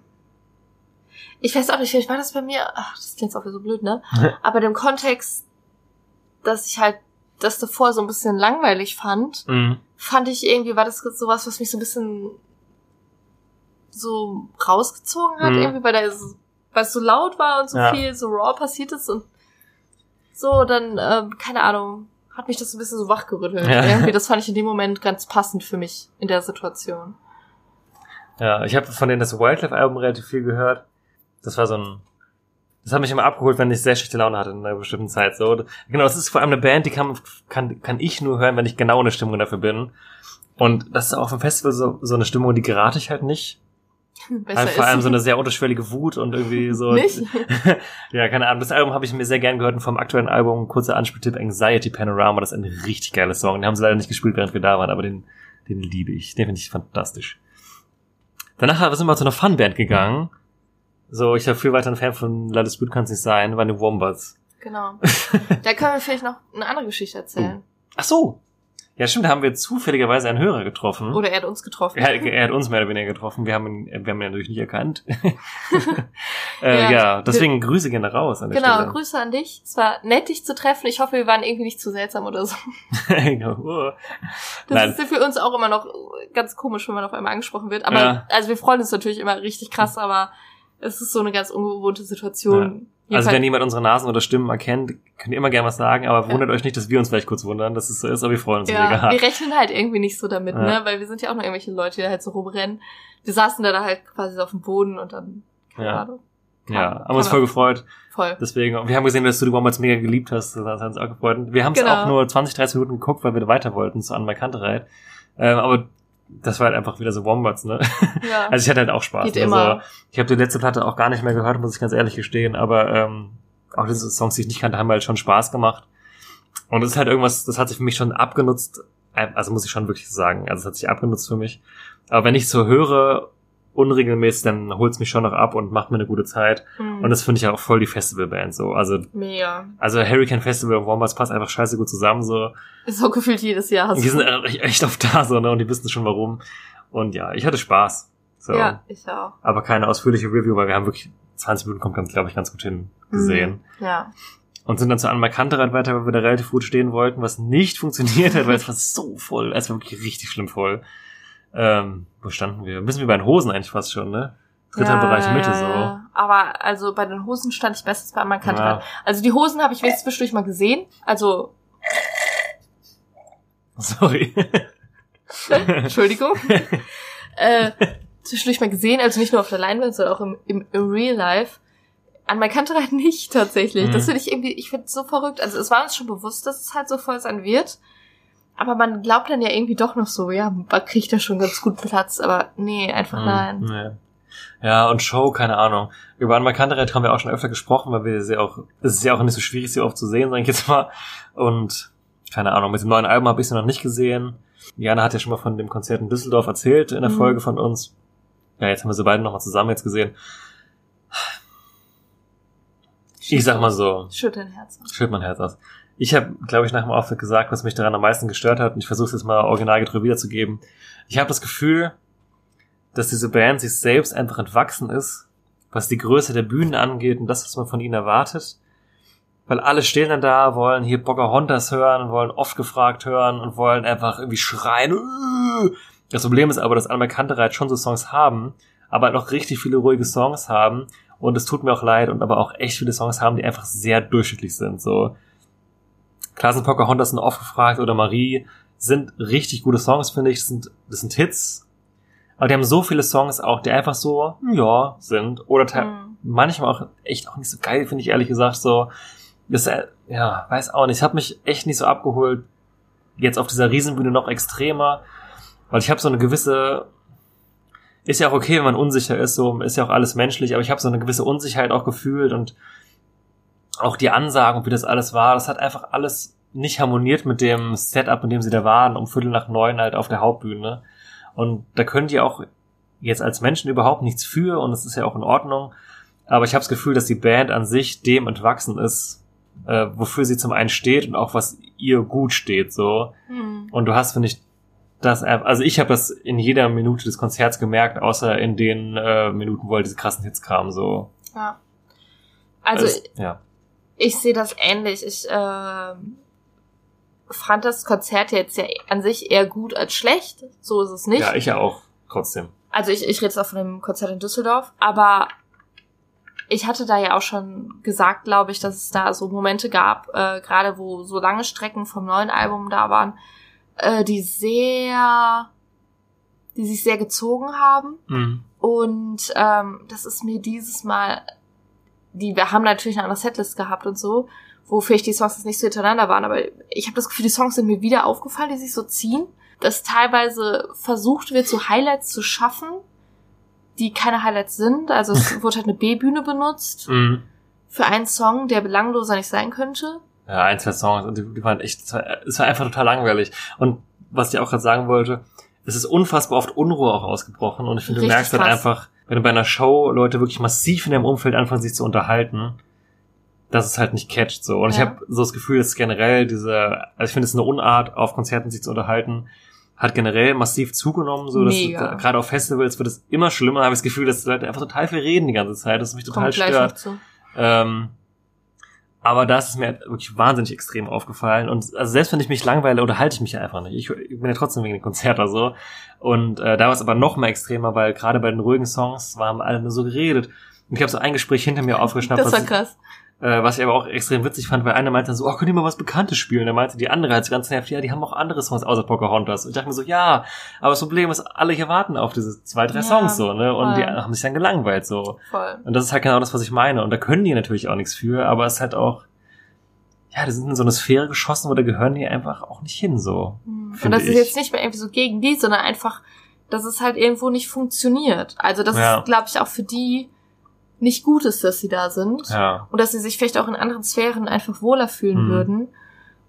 ich weiß auch nicht, vielleicht war das bei mir, ach, das klingt jetzt auch wieder so blöd, ne? Aber dem Kontext, dass ich halt das davor so ein bisschen langweilig fand, Mhm. fand ich irgendwie, war das sowas, was mich so ein bisschen so rausgezogen hat, Mhm. irgendwie, weil da so, weil es so laut war und so Ja. viel so raw passiert ist und so, dann, ähm, keine Ahnung, hat mich das so ein bisschen so wachgerüttelt. Ja. Irgendwie, das fand ich in dem Moment ganz passend für mich in der Situation. Ja, ich habe von denen das Wildlife-Album relativ viel gehört. Das war so ein, Das hat mich immer abgeholt, wenn ich sehr schlechte Laune hatte in einer bestimmten Zeit. So, genau, das ist vor allem eine Band, die kann, kann, kann ich nur hören, wenn ich genau eine Stimmung dafür bin. Und das ist auch auf dem Festival so, so eine Stimmung, die gerate ich halt nicht. Besser Halt vor allem so eine sehr unterschwellige Wut und irgendwie so. Nicht? ja, keine Ahnung. Das Album habe ich mir sehr gern gehört und vom aktuellen Album, kurzer Anspieltipp, Anxiety Panorama, das ist ein richtig geiler Song. Den haben sie leider nicht gespielt, während wir da waren, aber den, den liebe ich. Den finde ich fantastisch. Danach sind wir zu einer Funband gegangen. So, ich viel weiter ein Fan von Lades Blut kann's nicht sein, waren die Wombats. Genau. Da können wir vielleicht noch eine andere Geschichte erzählen. Ach so. Ja, stimmt, da haben wir zufälligerweise einen Hörer getroffen. Oder er hat uns getroffen. Er, er hat uns mehr oder weniger getroffen. Wir haben ihn, wir haben ihn natürlich nicht erkannt. äh, Ja. ja. deswegen Grüße gehen raus an der Genau, Stelle. Grüße an dich. Es war nett, dich zu treffen. Ich hoffe, wir waren irgendwie nicht zu seltsam oder so. Genau. Oh. Das Nein. ist ja für uns auch immer noch ganz komisch, wenn man auf einmal angesprochen wird. Aber Ja. also wir freuen uns natürlich immer richtig krass, aber es ist so eine ganz ungewohnte Situation. Also Jedenfalls- wenn jemand unsere Nasen oder Stimmen erkennt, könnt ihr immer gerne was sagen, aber Ja. wundert euch nicht, dass wir uns vielleicht kurz wundern, dass es so ist, aber wir freuen uns ja, mega hart. wir rechnen halt irgendwie nicht so damit, Ja. ne? Weil wir sind ja auch noch irgendwelche Leute, die da halt so rumrennen. Wir saßen da, da halt quasi auf dem Boden und dann, keine Ja. Ahnung. Ja, haben uns voll gefreut. Voll. Deswegen, wir haben gesehen, dass du die Wombats mega geliebt hast. Das hat uns auch gefreut. Wir haben es Genau. auch nur 20, 30 Minuten geguckt, weil wir weiter wollten zu Anne Kantereit. Ähm, aber das war halt einfach wieder so Wombats, ne? Ja. Also ich hatte halt auch Spaß. Geht also, immer. Ich habe die letzte Platte auch gar nicht mehr gehört, muss ich ganz ehrlich gestehen. Aber ähm, auch diese Songs, die ich nicht kannte, haben halt schon Spaß gemacht. Und das ist halt irgendwas, das hat sich für mich schon abgenutzt. Also muss ich schon wirklich sagen. Also es hat sich abgenutzt für mich. Aber wenn ich so höre, unregelmäßig, dann holt's mich schon noch ab und macht mir eine gute Zeit. Mhm. Und das finde ich ja auch voll die Festivalband so. Also, Mega. also Hurricane Festival und Wombats passt einfach scheiße gut zusammen so. Ist so gefühlt jedes Jahr. Und die sind echt, echt oft da so, ne? Und die wissen schon warum. Und ja, ich hatte Spaß. So. Ja, ich auch. Aber keine ausführliche Review, weil wir haben wirklich 20 Minuten kommt glaube ich, ganz gut hin gesehen. Mhm. Ja. Und sind dann zu Anna Kantereit weiter, weil wir da relativ gut stehen wollten, was nicht funktioniert hat, weil es war so voll. Es war wirklich richtig schlimm voll. Ähm, wo standen wir? Ein bisschen wie bei den Hosen eigentlich fast schon, ne? Dritter ja, Bereich Mitte so. ja. Aber also bei den Hosen stand ich bestens bei man kannte Ja. Also die Hosen habe ich wenigstens zwischendurch mal gesehen. Also, Sorry. Entschuldigung. äh, zwischendurch mal gesehen, also nicht nur auf der Leinwand, sondern auch im, im, im Real Life. An mein Kantereit nicht tatsächlich. Mhm. Das finde ich irgendwie, ich finde es so verrückt. Also es war uns schon bewusst, dass es halt so voll sein wird. Aber man glaubt dann ja irgendwie doch noch so, ja, man kriegt da schon ganz gut Platz. Aber nee, einfach nein. Hm, nee. Ja, und Show, keine Ahnung. Über Anna Kantereit haben wir auch schon öfter gesprochen, weil wir sie auch, es ist ja auch nicht so schwierig, sie oft zu sehen, sag ich jetzt mal. Und keine Ahnung, mit dem neuen Album habe ich sie noch nicht gesehen. Jana hat ja schon mal von dem Konzert in Düsseldorf erzählt in der Mhm. Folge von uns. Ja, jetzt haben wir sie beide nochmal zusammen jetzt gesehen. Ich sag mal so, Schütt dein Herz. aus. schüttelt mein Herz aus. Ich habe, glaube ich, nach dem Auftritt gesagt, was mich daran am meisten gestört hat. Und ich versuche es jetzt mal originalgetreu wiederzugeben. Ich habe das Gefühl, dass diese Band sich selbst einfach entwachsen ist, was die Größe der Bühnen angeht und das, was man von ihnen erwartet. Weil alle stehen dann da, wollen hier Pocahontas hören, wollen oft gefragt hören und wollen einfach irgendwie schreien. "Äh!" Das Problem ist aber, dass Anna Kantereit schon so Songs haben, aber halt auch richtig viele ruhige Songs haben. Und es tut mir auch leid und aber auch echt viele Songs haben, die einfach sehr durchschnittlich sind. So, klar sind Pocahontas sind oft gefragt oder Marie sind richtig gute Songs, finde ich. Das sind, das sind Hits. Aber die haben so viele Songs auch, die einfach so, ja, sind. Oder Mhm. manchmal auch echt auch nicht so geil, finde ich ehrlich gesagt so. Das, äh, ja, weiß auch nicht. Ich habe mich echt nicht so abgeholt. Jetzt auf dieser Riesenbühne noch extremer. Weil ich habe so eine gewisse, ist ja auch okay, wenn man unsicher ist, so ist ja auch alles menschlich, aber ich habe so eine gewisse Unsicherheit auch gefühlt und auch die Ansagen, wie das alles war, das hat einfach alles nicht harmoniert mit dem Setup, in dem sie da waren, um Viertel nach neun halt auf der Hauptbühne. Und da könnt ihr auch jetzt als Menschen überhaupt nichts für und es ist ja auch in Ordnung. Aber ich habe das Gefühl, dass die Band an sich dem entwachsen ist, äh, wofür sie zum einen steht und auch was ihr gut steht, so. Mhm. Und du hast, finde ich, das, also ich habe das in jeder Minute des Konzerts gemerkt, außer in den äh, Minuten, wo halt diese krassen Hits kamen, so. Ja. Also, Es- ja. Ich sehe das ähnlich. Ich ähm, fand das Konzert jetzt ja an sich eher gut als schlecht. So ist es nicht. Ja, ich ja auch, trotzdem. Also ich, ich rede jetzt auch von dem Konzert in Düsseldorf, aber ich hatte da ja auch schon gesagt, glaube ich, dass es da so Momente gab, äh, gerade wo so lange Strecken vom neuen Album da waren, äh, die sehr, die sich sehr gezogen haben. Mhm. Und ähm, das ist mir dieses Mal die wir haben natürlich eine andere Setlist gehabt und so, wo vielleicht die Songs jetzt nicht so hintereinander waren, aber ich habe das Gefühl, die Songs sind mir wieder aufgefallen, die sich so ziehen, dass teilweise versucht wird, so Highlights zu schaffen, die keine Highlights sind. Also es wurde halt eine B-Bühne benutzt Mhm. für einen Song, der belangloser nicht sein könnte. Ja, ein, zwei Songs und die, die waren echt, es war, es war einfach total langweilig. Und was ich auch gerade sagen wollte, es ist unfassbar oft Unruhe auch ausgebrochen und ich finde, du merkst halt einfach, wenn du bei einer Show Leute wirklich massiv in ihrem Umfeld anfangen, sich zu unterhalten, dass es halt nicht catcht so. Und ich Ja. habe so das Gefühl, dass generell diese, also ich finde es eine Unart, auf Konzerten sich zu unterhalten, hat generell massiv zugenommen. So, dass gerade auf Festivals wird es immer schlimmer. Habe ich das Gefühl, dass die Leute einfach total viel reden die ganze Zeit, das mich total Kommt stört. Ähm, aber das ist mir halt wirklich wahnsinnig extrem aufgefallen. Und also selbst wenn ich mich langweile, unterhalte ich mich ja einfach nicht. Ich, ich bin ja trotzdem wegen dem Konzert oder so. Und äh, da war es aber noch mal extremer, weil gerade bei den ruhigen Songs waren alle nur so geredet. Und ich habe so ein Gespräch hinter mir aufgeschnappt, Das war krass. Äh, was ich aber auch extrem witzig fand, weil einer meinte dann so, oh, könnt ihr mal was Bekanntes spielen? Der meinte die andere halt so ganz nervig, ja, die haben auch andere Songs außer Pocahontas. Und ich dachte mir so, ja, aber das Problem ist, alle hier warten auf diese zwei, drei Ja, Songs so, ne? Und die voll. haben sich dann gelangweilt so. Voll. Und das ist halt genau das, was ich meine. Und da können die natürlich auch nichts für, aber es ist halt auch, ja, die sind in so eine Sphäre geschossen, wo da gehören die einfach auch nicht hin, so. Und Finde das ist ich. jetzt nicht mehr irgendwie so gegen die, sondern einfach, dass es halt irgendwo nicht funktioniert. Also das Ja. ist, glaube ich, auch für die nicht gut ist, dass sie da sind. Ja. Und dass sie sich vielleicht auch in anderen Sphären einfach wohler fühlen Mhm. würden.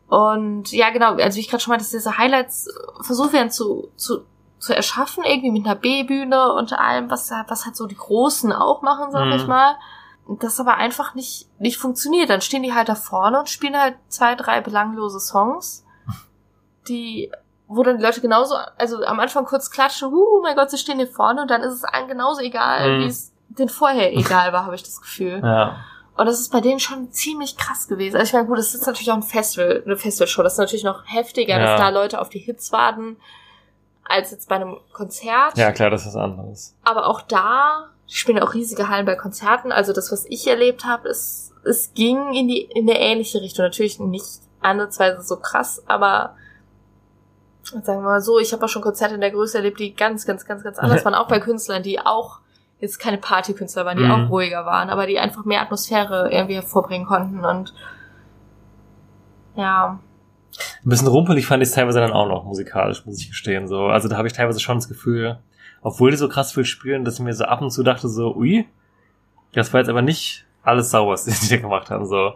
Und ja, genau, also wie ich gerade schon meinte, dass diese Highlights versucht werden zu, zu, zu erschaffen, irgendwie mit einer B-Bühne und allem, was, was halt so die Großen auch machen, sag Mhm. ich mal. Das aber einfach nicht, nicht funktioniert. Dann stehen die halt da vorne und spielen halt zwei, drei belanglose Songs, die, wo dann die Leute genauso, also am Anfang kurz klatschen, uh, mein Gott, sie stehen hier vorne und dann ist es allen genauso egal, Mhm. wie es den vorher egal war, habe ich das Gefühl. Ja. Und das ist bei denen schon ziemlich krass gewesen. Also ich meine, gut, das ist natürlich auch ein Festival, eine Festivalshow. Das ist natürlich noch heftiger, Ja. dass da Leute auf die Hits warten, als jetzt bei einem Konzert. Ja, klar, das ist was anderes. Aber auch da, die spielen auch riesige Hallen bei Konzerten. Also das, was ich erlebt habe, ist, es ging in die, in eine ähnliche Richtung. Natürlich nicht ansatzweise so krass, aber sagen wir mal so, ich habe auch schon Konzerte in der Größe erlebt, die ganz, ganz, ganz, ganz anders waren. Auch bei Künstlern, die auch jetzt keine Partykünstler waren, die Mhm. auch ruhiger waren, aber die einfach mehr Atmosphäre irgendwie hervorbringen konnten und ja, Ein bisschen rumpelig fand ich es teilweise dann auch noch musikalisch, muss ich gestehen. So. Also da habe ich teilweise schon das Gefühl, obwohl die so krass viel spielen, dass ich mir so ab und zu dachte, so, ui, das war jetzt aber nicht alles sauber, was die da gemacht haben. So.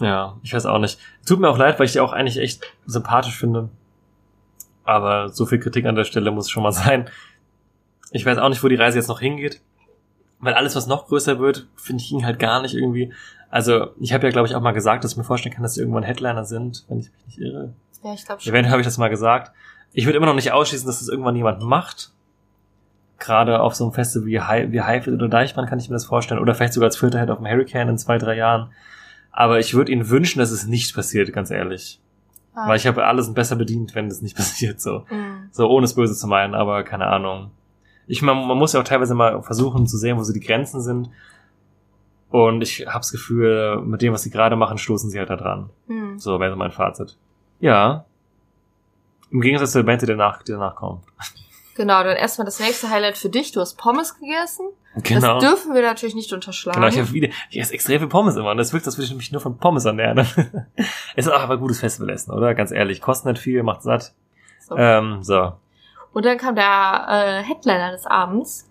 Ja, ich weiß auch nicht. Tut mir auch leid, weil ich die auch eigentlich echt sympathisch finde. Aber so viel Kritik an der Stelle muss schon mal sein. Ich weiß auch nicht, wo die Reise jetzt noch hingeht. Weil alles, was noch größer wird, finde ich, ging halt gar nicht irgendwie. Also, ich habe ja, glaube ich, auch mal gesagt, dass ich mir vorstellen kann, dass sie irgendwann Headliner sind, wenn ich mich nicht irre. ja, ich glaube schon. Eventuell habe ich das mal gesagt. Ich würde immer noch nicht ausschließen, dass das irgendwann jemand macht. Gerade auf so einem Festival wie, Hi wie Highfield oder Deichmann kann ich mir das vorstellen. Oder vielleicht sogar als vierter Head auf dem Hurricane in zwei, drei Jahren. Aber ich würde ihnen wünschen, dass es nicht passiert, ganz ehrlich. Ah. Weil ich habe alle sind besser bedient, wenn es nicht passiert, so. Mhm. So, ohne es böse zu meinen, aber keine Ahnung. Ich man, man muss ja auch teilweise mal versuchen zu sehen, wo so die Grenzen sind. Und ich habe das Gefühl, mit dem, was sie gerade machen, stoßen sie halt da dran. Mhm. So wäre so mein Fazit. Ja. Im Gegensatz zu der Band, die danach, die danach kommt. Genau, dann erstmal das nächste Highlight für dich. Du hast Pommes gegessen. Genau. Das dürfen wir natürlich nicht unterschlagen. Genau, ich habe wieder, ich esse extrem viel Pommes immer und das wirkt, als würde ich mich nur von Pommes ernähren. es ist auch aber gutes Festivalessen, oder? Ganz ehrlich, kostet nicht viel, macht satt. so. Ähm, so. Und dann kam der äh, Headliner des Abends,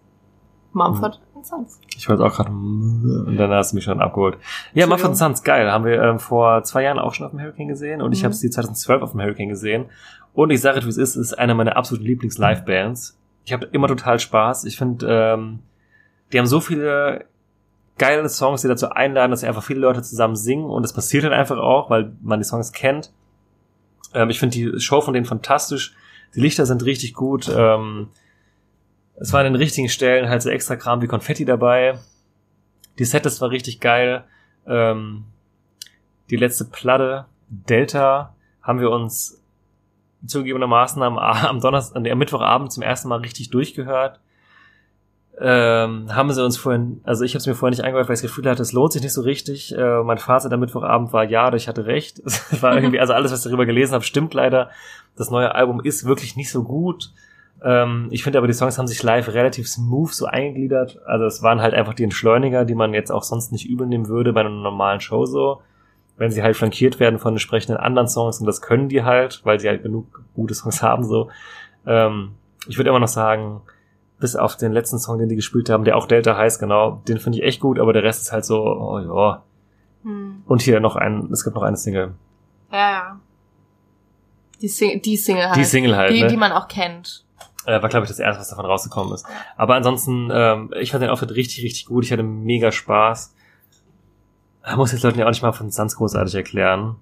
Mumford Mhm. Sons. Ich wollte auch gerade, und dann hast du mich schon abgeholt. Ja, Entschuldigung. Sons, geil. Haben wir ähm, vor zwei Jahren auch schon auf dem Hurricane gesehen und ich Mhm. habe sie 2012 auf dem Hurricane gesehen. Und ich sage, wie es ist, es ist eine meiner absoluten Lieblings-Live-Bands. Ich habe immer total Spaß. Ich finde, ähm, die haben so viele geile Songs, die dazu einladen, dass sie einfach viele Leute zusammen singen und das passiert halt einfach auch, weil man die Songs kennt. Ähm, ich finde die Show von denen fantastisch. Die Lichter sind richtig gut. Ähm, es war an den richtigen Stellen halt so extra Kram wie Konfetti dabei. Die Setlist war richtig geil. Ähm, die letzte Platte, Delta, haben wir uns zugegebenermaßen am, am Donnerstag, am Mittwochabend zum ersten Mal richtig durchgehört. Ähm, haben sie uns vorhin, also ich habe es mir vorhin nicht angehört, weil ich das Gefühl hatte, es lohnt sich nicht so richtig. Äh, mein Fazit am Mittwochabend war, ja, ich hatte recht. Es war irgendwie, also alles, was ich darüber gelesen habe, stimmt leider. Das neue Album ist wirklich nicht so gut. Ähm, ich finde aber, die Songs haben sich live relativ smooth so eingegliedert. Also es waren halt einfach die Entschleuniger, die man jetzt auch sonst nicht übel nehmen würde bei einer normalen Show so. Wenn sie halt flankiert werden von entsprechenden anderen Songs und das können die halt, weil sie halt genug gute Songs haben so. Ähm, ich würde immer noch sagen, bis auf den letzten Song, den die gespielt haben, der auch Delta heißt, genau, den finde ich echt gut, aber der Rest ist halt so, oh ja. Hm. Und hier noch ein, es gibt noch eine Single. Ja, ja. Die, Sing die Single halt. Die Single halt, Die, ne? die man auch kennt. Äh, war, glaube ich, das erste, was davon rausgekommen ist. Aber ansonsten, ähm, ich fand den Auftritt richtig, richtig gut. Ich hatte mega Spaß. Ich muss jetzt Leuten ja auch nicht mal von Suns großartig erklären.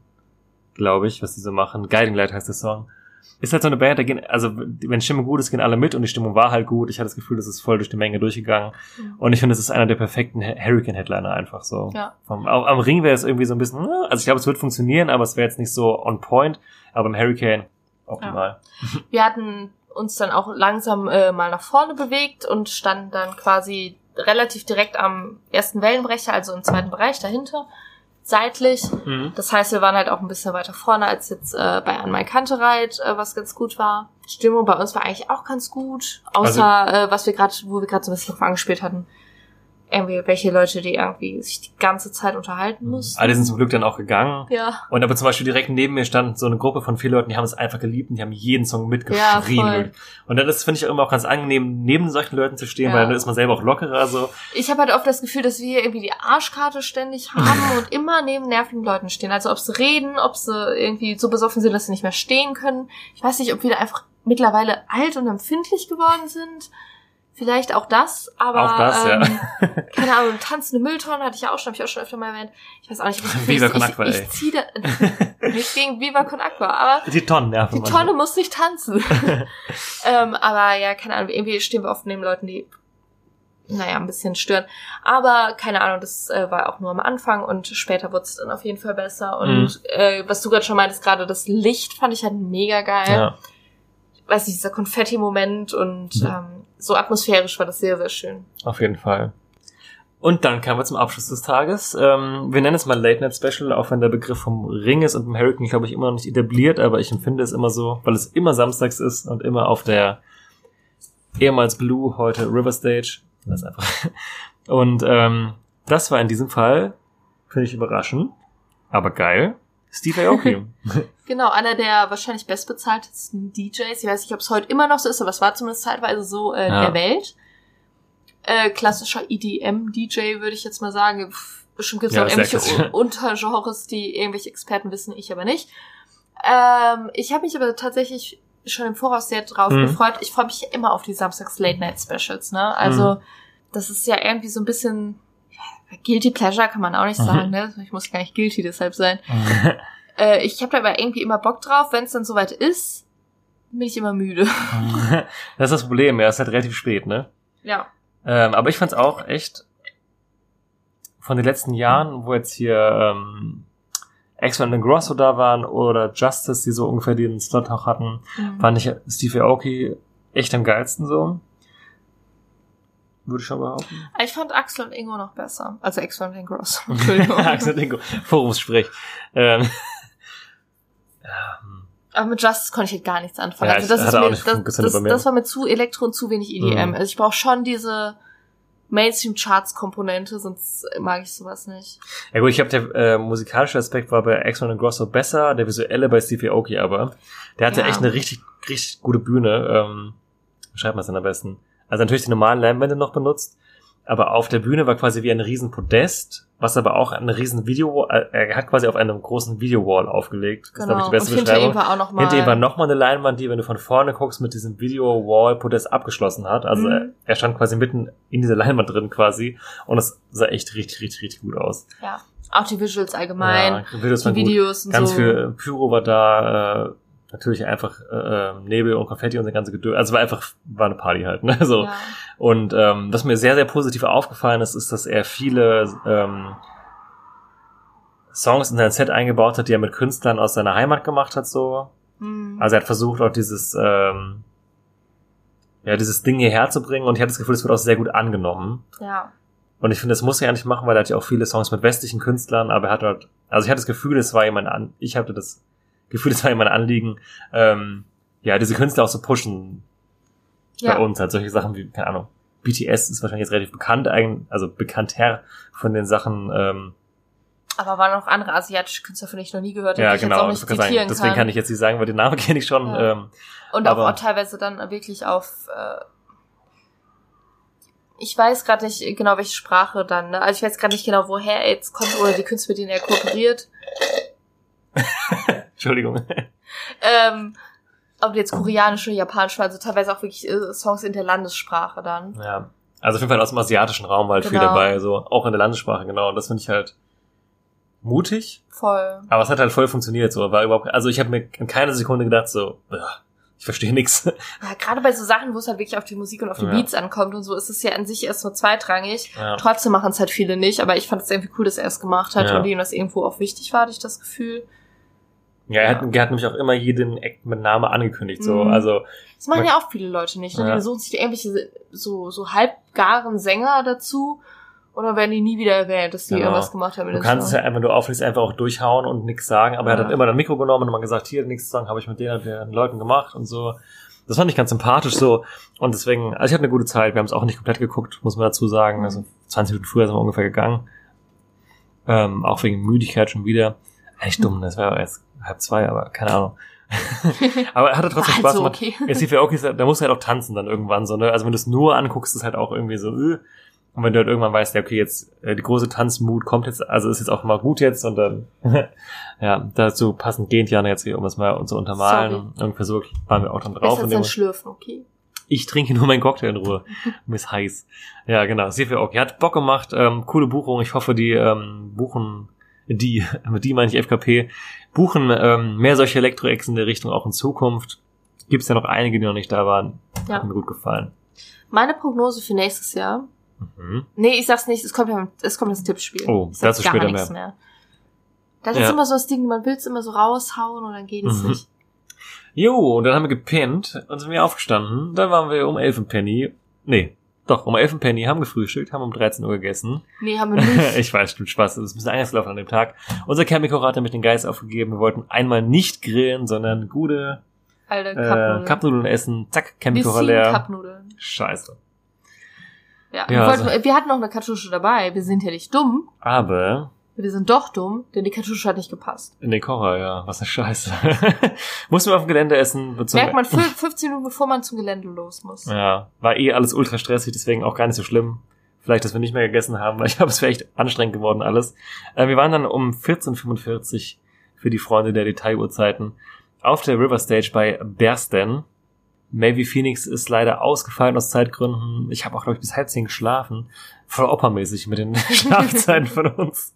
Glaube ich, was die so machen. Guiding Light heißt der Song. Ist halt so eine Band, da gehen, also wenn Stimmung gut ist, gehen alle mit und die Stimmung war halt gut. Ich hatte das Gefühl, das ist voll durch die Menge durchgegangen. Mhm. Und ich finde, es ist einer der perfekten Hurricane-Headliner einfach so. Ja. Vom, au- am Ring wäre es irgendwie so ein bisschen, äh, also ich glaube, es wird funktionieren, aber es wäre jetzt nicht so on point. Aber im Hurricane optimal. Wir hatten uns dann auch langsam äh, mal nach vorne bewegt und standen dann quasi relativ direkt am ersten Wellenbrecher, also im zweiten Bereich dahinter, seitlich. Mhm. Das heißt, wir waren halt auch ein bisschen weiter vorne als jetzt äh, bei An My Kantereit, äh, was ganz gut war. Stimmung bei uns war eigentlich auch ganz gut, außer äh, was wir gerade, wo wir gerade so ein bisschen drauf angespielt hatten. Irgendwie welche Leute, die irgendwie sich die ganze Zeit unterhalten mussten. Alle sind zum Glück dann auch gegangen. Ja. Und aber zum Beispiel direkt neben mir stand so eine Gruppe von vier Leuten, die haben es einfach geliebt und die haben jeden Song Ja, mitgeschrien. voll. und dann ist, finde ich, auch immer auch ganz angenehm, neben solchen Leuten zu stehen, Ja. weil dann ist man selber auch lockerer so. Ich habe halt oft das Gefühl, dass wir irgendwie die Arschkarte ständig haben und immer neben nervigen Leuten stehen. Also ob sie reden, ob sie irgendwie so besoffen sind, dass sie nicht mehr stehen können. Ich weiß nicht, ob wir da einfach mittlerweile alt und empfindlich geworden sind. Vielleicht auch das, aber Auch das, ja. ähm, keine Ahnung, tanzende Mülltonne hatte ich ja auch schon, habe ich auch schon öfter mal erwähnt. Ich weiß auch nicht, ich, Gefühl, Viva ich, con ich, Aqua, ich, ey. zieh da nicht gegen Viva con Aqua, aber Die Tonnen nerven die. Tonne muss nicht tanzen. ähm, aber ja, keine Ahnung, irgendwie stehen wir oft neben Leuten, die, naja, ein bisschen stören. Aber keine Ahnung, das äh, war auch nur am Anfang und später wurde es dann auf jeden Fall besser. Und äh, was du gerade schon meintest, gerade das Licht fand ich halt mega geil. Ja. Weiß nicht, dieser Konfetti-Moment und ähm, so atmosphärisch war das sehr, sehr schön. Auf jeden Fall. Und dann kamen wir zum Abschluss des Tages. Ähm, wir nennen es mal Late Night Special, auch wenn der Begriff vom Ring ist und im Hurricane, glaube ich, immer noch nicht etabliert, aber ich empfinde es immer so, weil es immer samstags ist und immer auf der ehemals Blue, heute River Stage. Das ist einfach. Und ähm, das war in diesem Fall, finde ich überraschend, aber geil. Steve Aoki. Genau, einer der wahrscheinlich bestbezahltesten DJs. Ich weiß nicht, ob es heute immer noch so ist, aber es war zumindest zeitweise so äh, Ja. der Welt. Äh, klassischer EDM-DJ, würde ich jetzt mal sagen. Bestimmt gibt es Ja, auch irgendwelche Untergenres, die irgendwelche Experten wissen, ich aber nicht. Ähm, ich habe mich aber tatsächlich schon im Voraus sehr drauf Mhm. gefreut. Ich freue mich immer auf die Samstags Late Night Specials, ne? Also, Mhm. das ist ja irgendwie so ein bisschen Guilty Pleasure kann man auch nicht Mhm. sagen, ne? Ich muss gar nicht guilty deshalb sein. Äh, ich habe da aber irgendwie immer Bock drauf. Wenn es dann soweit ist, bin ich immer müde. das ist das Problem, ja, es ist halt relativ spät, ne? Ja. Ähm, aber ich fand's auch echt von den letzten Jahren, wo jetzt hier ähm, X-Men und Grosso da waren oder Justice, die so ungefähr den Slot auch hatten, Mhm. fand ich Steve Aoki echt am geilsten so. Würde ich schon behaupten. Ich fand Axel und Ingo noch besser. Also Axel und Gross. Entschuldigung. Axel Dingo, Forumssprech. Ähm, Aber mit Justice konnte ich halt gar nichts anfangen. Ja, also das ist mir, das, das, mir. das war mir zu Elektro und zu wenig EDM. Mhm. Also ich brauche schon diese Mainstream-Charts-Komponente, sonst mag ich sowas nicht. ja gut, ich glaube, der äh, musikalische Aspekt war bei X-Men und Grosso besser, der visuelle bei Steve Aoki aber. Der hatte Ja. echt eine richtig, richtig gute Bühne. Ähm, schreibt man es am besten? Also natürlich die normalen Leinwände noch benutzt, aber auf der Bühne war quasi wie ein riesen Podest, was aber auch eine riesen Video, äh, er hat quasi auf einem großen Videowall aufgelegt. Das ist, glaube ich, die beste Genau. und hinter ihm Beschreibung. war auch noch mal Hinter ihm war nochmal eine Leinwand, die, wenn du von vorne guckst, mit diesem Video-Wall-Podest abgeschlossen hat. Also Mhm. er, er stand quasi mitten in dieser Leinwand drin quasi und es sah echt richtig, richtig, richtig gut aus. ja. Auch die Visuals allgemein, ja, Videos die gut. Videos und Ganz so. viel Pyro war da, äh, natürlich einfach äh, Nebel und Konfetti und das ganze Gedöns. Also war einfach, war eine Party halt, ne? So. Ja. Und ähm, was mir sehr, sehr positiv aufgefallen ist, ist, dass er viele ähm, Songs in sein Set eingebaut hat, die er mit Künstlern aus seiner Heimat gemacht hat, so. Mhm. Also er hat versucht, auch dieses, ähm, ja, dieses Ding hierher zu bringen und ich hatte das Gefühl, es wird auch sehr gut angenommen. ja. Und ich finde, das muss er ja nicht machen, weil er hat ja auch viele Songs mit westlichen Künstlern, aber er hat dort, also ich hatte das Gefühl, es war jemand an, ich hatte das Gefühl, es war jemand Anliegen, ähm, ja, diese Künstler auch zu pushen. Ja. bei uns halt solche Sachen wie, keine Ahnung, BTS ist wahrscheinlich jetzt relativ bekannt, also bekannter von den Sachen, ähm, Aber waren noch andere asiatische Künstler, von denen ich noch nie gehört habe, ja die ich genau, jetzt auch das nicht kann zitieren deswegen kann. kann ich jetzt nicht sagen, weil den Namen kenne ich schon. Ja. Ähm, Und auch, auch teilweise dann wirklich auf. Äh, ich weiß gerade nicht genau, welche Sprache dann. Ne? Also ich weiß gerade nicht genau, woher er jetzt kommt oder die Künstler, mit denen er kooperiert. Entschuldigung. Ähm, ob jetzt koreanisch oder japanisch war, also teilweise auch wirklich äh, Songs in der Landessprache dann. Ja. Also auf jeden Fall aus dem asiatischen Raum war halt viel Genau. dabei, so auch in der Landessprache, genau. Und das finde ich halt mutig, Voll. aber es hat halt voll funktioniert, so. War überhaupt, also ich habe mir in keiner Sekunde gedacht, so, "Ugh, ich verstehe nix. Ja, gerade bei so Sachen, wo es halt wirklich auf die Musik und auf die Ja. Beats ankommt und so, ist es ja an sich erst nur zweitrangig. Ja. Trotzdem machen es halt viele nicht, aber ich fand es irgendwie cool, dass er es gemacht hat Ja. und ihm das irgendwo auch wichtig war, hatte ich das Gefühl. Ja, er hat, er hat nämlich auch immer jeden Act mit Name angekündigt, so. Mhm. Also, Das machen Man- ja auch viele Leute nicht. Ne? Ja. Die suchen sich irgendwelche so, so halbgaren Sänger dazu und dann werden die nie wieder erwähnt, dass die Genau. irgendwas gemacht haben. du kannst es ja einfach, wenn du auflegst, einfach auch durchhauen und nichts sagen, aber er Ja. hat dann immer das Mikro genommen und immer gesagt, hier, nächsten Song habe ich mit den, und den Leuten gemacht und so. Das fand ich ganz sympathisch so. Und deswegen, also ich hatte eine gute Zeit. Wir haben es auch nicht komplett geguckt, muss man dazu sagen. Mhm. Also 20 Minuten früher sind wir ungefähr gegangen. Ähm, auch wegen Müdigkeit schon wieder. Mhm. dumm, das war erst halb zwei, aber keine Ahnung. aber er hatte trotzdem War Spaß gemacht. okay. Lief ja auch, da musst du halt auch tanzen dann irgendwann so, ne? Also wenn du es nur anguckst, ist halt auch irgendwie so, äh. Und wenn du halt irgendwann weißt, ja, okay, jetzt äh, die große Tanzmut kommt jetzt, also ist jetzt auch mal gut jetzt und dann, ja, dazu passend gehend Jana jetzt hier, um es mal zu untermalen. Irgendwie so waren wir auch dann drauf. Besser Schlürfen, okay. ich trinke nur meinen Cocktail in Ruhe. Mir ist heiß. Ja, genau. Oki hat Bock gemacht. Ähm, coole Buchung. Ich hoffe, die ähm, buchen, die, mit die meine ich FKP, buchen ähm, mehr solche Elektro-Ex in der Richtung auch in Zukunft. Gibt es ja noch einige, die noch nicht da waren. Ja. Hat mir gut gefallen. Meine Prognose für nächstes Jahr. Mhm. Nee, ich sag's nicht, es kommt, ja- es kommt das Tippspiel. Oh, ich dazu gar später nichts mehr. mehr. Das Ja. ist immer so das Ding, man will's immer so raushauen und dann geht es Mhm. nicht. Jo, und dann haben wir gepennt und sind wir aufgestanden. Dann waren wir um 11 im Penny. Nee, doch, um 11 im Penny, haben gefrühstückt, haben um 13 Uhr gegessen. Nee, haben wir nicht. ich weiß, stimmt Spaß. Das ist ein bisschen anders gelaufen an dem Tag. Unser Chemical hat nämlich den Geist aufgegeben. Wir wollten einmal nicht grillen, sondern gute Alte äh, Cupnudeln. Essen. Zack, Bisschen leer. Cupnudeln. Scheiße. Ja, Ja, wir, wollten, also- wir hatten noch eine Kartusche dabei. Wir sind ja nicht dumm. Aber Wir sind doch dumm, denn die Kartusche hat nicht gepasst. in den Kocher, ja, was eine Scheiße. Mussten wir auf dem Gelände essen. Merkt man fü- 15 Minuten, bevor man zum Gelände los muss. Ja, war eh alles ultra stressig, deswegen auch gar nicht so schlimm. Vielleicht, dass wir nicht mehr gegessen haben, weil ich glaube, es wäre echt anstrengend geworden alles. Äh, wir waren dann um 14.45 für die Freunde der Detailuhrzeiten auf der River Stage bei Bersten. Maybe Phoenix ist leider ausgefallen aus Zeitgründen. Ich habe auch, glaube ich, bis halb zehn geschlafen. Voll oppermäßig mit den Schlafzeiten von uns.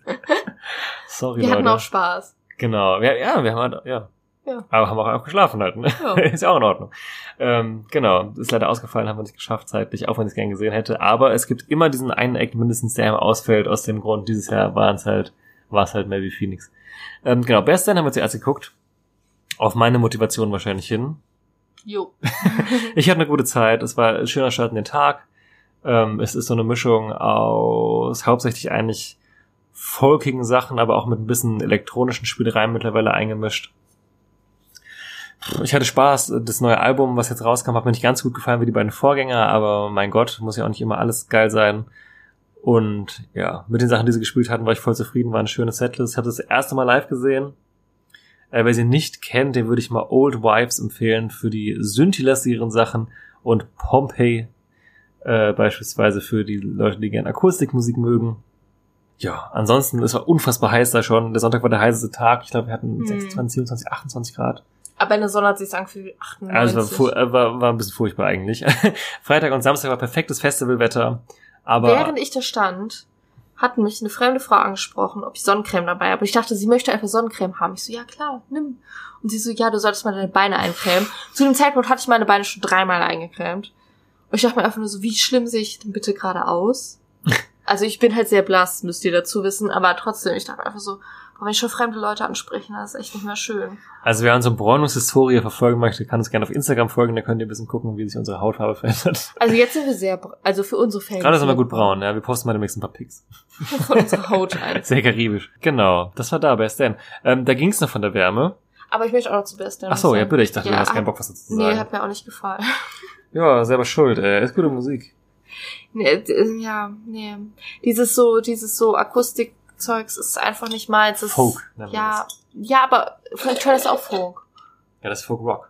Sorry, Wir hatten Leute. auch Spaß. Genau, ja, ja, wir haben halt, ja. Ja. Aber haben auch einfach geschlafen halt, ne? Ja. ist ja auch in Ordnung. Ähm, genau, ist leider ausgefallen, haben wir nicht geschafft zeitlich, auch wenn ich es gern gesehen hätte. Aber es gibt immer diesen einen Act mindestens, der immer ausfällt, aus dem Grund, dieses Jahr waren es halt, war es halt Maybe Phoenix. Ähm, genau, Best Then haben wir zuerst geguckt. Auf meine Motivation wahrscheinlich hin. Jo. Ich hatte eine gute Zeit, es war ein schöner Start in den Tag. Ähm, es ist so eine Mischung aus hauptsächlich eigentlich folkigen Sachen, aber auch mit ein bisschen elektronischen Spielereien mittlerweile eingemischt. Ich hatte Spaß. Das neue Album, was jetzt rauskam, hat mir nicht ganz gut gefallen wie die beiden Vorgänger, aber mein Gott, muss ja auch nicht immer alles geil sein. Und ja, mit den Sachen, die sie gespielt hatten, war ich voll zufrieden, war ein schönes Setlist. Ich habe das erste Mal live gesehen. Äh, wer sie nicht kennt, dem würde ich mal Old Wives empfehlen für die Synthi-lastigeren Sachen und Pompeii äh, beispielsweise für die Leute, die gerne Akustikmusik mögen. Ja, ansonsten, es war unfassbar heiß da schon. Der Sonntag war der heißeste Tag. Ich glaube, wir hatten Mhm. 26, 27, 28 Grad. Aber in der Sonne hat sich angefühlt 98. Also war, war, war ein bisschen furchtbar eigentlich. Freitag und Samstag war perfektes Festivalwetter. Aber Während ich da stand, hat mich eine fremde Frau angesprochen, ob ich Sonnencreme dabei habe. Ich dachte, sie möchte einfach Sonnencreme haben. Ich so, ja klar, nimm. Und sie so, ja, du solltest mal deine Beine eincremen. Zu dem Zeitpunkt hatte ich meine Beine schon dreimal eingecremt. Und ich dachte mir einfach nur so, wie schlimm sehe ich denn bitte gerade aus? Also ich bin halt sehr blass, müsst ihr dazu wissen, aber trotzdem, ich dachte mir einfach so, wenn ich schon fremde Leute ansprechen, das ist echt nicht mehr schön. Also wer unsere Bräunungshistorie verfolgen möchte, kann uns gerne auf Instagram folgen, da könnt ihr ein bisschen gucken, wie sich unsere Hautfarbe verändert. Also jetzt sind wir sehr, also für unsere Fans. Gerade sind wir gut braun, ja. Wir posten mal demnächst ein paar Pics. Von unserer Haut ein. Sehr karibisch. Genau, das war da, Best Dan. Ähm, da ging's noch von der Wärme. Aber ich möchte auch noch zu Best Ach so, ja bitte, ich dachte, du hast keinen Bock, was dazu zu Nee, sagen. hat mir auch nicht gefallen. Ja, selber schuld, ey. Ist gute Musik. Nee, d- ja, nee. Dieses so, dieses so Akustikzeugs ist einfach nicht meins. Es- Folk. Ja, ja, aber vielleicht Trailer ist auch Folk. das. Ja, das ist Folk Rock.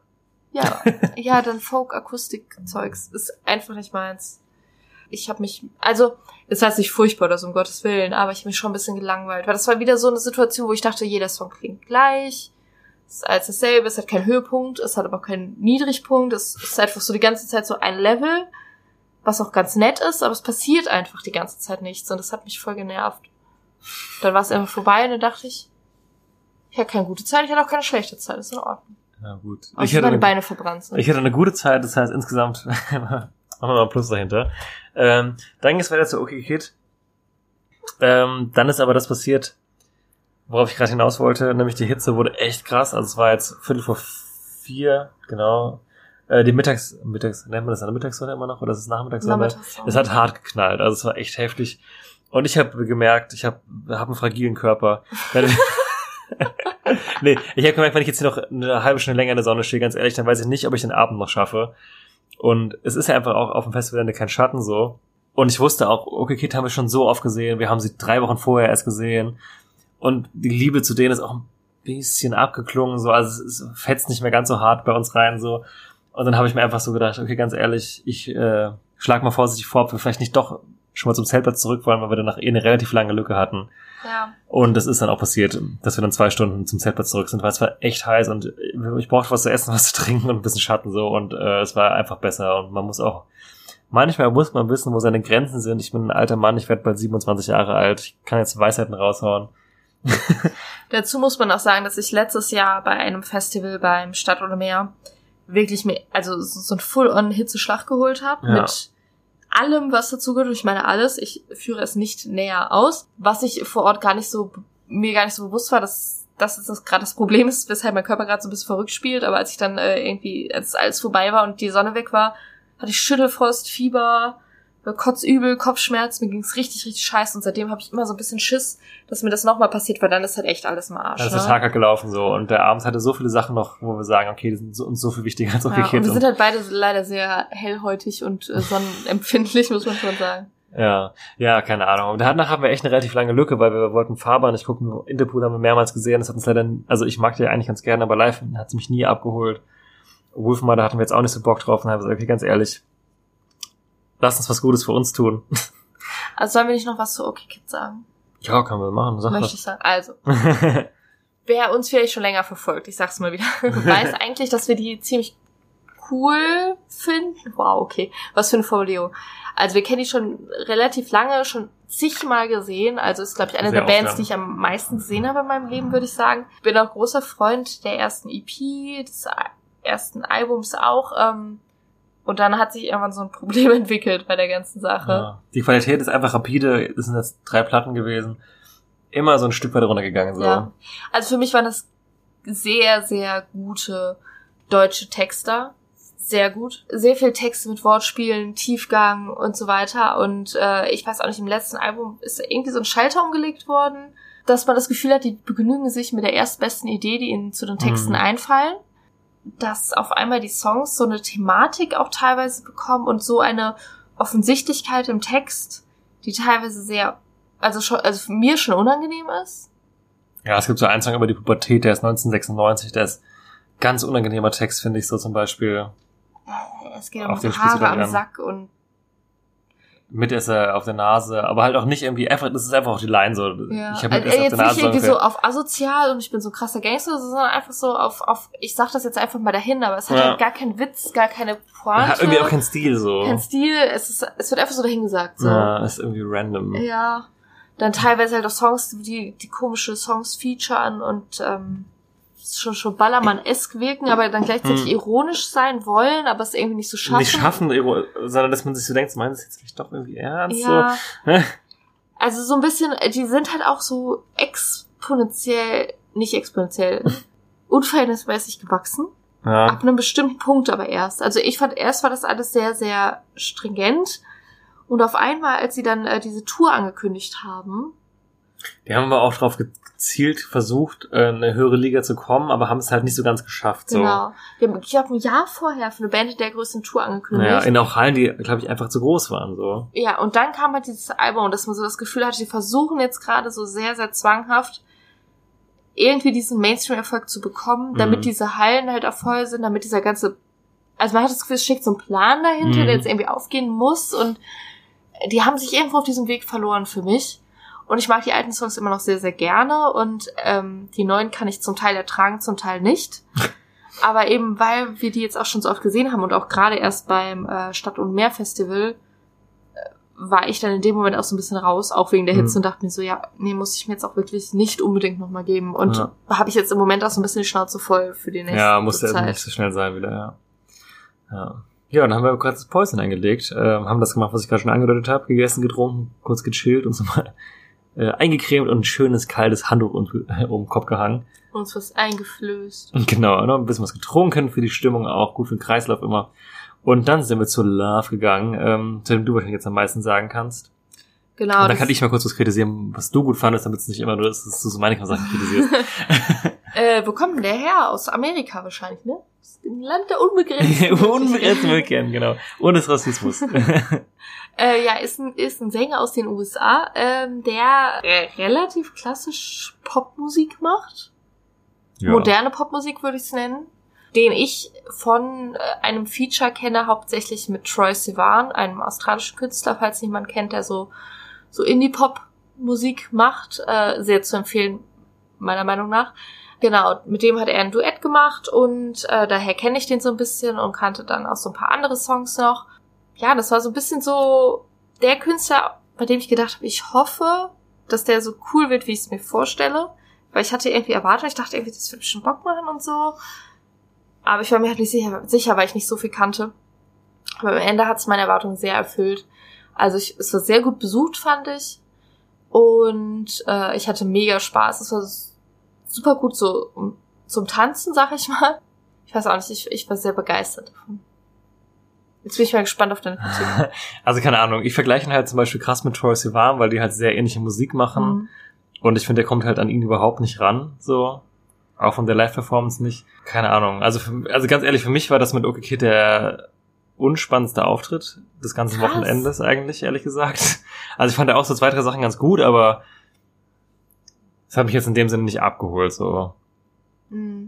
Ja, ja, dann Folk-Akustik-Zeugs ist einfach nicht meins. Ich habe mich, also, es heißt nicht furchtbar oder so, um Gottes Willen, aber ich habe mich schon ein bisschen gelangweilt, weil das war wieder so eine Situation, wo ich dachte, jeder Song klingt gleich, es ist alles dasselbe, es hat keinen Höhepunkt, es hat aber auch keinen Niedrigpunkt, es ist einfach so die ganze Zeit so ein Level, was auch ganz nett ist, aber es passiert einfach die ganze Zeit nichts und das hat mich voll genervt. Dann war es einfach vorbei und dann dachte ich, ich hatte keine gute Zeit, ich hatte auch keine schlechte Zeit, ist in Ordnung. Ja, gut. Aber Ich hatte, meine eine, Beine verbrannt sind. ich hatte eine gute Zeit, das heißt insgesamt machen wir mal ein Plus dahinter. Ähm, dann ging es weiter zu OK Kid. Ähm, dann ist aber das passiert, worauf ich gerade hinaus wollte, nämlich die Hitze wurde echt krass. Also es war jetzt Viertel vor vier, genau. Äh, die Mittags, Mittags, nennt man das eine Mittagssonne immer noch oder ist es Nachmittagssonne? Nachmittagssonne. Es hat hart geknallt, also es war echt heftig. Und ich habe gemerkt, ich habe hab einen fragilen Körper. Nee, ich habe gemerkt, wenn ich jetzt hier noch eine halbe Stunde länger in der Sonne stehe, ganz ehrlich, dann weiß ich nicht, ob ich den Abend noch schaffe. Und es ist ja einfach auch auf dem Festivalende kein Schatten so. Und ich wusste auch, okay, Kid haben wir schon so oft gesehen. Wir haben sie drei Wochen vorher erst gesehen. Und die Liebe zu denen ist auch ein bisschen abgeklungen, so. Also es fetzt nicht mehr ganz so hart bei uns rein, so. Und dann habe ich mir einfach so gedacht, okay, ganz ehrlich, ich äh, schlag mal vorsichtig vor, ob wir vielleicht nicht doch schon mal zum Zeltplatz zurück wollen, weil wir danach eh eine relativ lange Lücke hatten. Ja. Und das ist dann auch passiert, dass wir dann zwei Stunden zum Zeltplatz zurück sind, weil es war echt heiß und ich brauchte was zu essen, was zu trinken und ein bisschen Schatten so und äh, es war einfach besser und man muss auch manchmal muss man wissen, wo seine Grenzen sind. Ich bin ein alter Mann, ich werde bald 27 Jahre alt, ich kann jetzt Weisheiten raushauen. Dazu muss man auch sagen, dass ich letztes Jahr bei einem Festival beim Stadt oder Meer wirklich mir, also so ein Full-on-Hitzeschlag geholt habe Ja. mit allem, was dazugehört. Und Ich meine alles. Ich führe es nicht näher aus. Was ich vor Ort gar nicht so, mir gar nicht so bewusst war, dass dass es das gerade das Problem ist, weshalb mein Körper gerade so ein bisschen verrückt spielt. Aber als ich dann äh, irgendwie, als alles vorbei war und die Sonne weg war, hatte ich Schüttelfrost, Fieber, Kotzübel, Kopfschmerz, mir ging's richtig, richtig scheiße und seitdem habe ich immer so ein bisschen Schiss, dass mir das nochmal passiert, weil dann ist halt echt alles im Arsch. Dann ist ne? der Tag halt gelaufen so und der Abend hatte so viele Sachen noch, wo wir sagen, okay, die sind so, uns so viel wichtiger als Ja, okay und wir sind halt beide leider sehr hellhäutig und äh, sonnenempfindlich, muss man schon sagen. Ja, ja, keine Ahnung. Und danach haben wir echt eine relativ lange Lücke, weil wir wollten Fahrbahn nicht gucken. Interpool haben wir mehrmals gesehen. Das hat uns leider, also ich mag die eigentlich ganz gerne, aber live hat sie mich nie abgeholt. Wolfmar, da hatten wir jetzt auch nicht so Bock drauf und haben gesagt, okay, ganz ehrlich, lass uns was Gutes für uns tun. Also sollen wir nicht noch was zu Okay Kids sagen? ja, können wir machen, sag Möchte ich sagen. Also, wer uns vielleicht schon länger verfolgt, ich sag's mal wieder, weiß eigentlich, dass wir die ziemlich cool finden. Wow, okay. Was für eine Formulierung. Also wir kennen die schon relativ lange, schon zigmal gesehen. Also ist, glaube ich, eine Sehr der Bands, ja. die ich am meisten gesehen habe in meinem Leben, würde ich sagen. Bin auch großer Freund der ersten EP, des ersten Albums auch. Ähm, und dann hat sich irgendwann so ein Problem entwickelt bei der ganzen Sache. ja. Die Qualität ist einfach rapide. Es sind jetzt drei Platten gewesen. Immer so ein Stück weit runtergegangen. So. Ja. Also für mich waren das sehr, sehr gute deutsche Texter. Sehr gut. Sehr viel Texte mit Wortspielen, Tiefgang und so weiter. Und äh, ich weiß auch nicht, im letzten Album ist irgendwie so ein Schalter umgelegt worden, dass man das Gefühl hat, die begnügen sich mit der erstbesten Idee, die ihnen zu den Texten Mhm. einfallen. Dass auf einmal die Songs so eine Thematik auch teilweise bekommen und so eine Offensichtlichkeit im Text, die teilweise sehr, also schon, also für mir schon unangenehm ist. Ja, es gibt so einen Song über die Pubertät, der ist 1996, der ist ganz unangenehmer Text, finde ich so zum Beispiel. Es geht um Haare am. Sack und Mit ist er auf der Nase, aber halt auch nicht irgendwie einfach, das ist einfach auch die Line so. ja. Ich habe also, mit ist äh, auf jetzt der nicht Nase irgendwie so auf asozial und ich bin so ein krasser Gangster, sondern einfach so auf, auf ich sag das jetzt einfach mal dahin, aber es hat Ja. halt gar keinen Witz, gar keine Pointe, hat irgendwie auch keinen Stil so. kein Stil, es ist, es wird einfach so dahingesagt, so. Ja, ist irgendwie random. Ja. Dann teilweise halt auch Songs, die, die komische Songs featuren und ähm, schon, schon Ballermann-esk wirken, aber dann gleichzeitig Hm. ironisch sein wollen, aber es irgendwie nicht so schaffen. Nicht schaffen, sondern dass man sich so denkt, meint das jetzt vielleicht doch irgendwie ernst? Ja. So. Also so ein bisschen, äh, die sind halt auch so exponentiell, nicht exponentiell, unverhältnismäßig gewachsen. Ja. Ab einem bestimmten Punkt aber erst. Also ich fand, erst war das alles sehr, sehr stringent. Und auf einmal, als sie dann äh, diese Tour angekündigt haben, Die haben aber auch drauf gezielt versucht, äh, eine höhere Liga zu kommen, aber haben es halt nicht so ganz geschafft. So. Genau. Wir haben, ich glaube, ein Jahr vorher für eine Band der größten Tour angekündigt. Naja, in auch Hallen, die, glaube ich, einfach zu groß waren. So. Ja, und dann kam halt dieses Album, dass man so das Gefühl hatte, die versuchen jetzt gerade so sehr, sehr zwanghaft irgendwie diesen Mainstream-Erfolg zu bekommen, damit Mhm. diese Hallen halt auch voll sind, damit dieser ganze, also man hat das Gefühl, es steckt so ein Plan dahinter, Mhm. der jetzt irgendwie aufgehen muss und die haben sich irgendwo auf diesem Weg verloren für mich. Und ich mag die alten Songs immer noch sehr, sehr gerne und ähm, die neuen kann ich zum Teil ertragen, zum Teil nicht. Aber eben, weil wir die jetzt auch schon so oft gesehen haben und auch gerade erst beim äh, Stadt- und Meer-Festival äh, war ich dann in dem Moment auch so ein bisschen raus, auch wegen der Hitze Mhm. und dachte mir so, ja, nee, muss ich mir jetzt auch wirklich nicht unbedingt nochmal geben. Und Ja. habe ich jetzt im Moment auch so ein bisschen die Schnauze voll für die nächste Ja, musste Zeit. nicht so schnell sein wieder, ja. Ja, ja dann haben wir gerade das Päuschen eingelegt, äh, haben das gemacht, was ich gerade schon angedeutet habe, gegessen, getrunken, kurz gechillt und so mal äh, eingecremt und ein schönes, kaltes Handtuch um, um den Kopf gehangen. Uns was eingeflößt. Und genau, noch ein bisschen was getrunken für die Stimmung auch, gut für den Kreislauf immer. Und dann sind wir zu Love gegangen, ähm, zu dem du wahrscheinlich jetzt am meisten sagen kannst. Genau. und dann kann ich mal kurz was kritisieren, was du gut fandest, damit es nicht immer nur ist, dass du so meine Sachen kritisierst. Äh, wo kommt denn der her? Aus Amerika wahrscheinlich, ne? Dem Land der Unbegrenzten. Unbegrenzt möglich, genau. Ohne des Rassismus. Äh, ja, ist ein, ist ein Sänger aus den USA, ähm, der äh, relativ klassisch Popmusik macht. Ja. Moderne Popmusik würde ich es nennen. Den ich von äh, einem Feature kenne, hauptsächlich mit Troy Sivan, einem australischen Künstler, falls niemand kennt, der so, so Indie-Pop-Musik macht. Äh, sehr zu empfehlen, meiner Meinung nach. Genau, mit dem hat er ein Duett gemacht und äh, daher kenne ich den so ein bisschen und kannte dann auch so ein paar andere Songs noch. Ja, das war so ein bisschen so der Künstler, bei dem ich gedacht habe, ich hoffe, dass der so cool wird, wie ich es mir vorstelle. Weil ich hatte irgendwie erwartet, ich dachte irgendwie, das wird schon Bock machen und so. Aber ich war mir halt nicht sicher, sicher weil ich nicht so viel kannte. Aber am Ende hat es meine Erwartungen sehr erfüllt. Also ich, es war sehr gut besucht, fand ich. Und äh, ich hatte mega Spaß. Es war super gut so um, zum Tanzen, sag ich mal. Ich weiß auch nicht, ich, ich war sehr begeistert davon. Jetzt bin ich mal gespannt auf deine Kritik. Also keine Ahnung, ich vergleiche ihn halt zum Beispiel krass mit Troy Sivan, weil die halt sehr ähnliche Musik machen. Mhm. Und ich finde, der kommt halt an ihn überhaupt nicht ran, so. Auch von der Live-Performance nicht. Keine Ahnung. Also, für, also ganz ehrlich, für mich war das mit OK Kid der unspannendste Auftritt des ganzen Krass. Wochenendes eigentlich, ehrlich gesagt. Also ich fand ja auch so zwei, drei Sachen ganz gut, aber es hat mich jetzt in dem Sinne nicht abgeholt, so.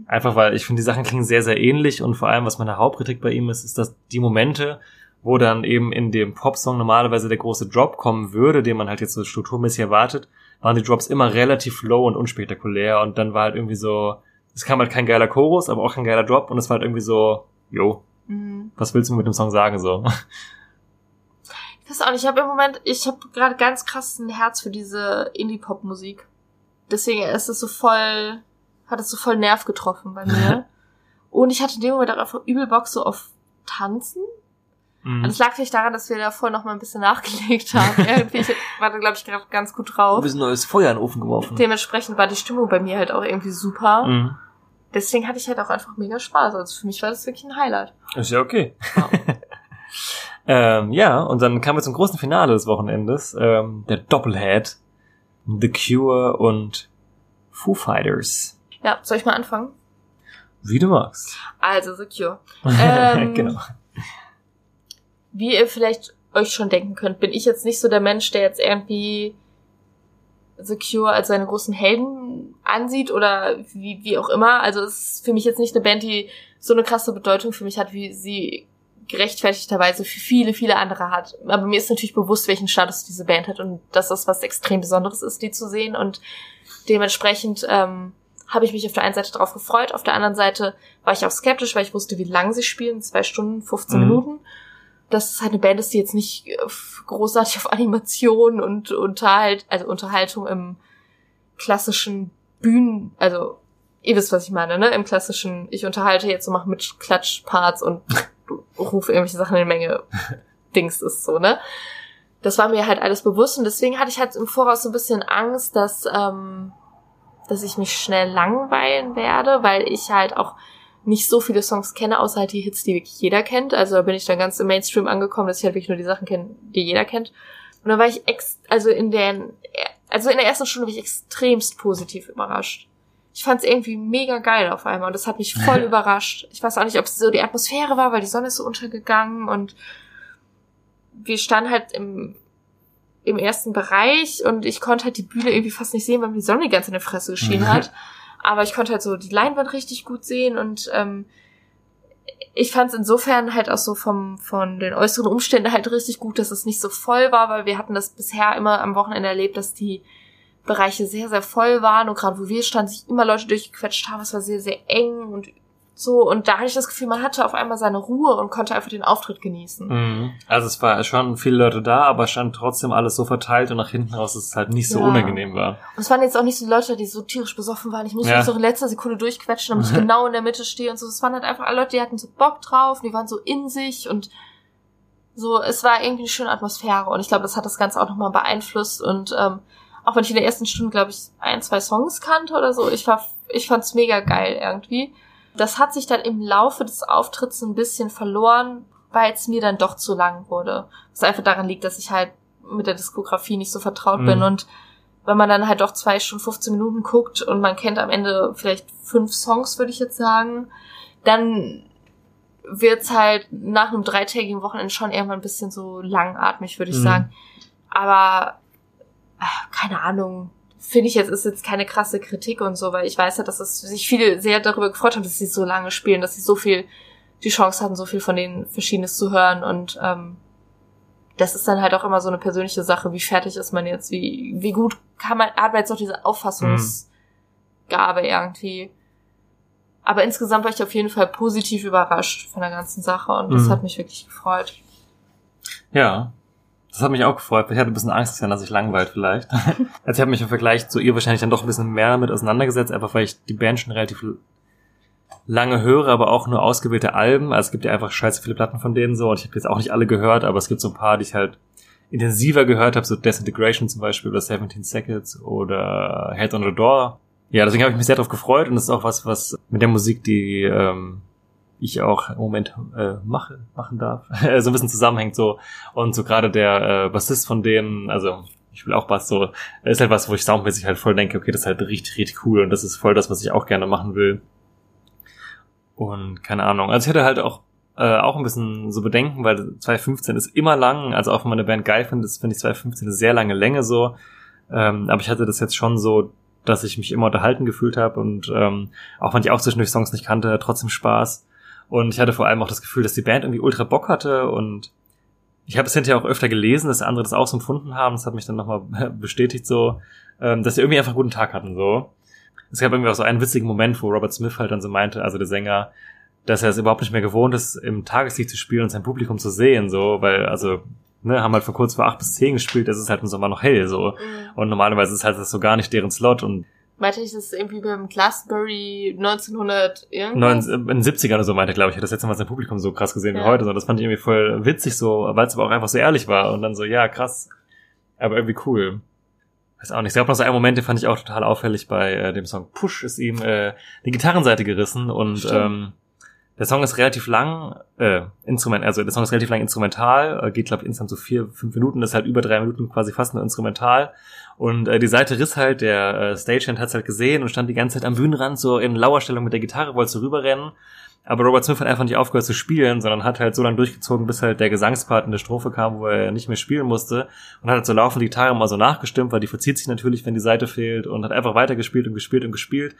Mhm. Einfach weil ich finde, die Sachen klingen sehr, sehr ähnlich und vor allem, was meine Hauptkritik bei ihm ist, ist, dass die Momente, wo dann eben in dem Popsong normalerweise der große Drop kommen würde, den man halt jetzt so strukturmäßig erwartet, waren die Drops immer relativ low und unspektakulär und dann war halt irgendwie so, es kam halt kein geiler Chorus, aber auch kein geiler Drop und es war halt irgendwie so, jo, Mhm. was willst du mit dem Song sagen so? Ich weiß auch nicht, ich habe im Moment, ich habe gerade ganz krass ein Herz für diese Indie-Pop-Musik. Deswegen ist es so voll, hat es so voll Nerv getroffen bei mir. Und ich hatte in dem Moment auch einfach übel Bock so auf Tanzen. Mhm. Und es lag vielleicht daran, dass wir davor noch mal ein bisschen nachgelegt haben. Irgendwie, ich war da, glaube ich, gerade ganz gut drauf. ein neues Feuer in den Ofen geworfen. Dementsprechend war die Stimmung bei mir halt auch irgendwie super. Mhm. Deswegen hatte ich halt auch einfach mega Spaß. Also für mich war das wirklich ein Highlight. Ist ja okay. Wow. Ähm, ja, und dann kamen wir zum großen Finale des Wochenendes, ähm, der Doppelhead, The Cure und Foo Fighters. Ja, soll ich mal anfangen? Wie du magst. Also, The Cure. Ähm, genau. wie ihr vielleicht euch schon denken könnt, bin ich jetzt nicht so der Mensch, der jetzt irgendwie The Cure als seine großen Helden ansieht oder wie, wie auch immer. Also es ist für mich jetzt nicht eine Band, die so eine krasse Bedeutung für mich hat, wie sie gerechtfertigterweise für viele, viele andere hat. Aber mir ist natürlich bewusst, welchen Status diese Band hat und dass das was extrem Besonderes ist, die zu sehen. Und dementsprechend ähm, habe ich mich auf der einen Seite darauf gefreut, auf der anderen Seite war ich auch skeptisch, weil ich wusste, wie lang sie spielen, zwei Stunden, 15 Mhm. Minuten. Dass es halt eine Band ist, die jetzt nicht äh, großartig auf Animation und Unterhalt, also Unterhaltung im klassischen Bühnen, also ihr wisst, was ich meine, ne? Im klassischen, ich unterhalte jetzt so, mache mit Klatschparts und rufe irgendwelche Sachen in die Menge. Dings ist so, ne? Das war mir halt alles bewusst und deswegen hatte ich halt im Voraus so ein bisschen Angst, dass, ähm, dass ich mich schnell langweilen werde, weil ich halt auch nicht so viele Songs kenne, außer halt die Hits, die wirklich jeder kennt. Also da bin ich dann ganz im Mainstream angekommen, dass ich halt wirklich nur die Sachen kenne, die jeder kennt. Und dann war ich ex also in den Also in der ersten Stunde war ich extremst positiv überrascht. Ich fand es irgendwie mega geil auf einmal und das hat mich voll überrascht. Ich weiß auch nicht, ob es so die Atmosphäre war, weil die Sonne ist so untergegangen und wir standen halt im, im ersten Bereich und ich konnte halt die Bühne irgendwie fast nicht sehen, weil mir die Sonne die ganze in der Fresse geschienen hat. Aber ich konnte halt so die Leinwand richtig gut sehen und ähm, ich fand es insofern halt auch so vom, von den äußeren Umständen halt richtig gut, dass es nicht so voll war, weil wir hatten das bisher immer am Wochenende erlebt, dass die Bereiche sehr, sehr voll waren und gerade wo wir standen, sich immer Leute durchgequetscht haben. Es war sehr, sehr eng und so. Und da hatte ich das Gefühl, man hatte auf einmal seine Ruhe und konnte einfach den Auftritt genießen. Mhm. Also es war schon viele Leute da, aber stand trotzdem alles so verteilt und nach hinten raus, dass es halt nicht so Ja. unangenehm war. Und es waren jetzt auch nicht so Leute, die so tierisch besoffen waren. Ich musste Ja. mich so in letzter Sekunde durchquetschen, damit ich genau in der Mitte stehe und so. Es waren halt einfach alle Leute, die hatten so Bock drauf, die waren so in sich und so, es war irgendwie eine schöne Atmosphäre und ich glaube, das hat das Ganze auch nochmal beeinflusst und ähm, auch wenn ich in der ersten Stunde, glaube ich, ein, zwei Songs kannte oder so, ich war, ich fand's mega geil irgendwie. Das hat sich dann im Laufe des Auftritts ein bisschen verloren, weil es mir dann doch zu lang wurde. Was einfach daran liegt, dass ich halt mit der Diskografie nicht so vertraut Mhm. bin und wenn man dann halt doch zwei Stunden 15 Minuten guckt und man kennt am Ende vielleicht fünf Songs, würde ich jetzt sagen, dann wird's halt nach einem dreitägigen Wochenende schon irgendwann ein bisschen so langatmig, würde ich Mhm. sagen. Aber ach, keine Ahnung. Finde ich jetzt ist jetzt keine krasse Kritik und so, weil ich weiß ja, dass es sich viele sehr darüber gefreut haben, dass sie so lange spielen, dass sie so viel die Chance hatten, so viel von denen Verschiedenes zu hören und ähm, das ist dann halt auch immer so eine persönliche Sache, wie fertig ist man jetzt, wie, wie gut kann man, jetzt noch diese Auffassungsgabe irgendwie. Aber insgesamt war ich auf jeden Fall positiv überrascht von der ganzen Sache und das Mhm. hat mich wirklich gefreut. Ja. Das hat mich auch gefreut. Ich hatte ein bisschen Angst, dass sich langweilt vielleicht. also ich habe mich im Vergleich zu ihr wahrscheinlich dann doch ein bisschen mehr damit auseinandergesetzt, einfach weil ich die Band schon relativ lange höre, aber auch nur ausgewählte Alben. Also es gibt ja einfach scheiße viele Platten von denen so und ich habe jetzt auch nicht alle gehört, aber es gibt so ein paar, die ich halt intensiver gehört habe, so Desintegration zum Beispiel oder 17 Seconds oder Head on the Door. Ja, deswegen habe ich mich sehr darauf gefreut und das ist auch was, was mit der Musik, die ähm, ich auch im Moment äh, mache, machen darf, so ein bisschen zusammenhängt so und so gerade der äh, Bassist von denen, also ich will auch Bass so, ist halt was, wo ich soundmäßig halt voll denke, okay, das ist halt richtig, richtig cool und das ist voll das, was ich auch gerne machen will. Und keine Ahnung. Also ich hatte halt auch äh, auch ein bisschen so Bedenken, weil 2015 ist immer lang, also auch wenn man eine Band geil findet, finde ich 2015 eine sehr lange Länge so. Ähm, aber ich hatte das jetzt schon so, dass ich mich immer unterhalten gefühlt habe und ähm, auch wenn ich auch zwischendurch Songs nicht kannte, trotzdem Spaß. Und ich hatte vor allem auch das Gefühl, dass die Band irgendwie ultra Bock hatte und ich habe es hinterher auch öfter gelesen, dass andere das auch so empfunden haben. Das hat mich dann nochmal bestätigt so, ähm, dass sie irgendwie einfach einen guten Tag hatten so. Es gab irgendwie auch so einen witzigen Moment, wo Robert Smith halt dann so meinte, also der Sänger, dass er es überhaupt nicht mehr gewohnt ist, im Tageslicht zu spielen und sein Publikum zu sehen, so, weil, also, ne, haben halt von kurz vor acht bis zehn gespielt, es ist halt im Sommer noch hell, so. Und normalerweise ist halt das so gar nicht deren Slot und Meinte ich, das ist irgendwie beim Glastonbury 1900 irgendwas? in den 70ern oder so meinte, glaube ich, hat das letzte Mal sein Publikum so krass gesehen wie Ja. heute, so. Das fand ich irgendwie voll witzig so, weil es aber auch einfach so ehrlich war und dann so, ja, krass, aber irgendwie cool. Weiß auch nicht. Es gab noch so einen Moment, den fand ich auch total auffällig bei äh, dem Song Push, ist ihm äh, die Gitarrenseite gerissen und Stimmt. ähm, der Song ist relativ lang, äh, Instrument, also der Song ist relativ lang instrumental, äh, geht glaube ich insgesamt so vier, fünf Minuten, ist halt über drei Minuten quasi fast nur instrumental. Und äh, die Seite riss halt, der äh, Stagehand hat's halt gesehen und stand die ganze Zeit am Bühnenrand so in Lauerstellung mit der Gitarre, wollte so rüberrennen. Aber Robert Smith hat einfach nicht aufgehört zu spielen, sondern hat halt so lange durchgezogen, bis halt der Gesangspart in der Strophe kam, wo er nicht mehr spielen musste. Und hat halt so laufend die Gitarre mal so nachgestimmt, weil die verzieht sich natürlich, wenn die Seite fehlt und hat einfach weitergespielt und gespielt und gespielt.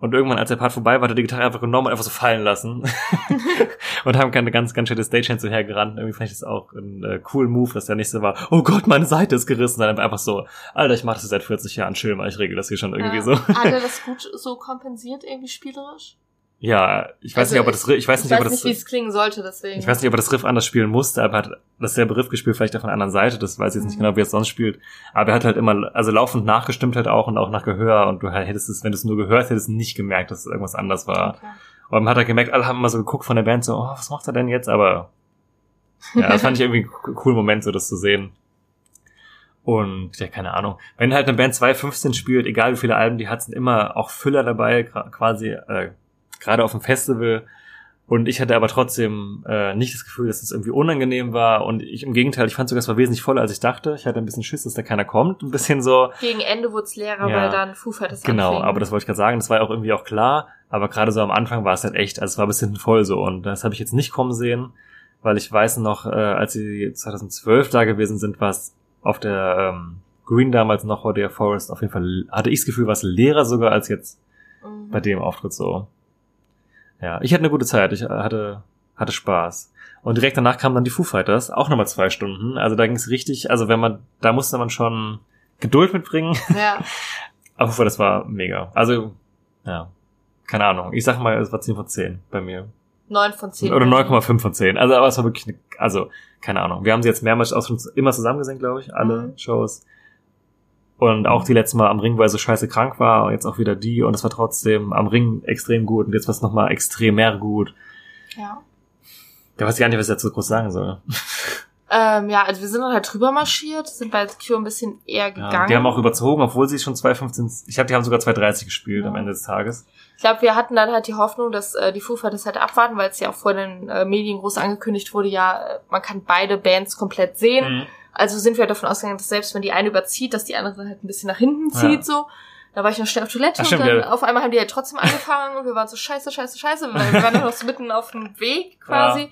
Und irgendwann, als der Part vorbei war, hat er die Gitarre einfach genommen und einfach so fallen lassen. und haben keine ganz, ganz schöne Stagehand so hergerannt. Irgendwie fand ich das auch ein äh, cool Move, dass der nicht so war, oh Gott, meine Seite ist gerissen, sondern einfach so, Alter, ich mache das seit 40 Jahren, chill mal, ich regel das hier schon irgendwie Ja. so. Hat er das gut so kompensiert, irgendwie spielerisch? Ja, ich weiß Also nicht, ob er das, Riff- ich weiß nicht, ich ob weiß das, nicht, wie es klingen sollte, deswegen. ich weiß nicht, ob er das Riff anders spielen musste, aber er hat dasselbe Riff gespielt, vielleicht auf einer anderen Seite, das weiß ich jetzt nicht Mhm. genau, wie er es sonst spielt. Aber er hat halt immer, also laufend nachgestimmt halt auch und auch nach Gehör und du hättest es, wenn du es nur gehört hättest, nicht gemerkt, dass es irgendwas anders war. Okay. Und man hat halt gemerkt, alle haben immer so geguckt von der Band, so, oh, was macht er denn jetzt? Aber ja, das fand ich irgendwie einen coolen Moment, so das zu sehen. Und ja, keine Ahnung. Wenn halt eine Band 2.15 spielt, egal wie viele Alben die hat, sind immer auch Füller dabei, quasi, äh, gerade auf dem Festival. Und ich hatte aber trotzdem äh, nicht das Gefühl, dass es irgendwie unangenehm war. Und ich im Gegenteil, ich fand sogar, es war wesentlich voller, als ich dachte. Ich hatte ein bisschen Schiss, dass da keiner kommt. Ein bisschen so. Gegen Ende wurde es leerer, Ja. weil dann Foo Fighters Genau, anfing. aber das wollte ich gerade sagen. Das war ja auch irgendwie auch klar. Aber gerade so am Anfang war es halt echt, also es war ein bisschen voll so. Und das habe ich jetzt nicht kommen sehen, weil ich weiß noch, äh, als sie 2012 da gewesen sind, war es auf der ähm, Green damals noch der Forest. Auf jeden Fall hatte ich das Gefühl, war es leerer sogar als jetzt Mhm. bei dem Auftritt so. Ja, ich hatte eine gute Zeit. Ich äh, hatte, hatte Spaß. Und direkt danach kamen dann die Foo Fighters, auch nochmal zwei Stunden. Also da ging es richtig, also wenn man, da musste man schon Geduld mitbringen. Ja. Aber Foo Fighters war mega. Also, ja, keine Ahnung. Ich sag mal, es war 10 von 10 bei mir. 9 von 10. Oder 9,5 von 10. Also, aber es war wirklich, eine, also, keine Ahnung. Wir haben sie jetzt mehrmals auch schon immer zusammen gesehen, glaube ich, alle Mhm. Shows. Und auch die letzte Mal am Ring, weil so scheiße krank war, und jetzt auch wieder die, und es war trotzdem am Ring extrem gut, und jetzt war es nochmal extrem mehr gut. Ja. Da weiß ich gar nicht, was ich dazu groß sagen soll. Ähm, ja, also wir sind dann halt drüber marschiert, sind bei Cure ein bisschen eher gegangen. Ja, die haben auch überzogen, obwohl sie schon 2,15, ich glaube, die haben sogar 2,30 gespielt Ja. am Ende des Tages. Ich glaube, wir hatten dann halt die Hoffnung, dass äh, die Foo Fighters halt abwarten, weil es ja auch vor den äh, Medien groß angekündigt wurde, ja, man kann beide Bands komplett sehen. Mhm. Also sind wir davon ausgegangen, dass selbst wenn die eine überzieht, dass die andere halt ein bisschen nach hinten zieht, Ja. so. Da war ich noch schnell auf Toilette Ach, stimmt, und dann ja. auf einmal haben die halt trotzdem angefangen und wir waren so scheiße, scheiße, scheiße, weil wir waren noch so mitten auf dem Weg quasi.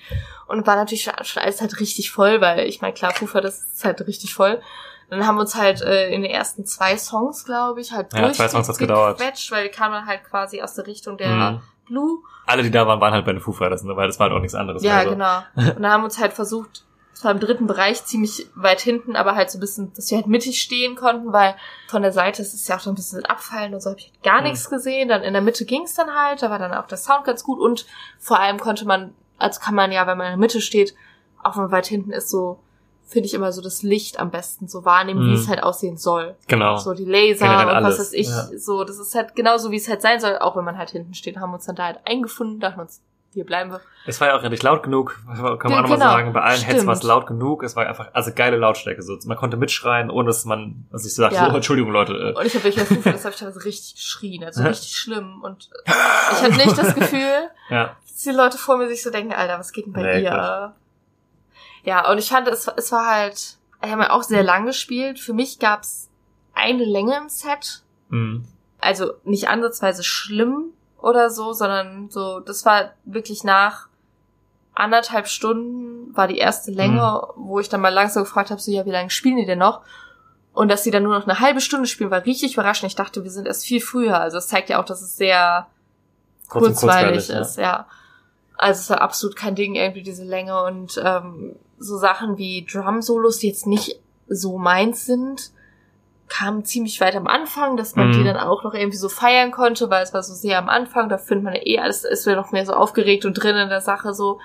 Und war natürlich schon, schon alles halt richtig voll, weil ich meine, klar, Fufa, das ist halt richtig voll. Dann haben wir uns halt äh, in den ersten zwei Songs, glaube ich, halt Ja, zwei Songs hat's gedauert. durchgequetscht, weil wir kamen halt quasi aus der Richtung der Mhm. Blue. Alle, die da waren, waren halt bei den Foo Fighters, ne? weil das war halt auch nichts anderes. Ja, also. genau. Und da haben wir uns halt versucht, es war im dritten Bereich ziemlich weit hinten, aber halt so ein bisschen, dass wir halt mittig stehen konnten, weil von der Seite ist es ja auch so ein bisschen abfallen und so habe ich halt gar Mhm. nichts gesehen. Dann in der Mitte ging es dann halt, da war dann auch der Sound ganz gut und vor allem konnte man, also kann man ja, wenn man in der Mitte steht, auch wenn man weit hinten ist, so finde ich immer so das Licht am besten so wahrnehmen, wie Mhm. es halt aussehen soll. Genau. So die Laser Generell und was weiß ich, ja. so, das ist halt genauso, wie es halt sein soll, auch wenn man halt hinten steht, haben wir uns dann da halt eingefunden, dachten uns, hier bleiben wir. Es war ja auch richtig laut genug, kann man Ja, auch nochmal genau. sagen. Bei allen Heads war es laut genug. Es war einfach, also geile Lautstärke. So. Man konnte mitschreien, ohne dass man, also ich so dachte, Ja. so, Entschuldigung Leute. Äh, Und ich habe wirklich auf Fufa, das habe ich teilweise richtig geschrien, also richtig schlimm. Und ich hatte nicht das Gefühl, ja. dass die Leute vor mir sich so denken, Alter, was geht denn bei Nee, ihr? Ja, und ich fand, es, es war halt, wir haben ja auch sehr lang gespielt. Für mich gab's eine Länge im Set. Mhm. Also nicht ansatzweise schlimm oder so, sondern so, das war wirklich nach anderthalb Stunden war die erste Länge, wo ich dann mal langsam gefragt habe, so, ja, wie lange spielen die denn noch? Und dass sie dann nur noch eine halbe Stunde spielen, war richtig überraschend. Ich dachte, wir sind erst viel früher. Also es zeigt ja auch, dass es sehr Kurz kurzweilig ist, ja. Also es war absolut kein Ding, irgendwie diese Länge und ähm, so Sachen wie Drum-Solos, die jetzt nicht so meins sind, kamen ziemlich weit am Anfang, dass man Mhm. die dann auch noch irgendwie so feiern konnte, weil es war so sehr am Anfang, da findet man ja eh alles, ist ja noch mehr so aufgeregt und drin in der Sache so.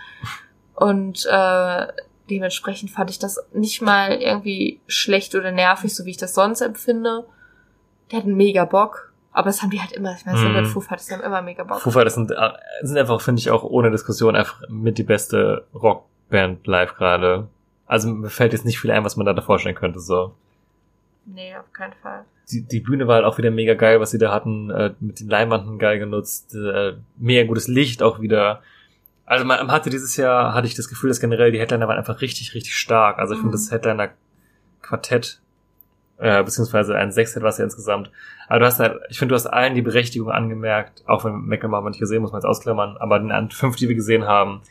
Und äh, dementsprechend fand ich das nicht mal irgendwie schlecht oder nervig, so wie ich das sonst empfinde. Die hatten mega Bock. Aber das haben die halt immer, ich meine, Mhm. halt Foo Fighters, haben immer mega Bock. Foo Fighters sind, äh, sind einfach, finde ich, auch ohne Diskussion einfach mit die beste Rockband live gerade. Also mir fällt jetzt nicht viel ein, was man da vorstellen könnte, so. Nee, auf keinen Fall. die, die Bühne war halt auch wieder mega geil, was sie da hatten, äh, mit den Leinwanden geil genutzt, äh, mega gutes Licht auch wieder. Also man hatte dieses Jahr, hatte ich das Gefühl, dass generell die Headliner waren einfach richtig, richtig stark. Also ich Mhm. finde das Headliner-Quartett, äh, beziehungsweise ein Sextet war es ja insgesamt. Aber du hast halt, ich finde, du hast allen die Berechtigung angemerkt, auch wenn Mecklenburg nicht gesehen, muss man jetzt ausklammern, aber den fünf, die wir gesehen haben,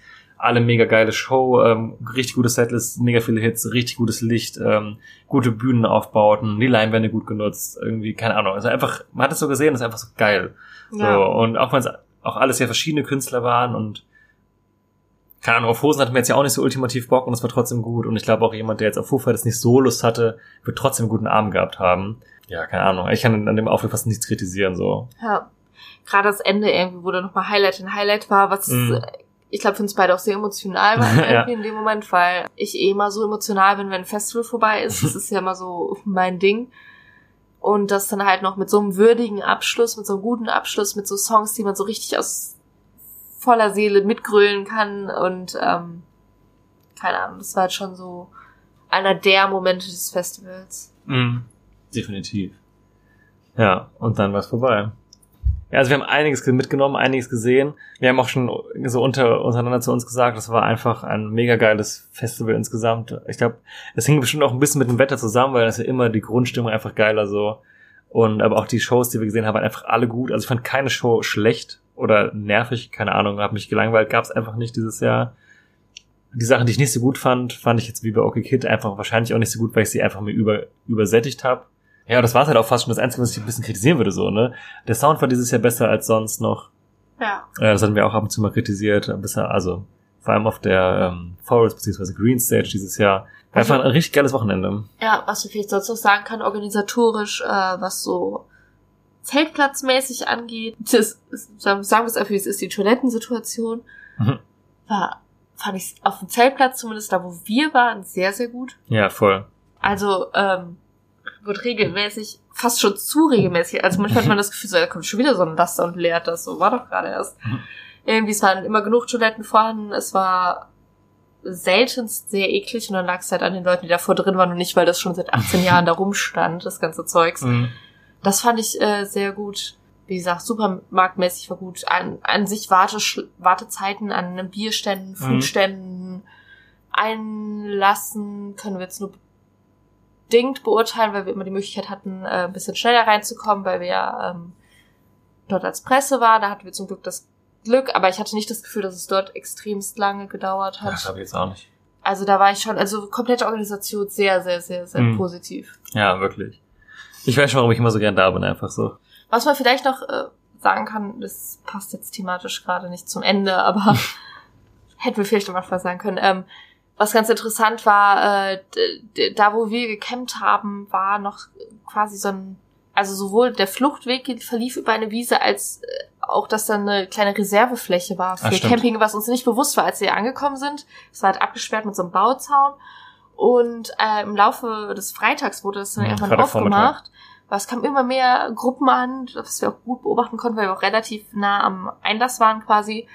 alle mega geile Show, ähm, richtig gute Setlist, mega viele Hits, richtig gutes Licht, ähm, gute Bühnenaufbauten, die Leinwände gut genutzt, irgendwie, keine Ahnung. Also einfach, man hat es so gesehen, das ist einfach so geil. So, und auch wenn es auch alles sehr verschiedene Künstler waren und keine Ahnung, auf Hosen hatten wir jetzt ja auch nicht so ultimativ Bock und es war trotzdem gut. Und ich glaube auch jemand, der jetzt auf Foo Fighters nicht so Lust hatte, wird trotzdem einen guten Abend gehabt haben. Ja, keine Ahnung. Ich kann an dem Auftritt fast nichts kritisieren, so. Ja. Gerade das Ende irgendwie, wo dann nochmal Highlight in Highlight war, was Mhm. Ich glaube für uns beide auch sehr emotional war Ja. irgendwie in dem Moment, weil ich eh immer so emotional bin, wenn ein Festival vorbei ist. Das ist ja immer so mein Ding. Und das dann halt noch mit so einem würdigen Abschluss, mit so einem guten Abschluss, mit so Songs, die man so richtig aus voller Seele mitgrölen kann und ähm, keine Ahnung, das war halt schon so einer der Momente des Festivals. Mhm. Definitiv. Ja, und dann war es vorbei. Ja, also wir haben einiges mitgenommen, einiges gesehen. Wir haben auch schon so unter untereinander zu uns gesagt, das war einfach ein mega geiles Festival insgesamt. Ich glaube, es hing bestimmt auch ein bisschen mit dem Wetter zusammen, weil das ja immer die Grundstimmung einfach geiler so. Und aber auch die Shows, die wir gesehen haben, waren einfach alle gut. Also ich fand keine Show schlecht oder nervig, keine Ahnung, habe mich gelangweilt, gab es einfach nicht dieses Jahr. Die Sachen, die ich nicht so gut fand, fand ich jetzt wie bei OK Kid einfach wahrscheinlich auch nicht so gut, weil ich sie einfach mir über, übersättigt habe. Ja, das war halt auch fast schon das Einzige, was ich ein bisschen kritisieren würde, so, ne? Der Sound war dieses Jahr besser als sonst noch. Ja. Äh, das hatten wir auch ab und zu mal kritisiert. Bisschen, also, vor allem auf der ähm, Forest bzw. Green Stage dieses Jahr. Einfach ein richtig geiles Wochenende. Ja, was ich vielleicht sonst noch sagen kann, organisatorisch, äh, was so Zeltplatzmäßig angeht, das ist, sagen wir es einfach, wie es ist, die Toilettensituation, Mhm. war, fand ich auf dem Zeltplatz zumindest, da wo wir waren, sehr, sehr gut. Ja, voll. Also, ähm, wird regelmäßig, fast schon zu regelmäßig. Also manchmal hat man das Gefühl, so, da kommt schon wieder so ein Laster und leert das. So war doch gerade erst. Mhm. Irgendwie, es waren immer genug Toiletten vorhanden. Es war seltenst sehr eklig und dann lag es halt an den Leuten, die davor drin waren und nicht, weil das schon seit 18 Jahren da rumstand, das ganze Zeugs. Mhm. Das fand ich äh, sehr gut. Wie gesagt, supermarktmäßig war gut. An, an sich Warte, Wartezeiten an Bierständen, Foodständen einlassen können wir jetzt nur bedingt beurteilen, weil wir immer die Möglichkeit hatten, äh, ein bisschen schneller reinzukommen, weil wir ja ähm, dort als Presse war. Da hatten wir zum Glück das Glück, aber ich hatte nicht das Gefühl, dass es dort extremst lange gedauert hat. Das habe ich jetzt auch nicht. Also da war ich schon, also komplette Organisation sehr, sehr, sehr, sehr Mhm. positiv. Ja, wirklich. Ich weiß schon, warum ich immer so gern da bin, einfach so. Was man vielleicht noch äh, sagen kann, das passt jetzt thematisch gerade nicht zum Ende, aber hätten wir vielleicht am Anfang sagen können. Ähm, was ganz interessant war, äh, da wo wir gecampt haben, war noch quasi so ein, also sowohl der Fluchtweg verlief über eine Wiese, als äh, auch, dass da eine kleine Reservefläche war für Ah, stimmt. Camping, was uns nicht bewusst war, als wir angekommen sind. Es war halt abgesperrt mit so einem Bauzaun. Und äh, im Laufe des Freitags wurde das dann Mhm, irgendwann Freitagvormittag. aufgemacht. Aber es kamen immer mehr Gruppen an, was wir auch gut beobachten konnten, weil wir auch relativ nah am Einlass waren quasi,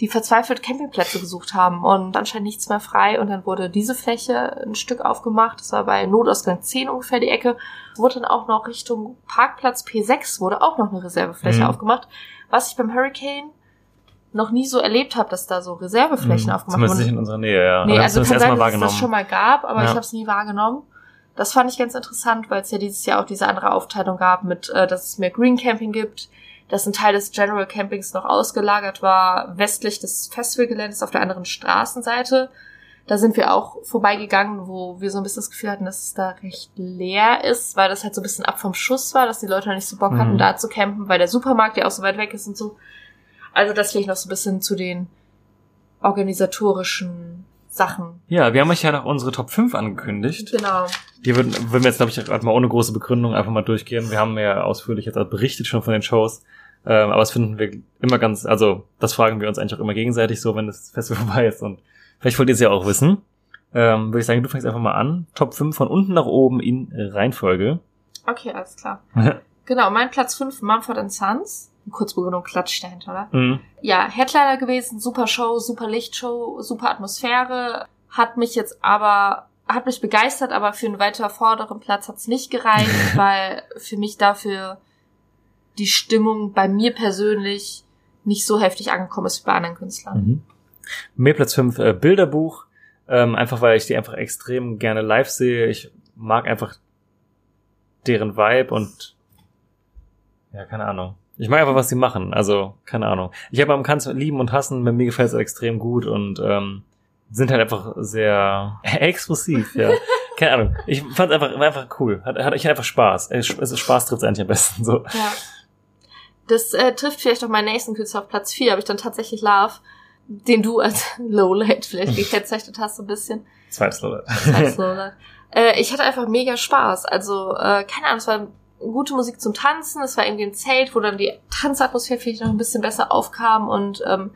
die verzweifelt Campingplätze gesucht haben und anscheinend nichts mehr frei. Und dann wurde diese Fläche ein Stück aufgemacht. Das war bei Notausgang 10 ungefähr die Ecke. Wurde dann auch noch Richtung Parkplatz P6 wurde auch noch eine Reservefläche Mhm. aufgemacht. Was ich beim Hurricane noch nie so erlebt habe, dass da so Reserveflächen Mhm. aufgemacht Zumindest wurden. nicht in unserer Nähe, ja. Nee, also das kann sein, dass es das schon mal gab, aber Ja. ich habe es nie wahrgenommen. Das fand ich ganz interessant, weil es ja dieses Jahr auch diese andere Aufteilung gab mit, äh, dass es mehr Green Camping gibt, dass ein Teil des General Campings noch ausgelagert war, westlich des Festivalgeländes auf der anderen Straßenseite. Da sind wir auch vorbeigegangen, wo wir so ein bisschen das Gefühl hatten, dass es da recht leer ist, weil das halt so ein bisschen ab vom Schuss war, dass die Leute nicht so Bock hatten, Mhm. da zu campen, weil der Supermarkt ja auch so weit weg ist und so. Also das vielleicht noch so ein bisschen zu den organisatorischen Sachen. Ja, wir haben euch ja noch unsere Top 5 angekündigt. Genau. Die würden, würden wir jetzt, glaube ich, gerade mal ohne große Begründung einfach mal durchgehen. Wir haben ja ausführlich jetzt auch berichtet schon von den Shows. Ähm, aber das finden wir immer ganz, also das fragen wir uns eigentlich auch immer gegenseitig so, wenn das Festival vorbei ist. Und vielleicht wollt ihr es ja auch wissen. Ähm, Würde ich sagen, du fängst einfach mal an. Top 5 von unten nach oben in Reihenfolge. Okay, alles klar. Genau, mein Platz 5, Mumford Sons. Kurzbegründung klatscht dahinter, oder? mhm. Ja, Headliner gewesen, super Show, super Lichtshow, super Atmosphäre. Hat mich jetzt aber, hat mich begeistert, aber für einen weiter vorderen Platz hat's nicht gereicht, weil für mich dafür die Stimmung bei mir persönlich nicht so heftig angekommen ist wie bei anderen Künstlern. Mhm. Mir Platz 5 äh, Bilderbuch. Ähm, einfach weil ich die einfach extrem gerne live sehe. Ich mag einfach deren Vibe und ja, keine Ahnung. Ich mag einfach, was sie machen. Also, keine Ahnung. Ich habe am Kanz lieben und hassen, mir gefällt es extrem gut und ähm, sind halt einfach sehr explosiv, ja. keine Ahnung. Ich fand einfach, war einfach cool. Hat, hat ich hatte einfach Spaß. Es ist Spaß trifft eigentlich am besten so. Ja. Das äh, trifft vielleicht auch meinen nächsten Künstler auf Platz 4, habe ich dann tatsächlich Love, den du als Lowlight vielleicht gekennzeichnet hast, so ein bisschen. Zweites Leute. als Lowlight. äh, ich hatte einfach mega Spaß. Also, äh, keine Ahnung, es war gute Musik zum Tanzen, es war irgendwie ein Zelt, wo dann die Tanzatmosphäre vielleicht noch ein bisschen besser aufkam und ähm,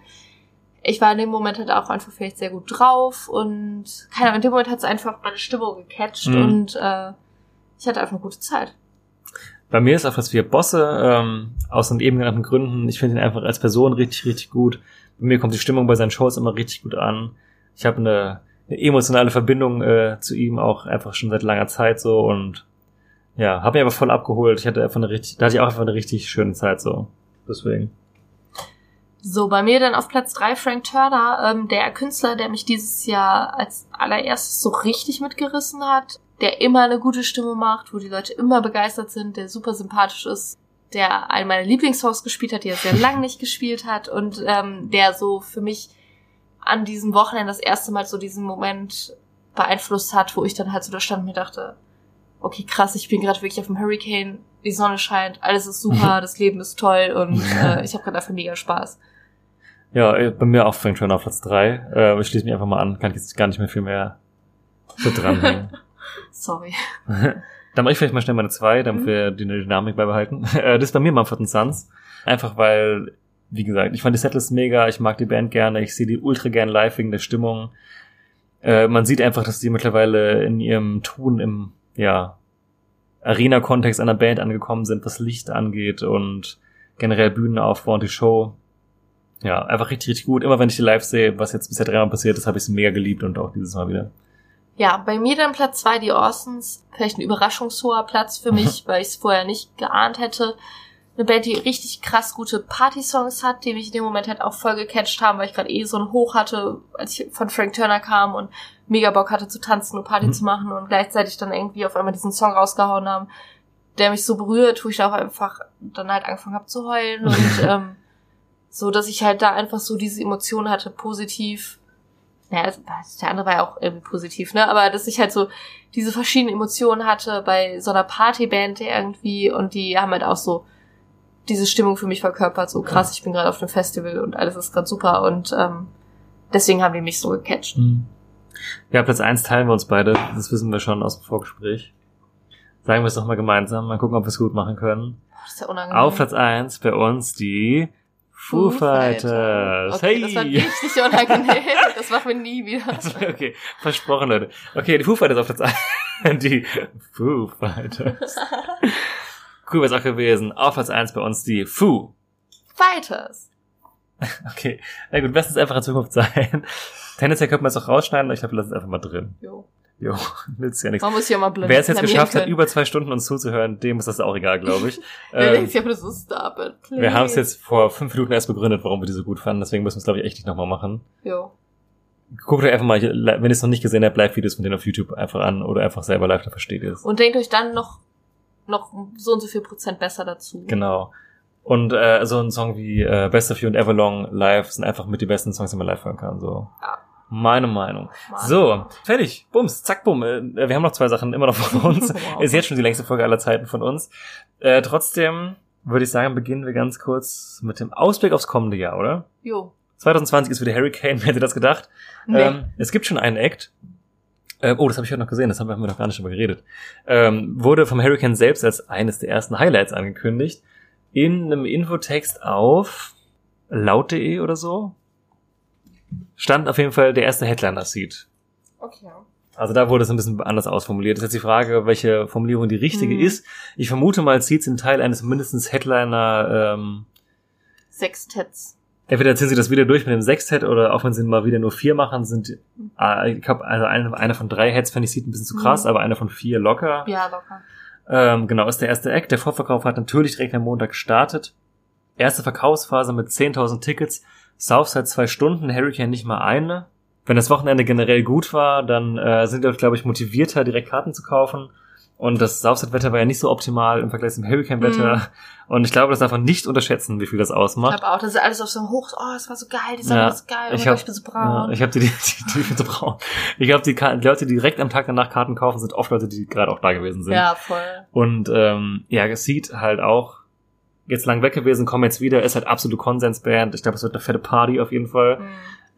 ich war in dem Moment halt auch einfach vielleicht sehr gut drauf und keine Ahnung, in dem Moment hat es einfach meine Stimmung gecatcht Mhm. und äh, ich hatte einfach eine gute Zeit. Bei mir ist auf Platz 4 Bosse, ähm, aus den eben genannten Gründen. Ich finde ihn einfach als Person richtig, richtig gut. Bei mir kommt die Stimmung bei seinen Shows immer richtig gut an. Ich habe eine, eine emotionale Verbindung äh, zu ihm auch einfach schon seit langer Zeit so und ja, habe mich aber voll abgeholt. Ich hatte einfach eine richtig, da hatte ich auch einfach eine richtig schöne Zeit so. Deswegen. So, bei mir dann auf Platz drei Frank Turner, ähm, der Künstler, der mich dieses Jahr als allererstes so richtig mitgerissen hat, der immer eine gute Stimme macht, wo die Leute immer begeistert sind, der super sympathisch ist, der einen meiner Lieblingssongs gespielt hat, die er sehr lang nicht gespielt hat und ähm, der so für mich an diesem Wochenende das erste Mal so diesen Moment beeinflusst hat, wo ich dann halt so da stand und mir dachte, okay, krass, ich bin gerade wirklich auf dem Hurricane, die Sonne scheint, alles ist super, das Leben ist toll und äh, ich habe gerade einfach mega Spaß. Ja, äh, bei mir auch Frank Turner auf Platz drei. Äh, ich schließe mich einfach mal an, kann jetzt gar nicht mehr viel mehr so dranhängen. Sorry. Dann mache ich vielleicht mal schnell meine zwei, damit Mhm. wir die Dynamik beibehalten. Äh, das ist bei mir Mumford Sons. Einfach weil, wie gesagt, ich fand die Setlist mega, ich mag die Band gerne, ich sehe die ultra gern live wegen der Stimmung. Äh, man sieht einfach, dass die mittlerweile in ihrem Tun im, ja, Arena-Kontext einer Band angekommen sind, was Licht angeht und generell Bühnenaufbau und die Show. Ja, einfach richtig, richtig gut. Immer wenn ich die live sehe, was jetzt bisher dreimal passiert ist, habe ich sie mega geliebt und auch dieses Mal wieder. Ja, bei mir dann Platz zwei die Orsons. Vielleicht ein überraschungshoher Platz für mich, weil ich es vorher nicht geahnt hätte. Eine Band, die richtig krass gute Party-Songs hat, die mich in dem Moment halt auch voll gecatcht haben, weil ich gerade eh so ein Hoch hatte, als ich von Frank Turner kam und mega Bock hatte zu tanzen und Party Mhm. zu machen und gleichzeitig dann irgendwie auf einmal diesen Song rausgehauen haben, der mich so berührt, wo ich auch einfach dann halt angefangen habe zu heulen und ähm, so, dass ich halt da einfach so diese Emotionen hatte, positiv. Ja, also, der andere war ja auch irgendwie positiv, ne? Aber dass ich halt so diese verschiedenen Emotionen hatte bei so einer Partyband irgendwie und die haben halt auch so diese Stimmung für mich verkörpert, so krass, ich bin gerade auf einem Festival und alles ist gerade super und ähm, deswegen haben die mich so gecatcht. Ja, Platz eins teilen wir uns beide. Das wissen wir schon aus dem Vorgespräch. Sagen wir es doch mal gemeinsam. Mal gucken, ob wir es gut machen können. Das ist ja unangenehm. Auf Platz eins bei uns die Foo Fighters. Okay, hey! das war richtig unangenehm. Das machen wir nie wieder. Okay, versprochen, Leute. Okay, die Foo Fighters auf Platz eins. Die Foo Fighters. Cool wäre es auch gewesen. Auf Platz eins bei uns die Foo. Fighters. Okay, na gut, lass es einfach in Zukunft sein. Tendenziell könnte man es auch rausschneiden, aber ich glaube, wir lassen es einfach mal drin. Jo. Jo, nützt ja nichts. Man muss ja mal blöd Wer es jetzt geschafft hat, können. über zwei Stunden uns zuzuhören, dem ist das auch egal, glaube ich. Ähm, aber, das ist wir haben es jetzt vor fünf Minuten erst begründet, warum wir die so gut fanden, deswegen müssen wir es, glaube ich, echt nicht nochmal machen. Jo. Guckt euch einfach mal, wenn ihr es noch nicht gesehen habt, Live-Videos von denen auf YouTube einfach an oder einfach selber live, da versteht ihr es. Und denkt euch dann noch, noch so und so viel Prozent besser dazu. Genau. Und äh, so ein Song wie äh, Best of You und Everlong live sind einfach mit die besten Songs, die man live hören kann. So. Ja. Meine Meinung. Mann. So, fertig. Bums, zack, bumm. Äh, wir haben noch zwei Sachen immer noch von uns. Wow. Ist jetzt schon die längste Folge aller Zeiten von uns. Äh, trotzdem würde ich sagen, beginnen wir ganz kurz mit dem Ausblick aufs kommende Jahr, oder? Jo. 2020 ist wieder Hurricane, wer hätte das gedacht? Nee. Ähm, es gibt schon einen Act. Äh, oh, das habe ich heute noch gesehen, das haben wir, haben wir noch gar nicht drüber geredet. Ähm, wurde vom Hurricane selbst als eines der ersten Highlights angekündigt. In einem Infotext auf laut.de oder so. Stand auf jeden Fall der erste Headliner-Seed. okay. Also da wurde es ein bisschen anders ausformuliert. Das ist jetzt die Frage, welche Formulierung die richtige Mhm. ist. Ich vermute mal, Seeds sind Teil eines mindestens Headliner, ähm, Sextetts. entweder ziehen sie das wieder durch mit dem Sextet oder auch wenn sie mal wieder nur vier machen, sind, äh, ich glaube, also eine, eine von drei Heads fände ich sieht ein bisschen zu krass, Mhm. aber eine von vier locker. Ja, locker. Ähm, genau, ist der erste Act. Der Vorverkauf hat natürlich direkt am Montag gestartet. Erste Verkaufsphase mit 10.000 Tickets. Southside zwei Stunden, Hurricane nicht mal eine. Wenn das Wochenende generell gut war, dann äh, sind die Leute, glaube ich, motivierter, direkt Karten zu kaufen. Und das Southside-Wetter war ja nicht so optimal im Vergleich zum Hurricane-Wetter. Mhm. Und ich glaube, das darf man nicht unterschätzen, wie viel das Ich ausmacht. glaube auch, das ist alles auf so einem Hoch. Oh, es war so geil, die Sonne Ja, war so geil. Oh ich hab- Gott, ich bin so braun. Ja, ich habe die, die, die, ich bin so braun. Ich glaube, die, die Leute, die direkt am Tag danach Karten kaufen, sind oft Leute, die gerade auch da gewesen sind. ja, voll. Und ähm, ja, es sieht halt auch jetzt lang weg gewesen, kommen jetzt wieder, ist halt absolute Konsensband. Ich glaube, es wird eine fette Party auf jeden Fall. Mhm.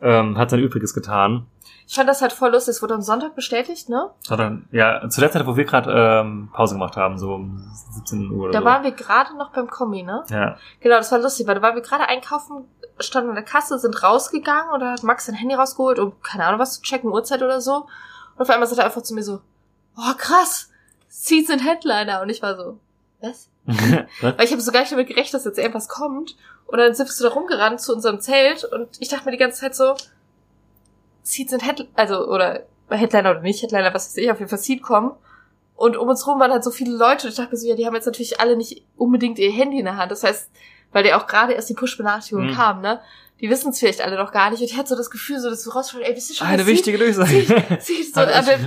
Ähm, hat sein Übriges getan. Ich fand das halt voll lustig. Es wurde am Sonntag bestätigt, ne? Hat dann, ja, zu der Zeit, wo wir gerade ähm, Pause gemacht haben, so um 17 Uhr oder Da so. waren wir gerade noch beim Kommi, ne? ja. Genau, das war lustig, weil da waren wir gerade einkaufen, standen an der Kasse, sind rausgegangen und da hat Max sein Handy rausgeholt, um keine Ahnung was zu checken, Uhrzeit oder so. Und auf einmal sagt er einfach zu mir so, oh krass, Seeds sind Headliner. Und ich war so, was? Weil ich habe so gar nicht damit gerechnet, dass jetzt irgendwas kommt. Und dann sind wir da rumgerannt zu unserem Zelt und ich dachte mir die ganze Zeit so, Seed sind Headliner, also, oder Headliner oder nicht Headliner, was weiß ich, auf jeden Fall Seed kommen. Und um uns rum waren halt so viele Leute und ich dachte mir so, ja, die haben jetzt natürlich alle nicht unbedingt ihr Handy in der Hand. Das heißt, weil der auch gerade erst die Push-Benachrichtigung Mhm. kam, ne? Die wissen es vielleicht alle noch gar nicht. Und ich hatte so das Gefühl, so dass du rausschaust, ey, bist du schon Eine wichtige Durchsage. Sieht, so,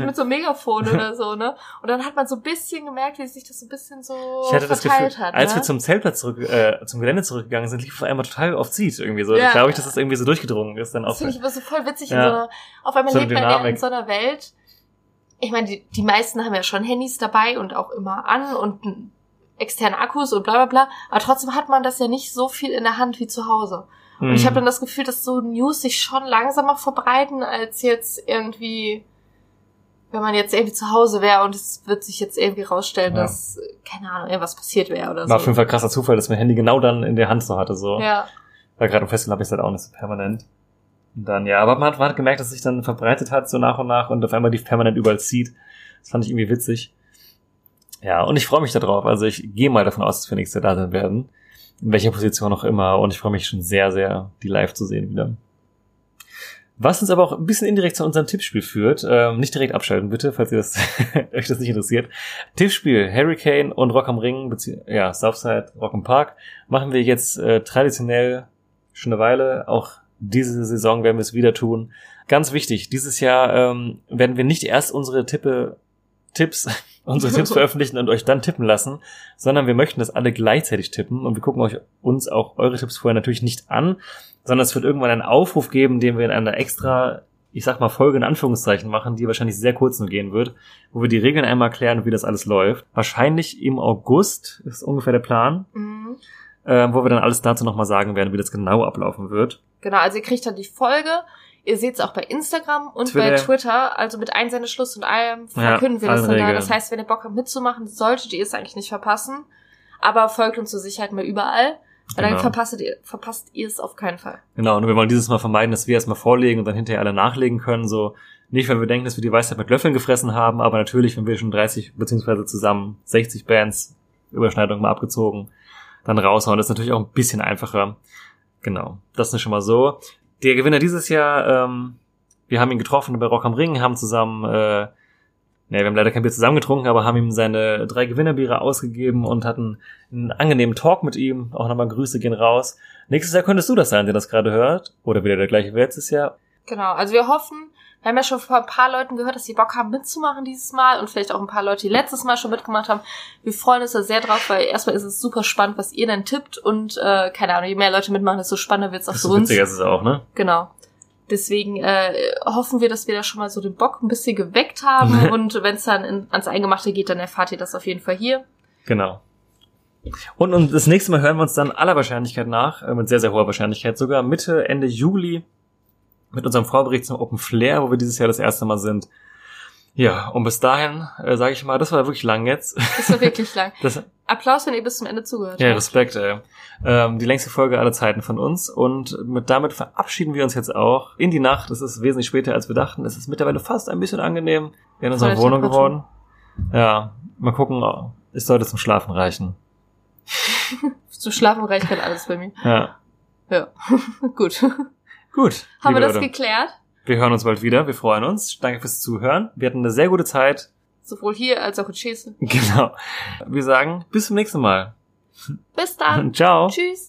mit so einem Megafon oder so, ne? Und dann hat man so ein bisschen gemerkt, wie sich das so ein bisschen so Ich hatte das Gefühl, verteilt hat. als ne? wir zum Zeltplatz zurück, äh, zum Gelände zurückgegangen sind, lief auf einmal total oft sieht irgendwie so. Ja. Ich glaube ich, dass das irgendwie so durchgedrungen ist dann auch. Das finde ich aber so voll witzig. Ja. In so einer, auf einmal So lebt man ja in so einer Welt. Ich meine, die, die meisten haben ja schon Handys dabei und auch immer an und externe Akkus und bla bla bla. Aber trotzdem hat man das ja nicht so viel in der Hand wie zu Hause. Und ich habe dann das Gefühl, dass so News sich schon langsamer verbreiten, als jetzt irgendwie, wenn man jetzt irgendwie zu Hause wäre und es wird sich jetzt irgendwie rausstellen, Ja. dass, keine Ahnung, irgendwas passiert wäre oder War auf so. jeden Fall krasser Zufall, dass mein Handy genau dann in der Hand so hatte, so. Ja. Weil gerade im Festival habe ich es halt auch nicht so permanent. Und dann, ja, aber man hat, man hat gemerkt, dass es sich dann verbreitet hat, so nach und nach und auf einmal die permanent überall zieht. Das fand ich irgendwie witzig. Ja, und ich freue mich darauf. Also ich gehe mal davon aus, dass wir nächstes Jahr da sein werden. In welcher Position auch immer. Und ich freue mich schon sehr, sehr, die live zu sehen wieder. Was uns aber auch ein bisschen indirekt zu unserem Tippspiel führt. Ähm, nicht direkt abschalten, bitte, falls ihr das, euch das nicht interessiert. Tippspiel, Hurricane und Rock am Ring, ja, Southside, Rock am Park, machen wir jetzt äh, traditionell schon eine Weile. Auch diese Saison werden wir es wieder tun. Ganz wichtig, dieses Jahr ähm, werden wir nicht erst unsere Tippe, Tipps, unsere Tipps veröffentlichen und euch dann tippen lassen, sondern wir möchten, dass alle gleichzeitig tippen und wir gucken euch uns auch eure Tipps vorher natürlich nicht an, sondern es wird irgendwann einen Aufruf geben, den wir in einer extra, ich sag mal, Folge in Anführungszeichen machen, die wahrscheinlich sehr kurz nur gehen wird, wo wir die Regeln einmal erklären, wie das alles läuft. Wahrscheinlich im August ist ungefähr der Plan, Mhm. äh, wo wir dann alles dazu nochmal sagen werden, wie das genau ablaufen wird. Genau, also ihr kriegt dann die Folge. Ihr seht es auch bei Instagram und Twitter. bei Twitter. Also mit Einsendeschluss und allem Ja, verkünden wir das dann da. Das heißt, wenn ihr Bock habt mitzumachen, solltet ihr es eigentlich nicht verpassen. Aber folgt uns zur Sicherheit mal überall. Weil dann Genau. verpasst ihr, verpasst ihr es auf keinen Fall. Genau, und wir wollen dieses Mal vermeiden, dass wir erstmal vorlegen und dann hinterher alle nachlegen können. So nicht, weil wir denken, dass wir die Weisheit mit Löffeln gefressen haben, aber natürlich, wenn wir schon 30 beziehungsweise zusammen 60 Bands Überschneidung mal abgezogen, dann raushauen. Das ist natürlich auch ein bisschen einfacher. Genau, das ist schon mal so. Der Gewinner dieses Jahr, ähm, wir haben ihn getroffen bei Rock am Ring, haben zusammen, äh, ne, wir haben leider kein Bier zusammen getrunken, aber haben ihm seine drei Gewinnerbiere ausgegeben und hatten einen angenehmen Talk mit ihm. Auch nochmal Grüße gehen raus. Nächstes Jahr könntest du das sein, der das gerade hört. Oder wieder der gleiche wie letztes Jahr. Genau, also wir hoffen, wir haben ja schon von ein paar Leuten gehört, dass sie Bock haben mitzumachen dieses Mal und vielleicht auch ein paar Leute, die letztes Mal schon mitgemacht haben. Wir freuen uns da sehr drauf, weil erstmal ist es super spannend, was ihr dann tippt und äh, keine Ahnung, je mehr Leute mitmachen, desto spannender wird es auch für uns. witziger ist es auch, ne? Genau. Deswegen äh, hoffen wir, dass wir da schon mal so den Bock ein bisschen geweckt haben und wenn es dann in, ans Eingemachte geht, dann erfahrt ihr das auf jeden Fall hier. Genau. Und, und das nächste Mal hören wir uns dann aller Wahrscheinlichkeit nach, äh, mit sehr, sehr hoher Wahrscheinlichkeit, sogar Mitte, Ende Juli mit unserem Vorbericht zum Open Flair, wo wir dieses Jahr das erste Mal sind. Ja, und bis dahin, äh, sage ich mal, das war wirklich lang jetzt. Das war wirklich lang. Das, Applaus, wenn ihr bis zum Ende zugehört ja, habt. Respekt, ey. Ähm, die längste Folge aller Zeiten von uns. Und mit, damit verabschieden wir uns jetzt auch in die Nacht. Es ist wesentlich später, als wir dachten. Es ist mittlerweile fast ein bisschen angenehm in unserer Wohnung geworden. Ja, mal gucken. Es sollte zum Schlafen reichen. Zu schlafen reicht halt alles bei mir. Ja. Ja, gut. Gut. Haben wir das Leute. geklärt? Wir hören uns bald wieder. Wir freuen uns. Danke fürs Zuhören. Wir hatten eine sehr gute Zeit. Sowohl hier als auch in Schäse. Genau. Wir sagen bis zum nächsten Mal. Bis dann. Ciao. Tschüss.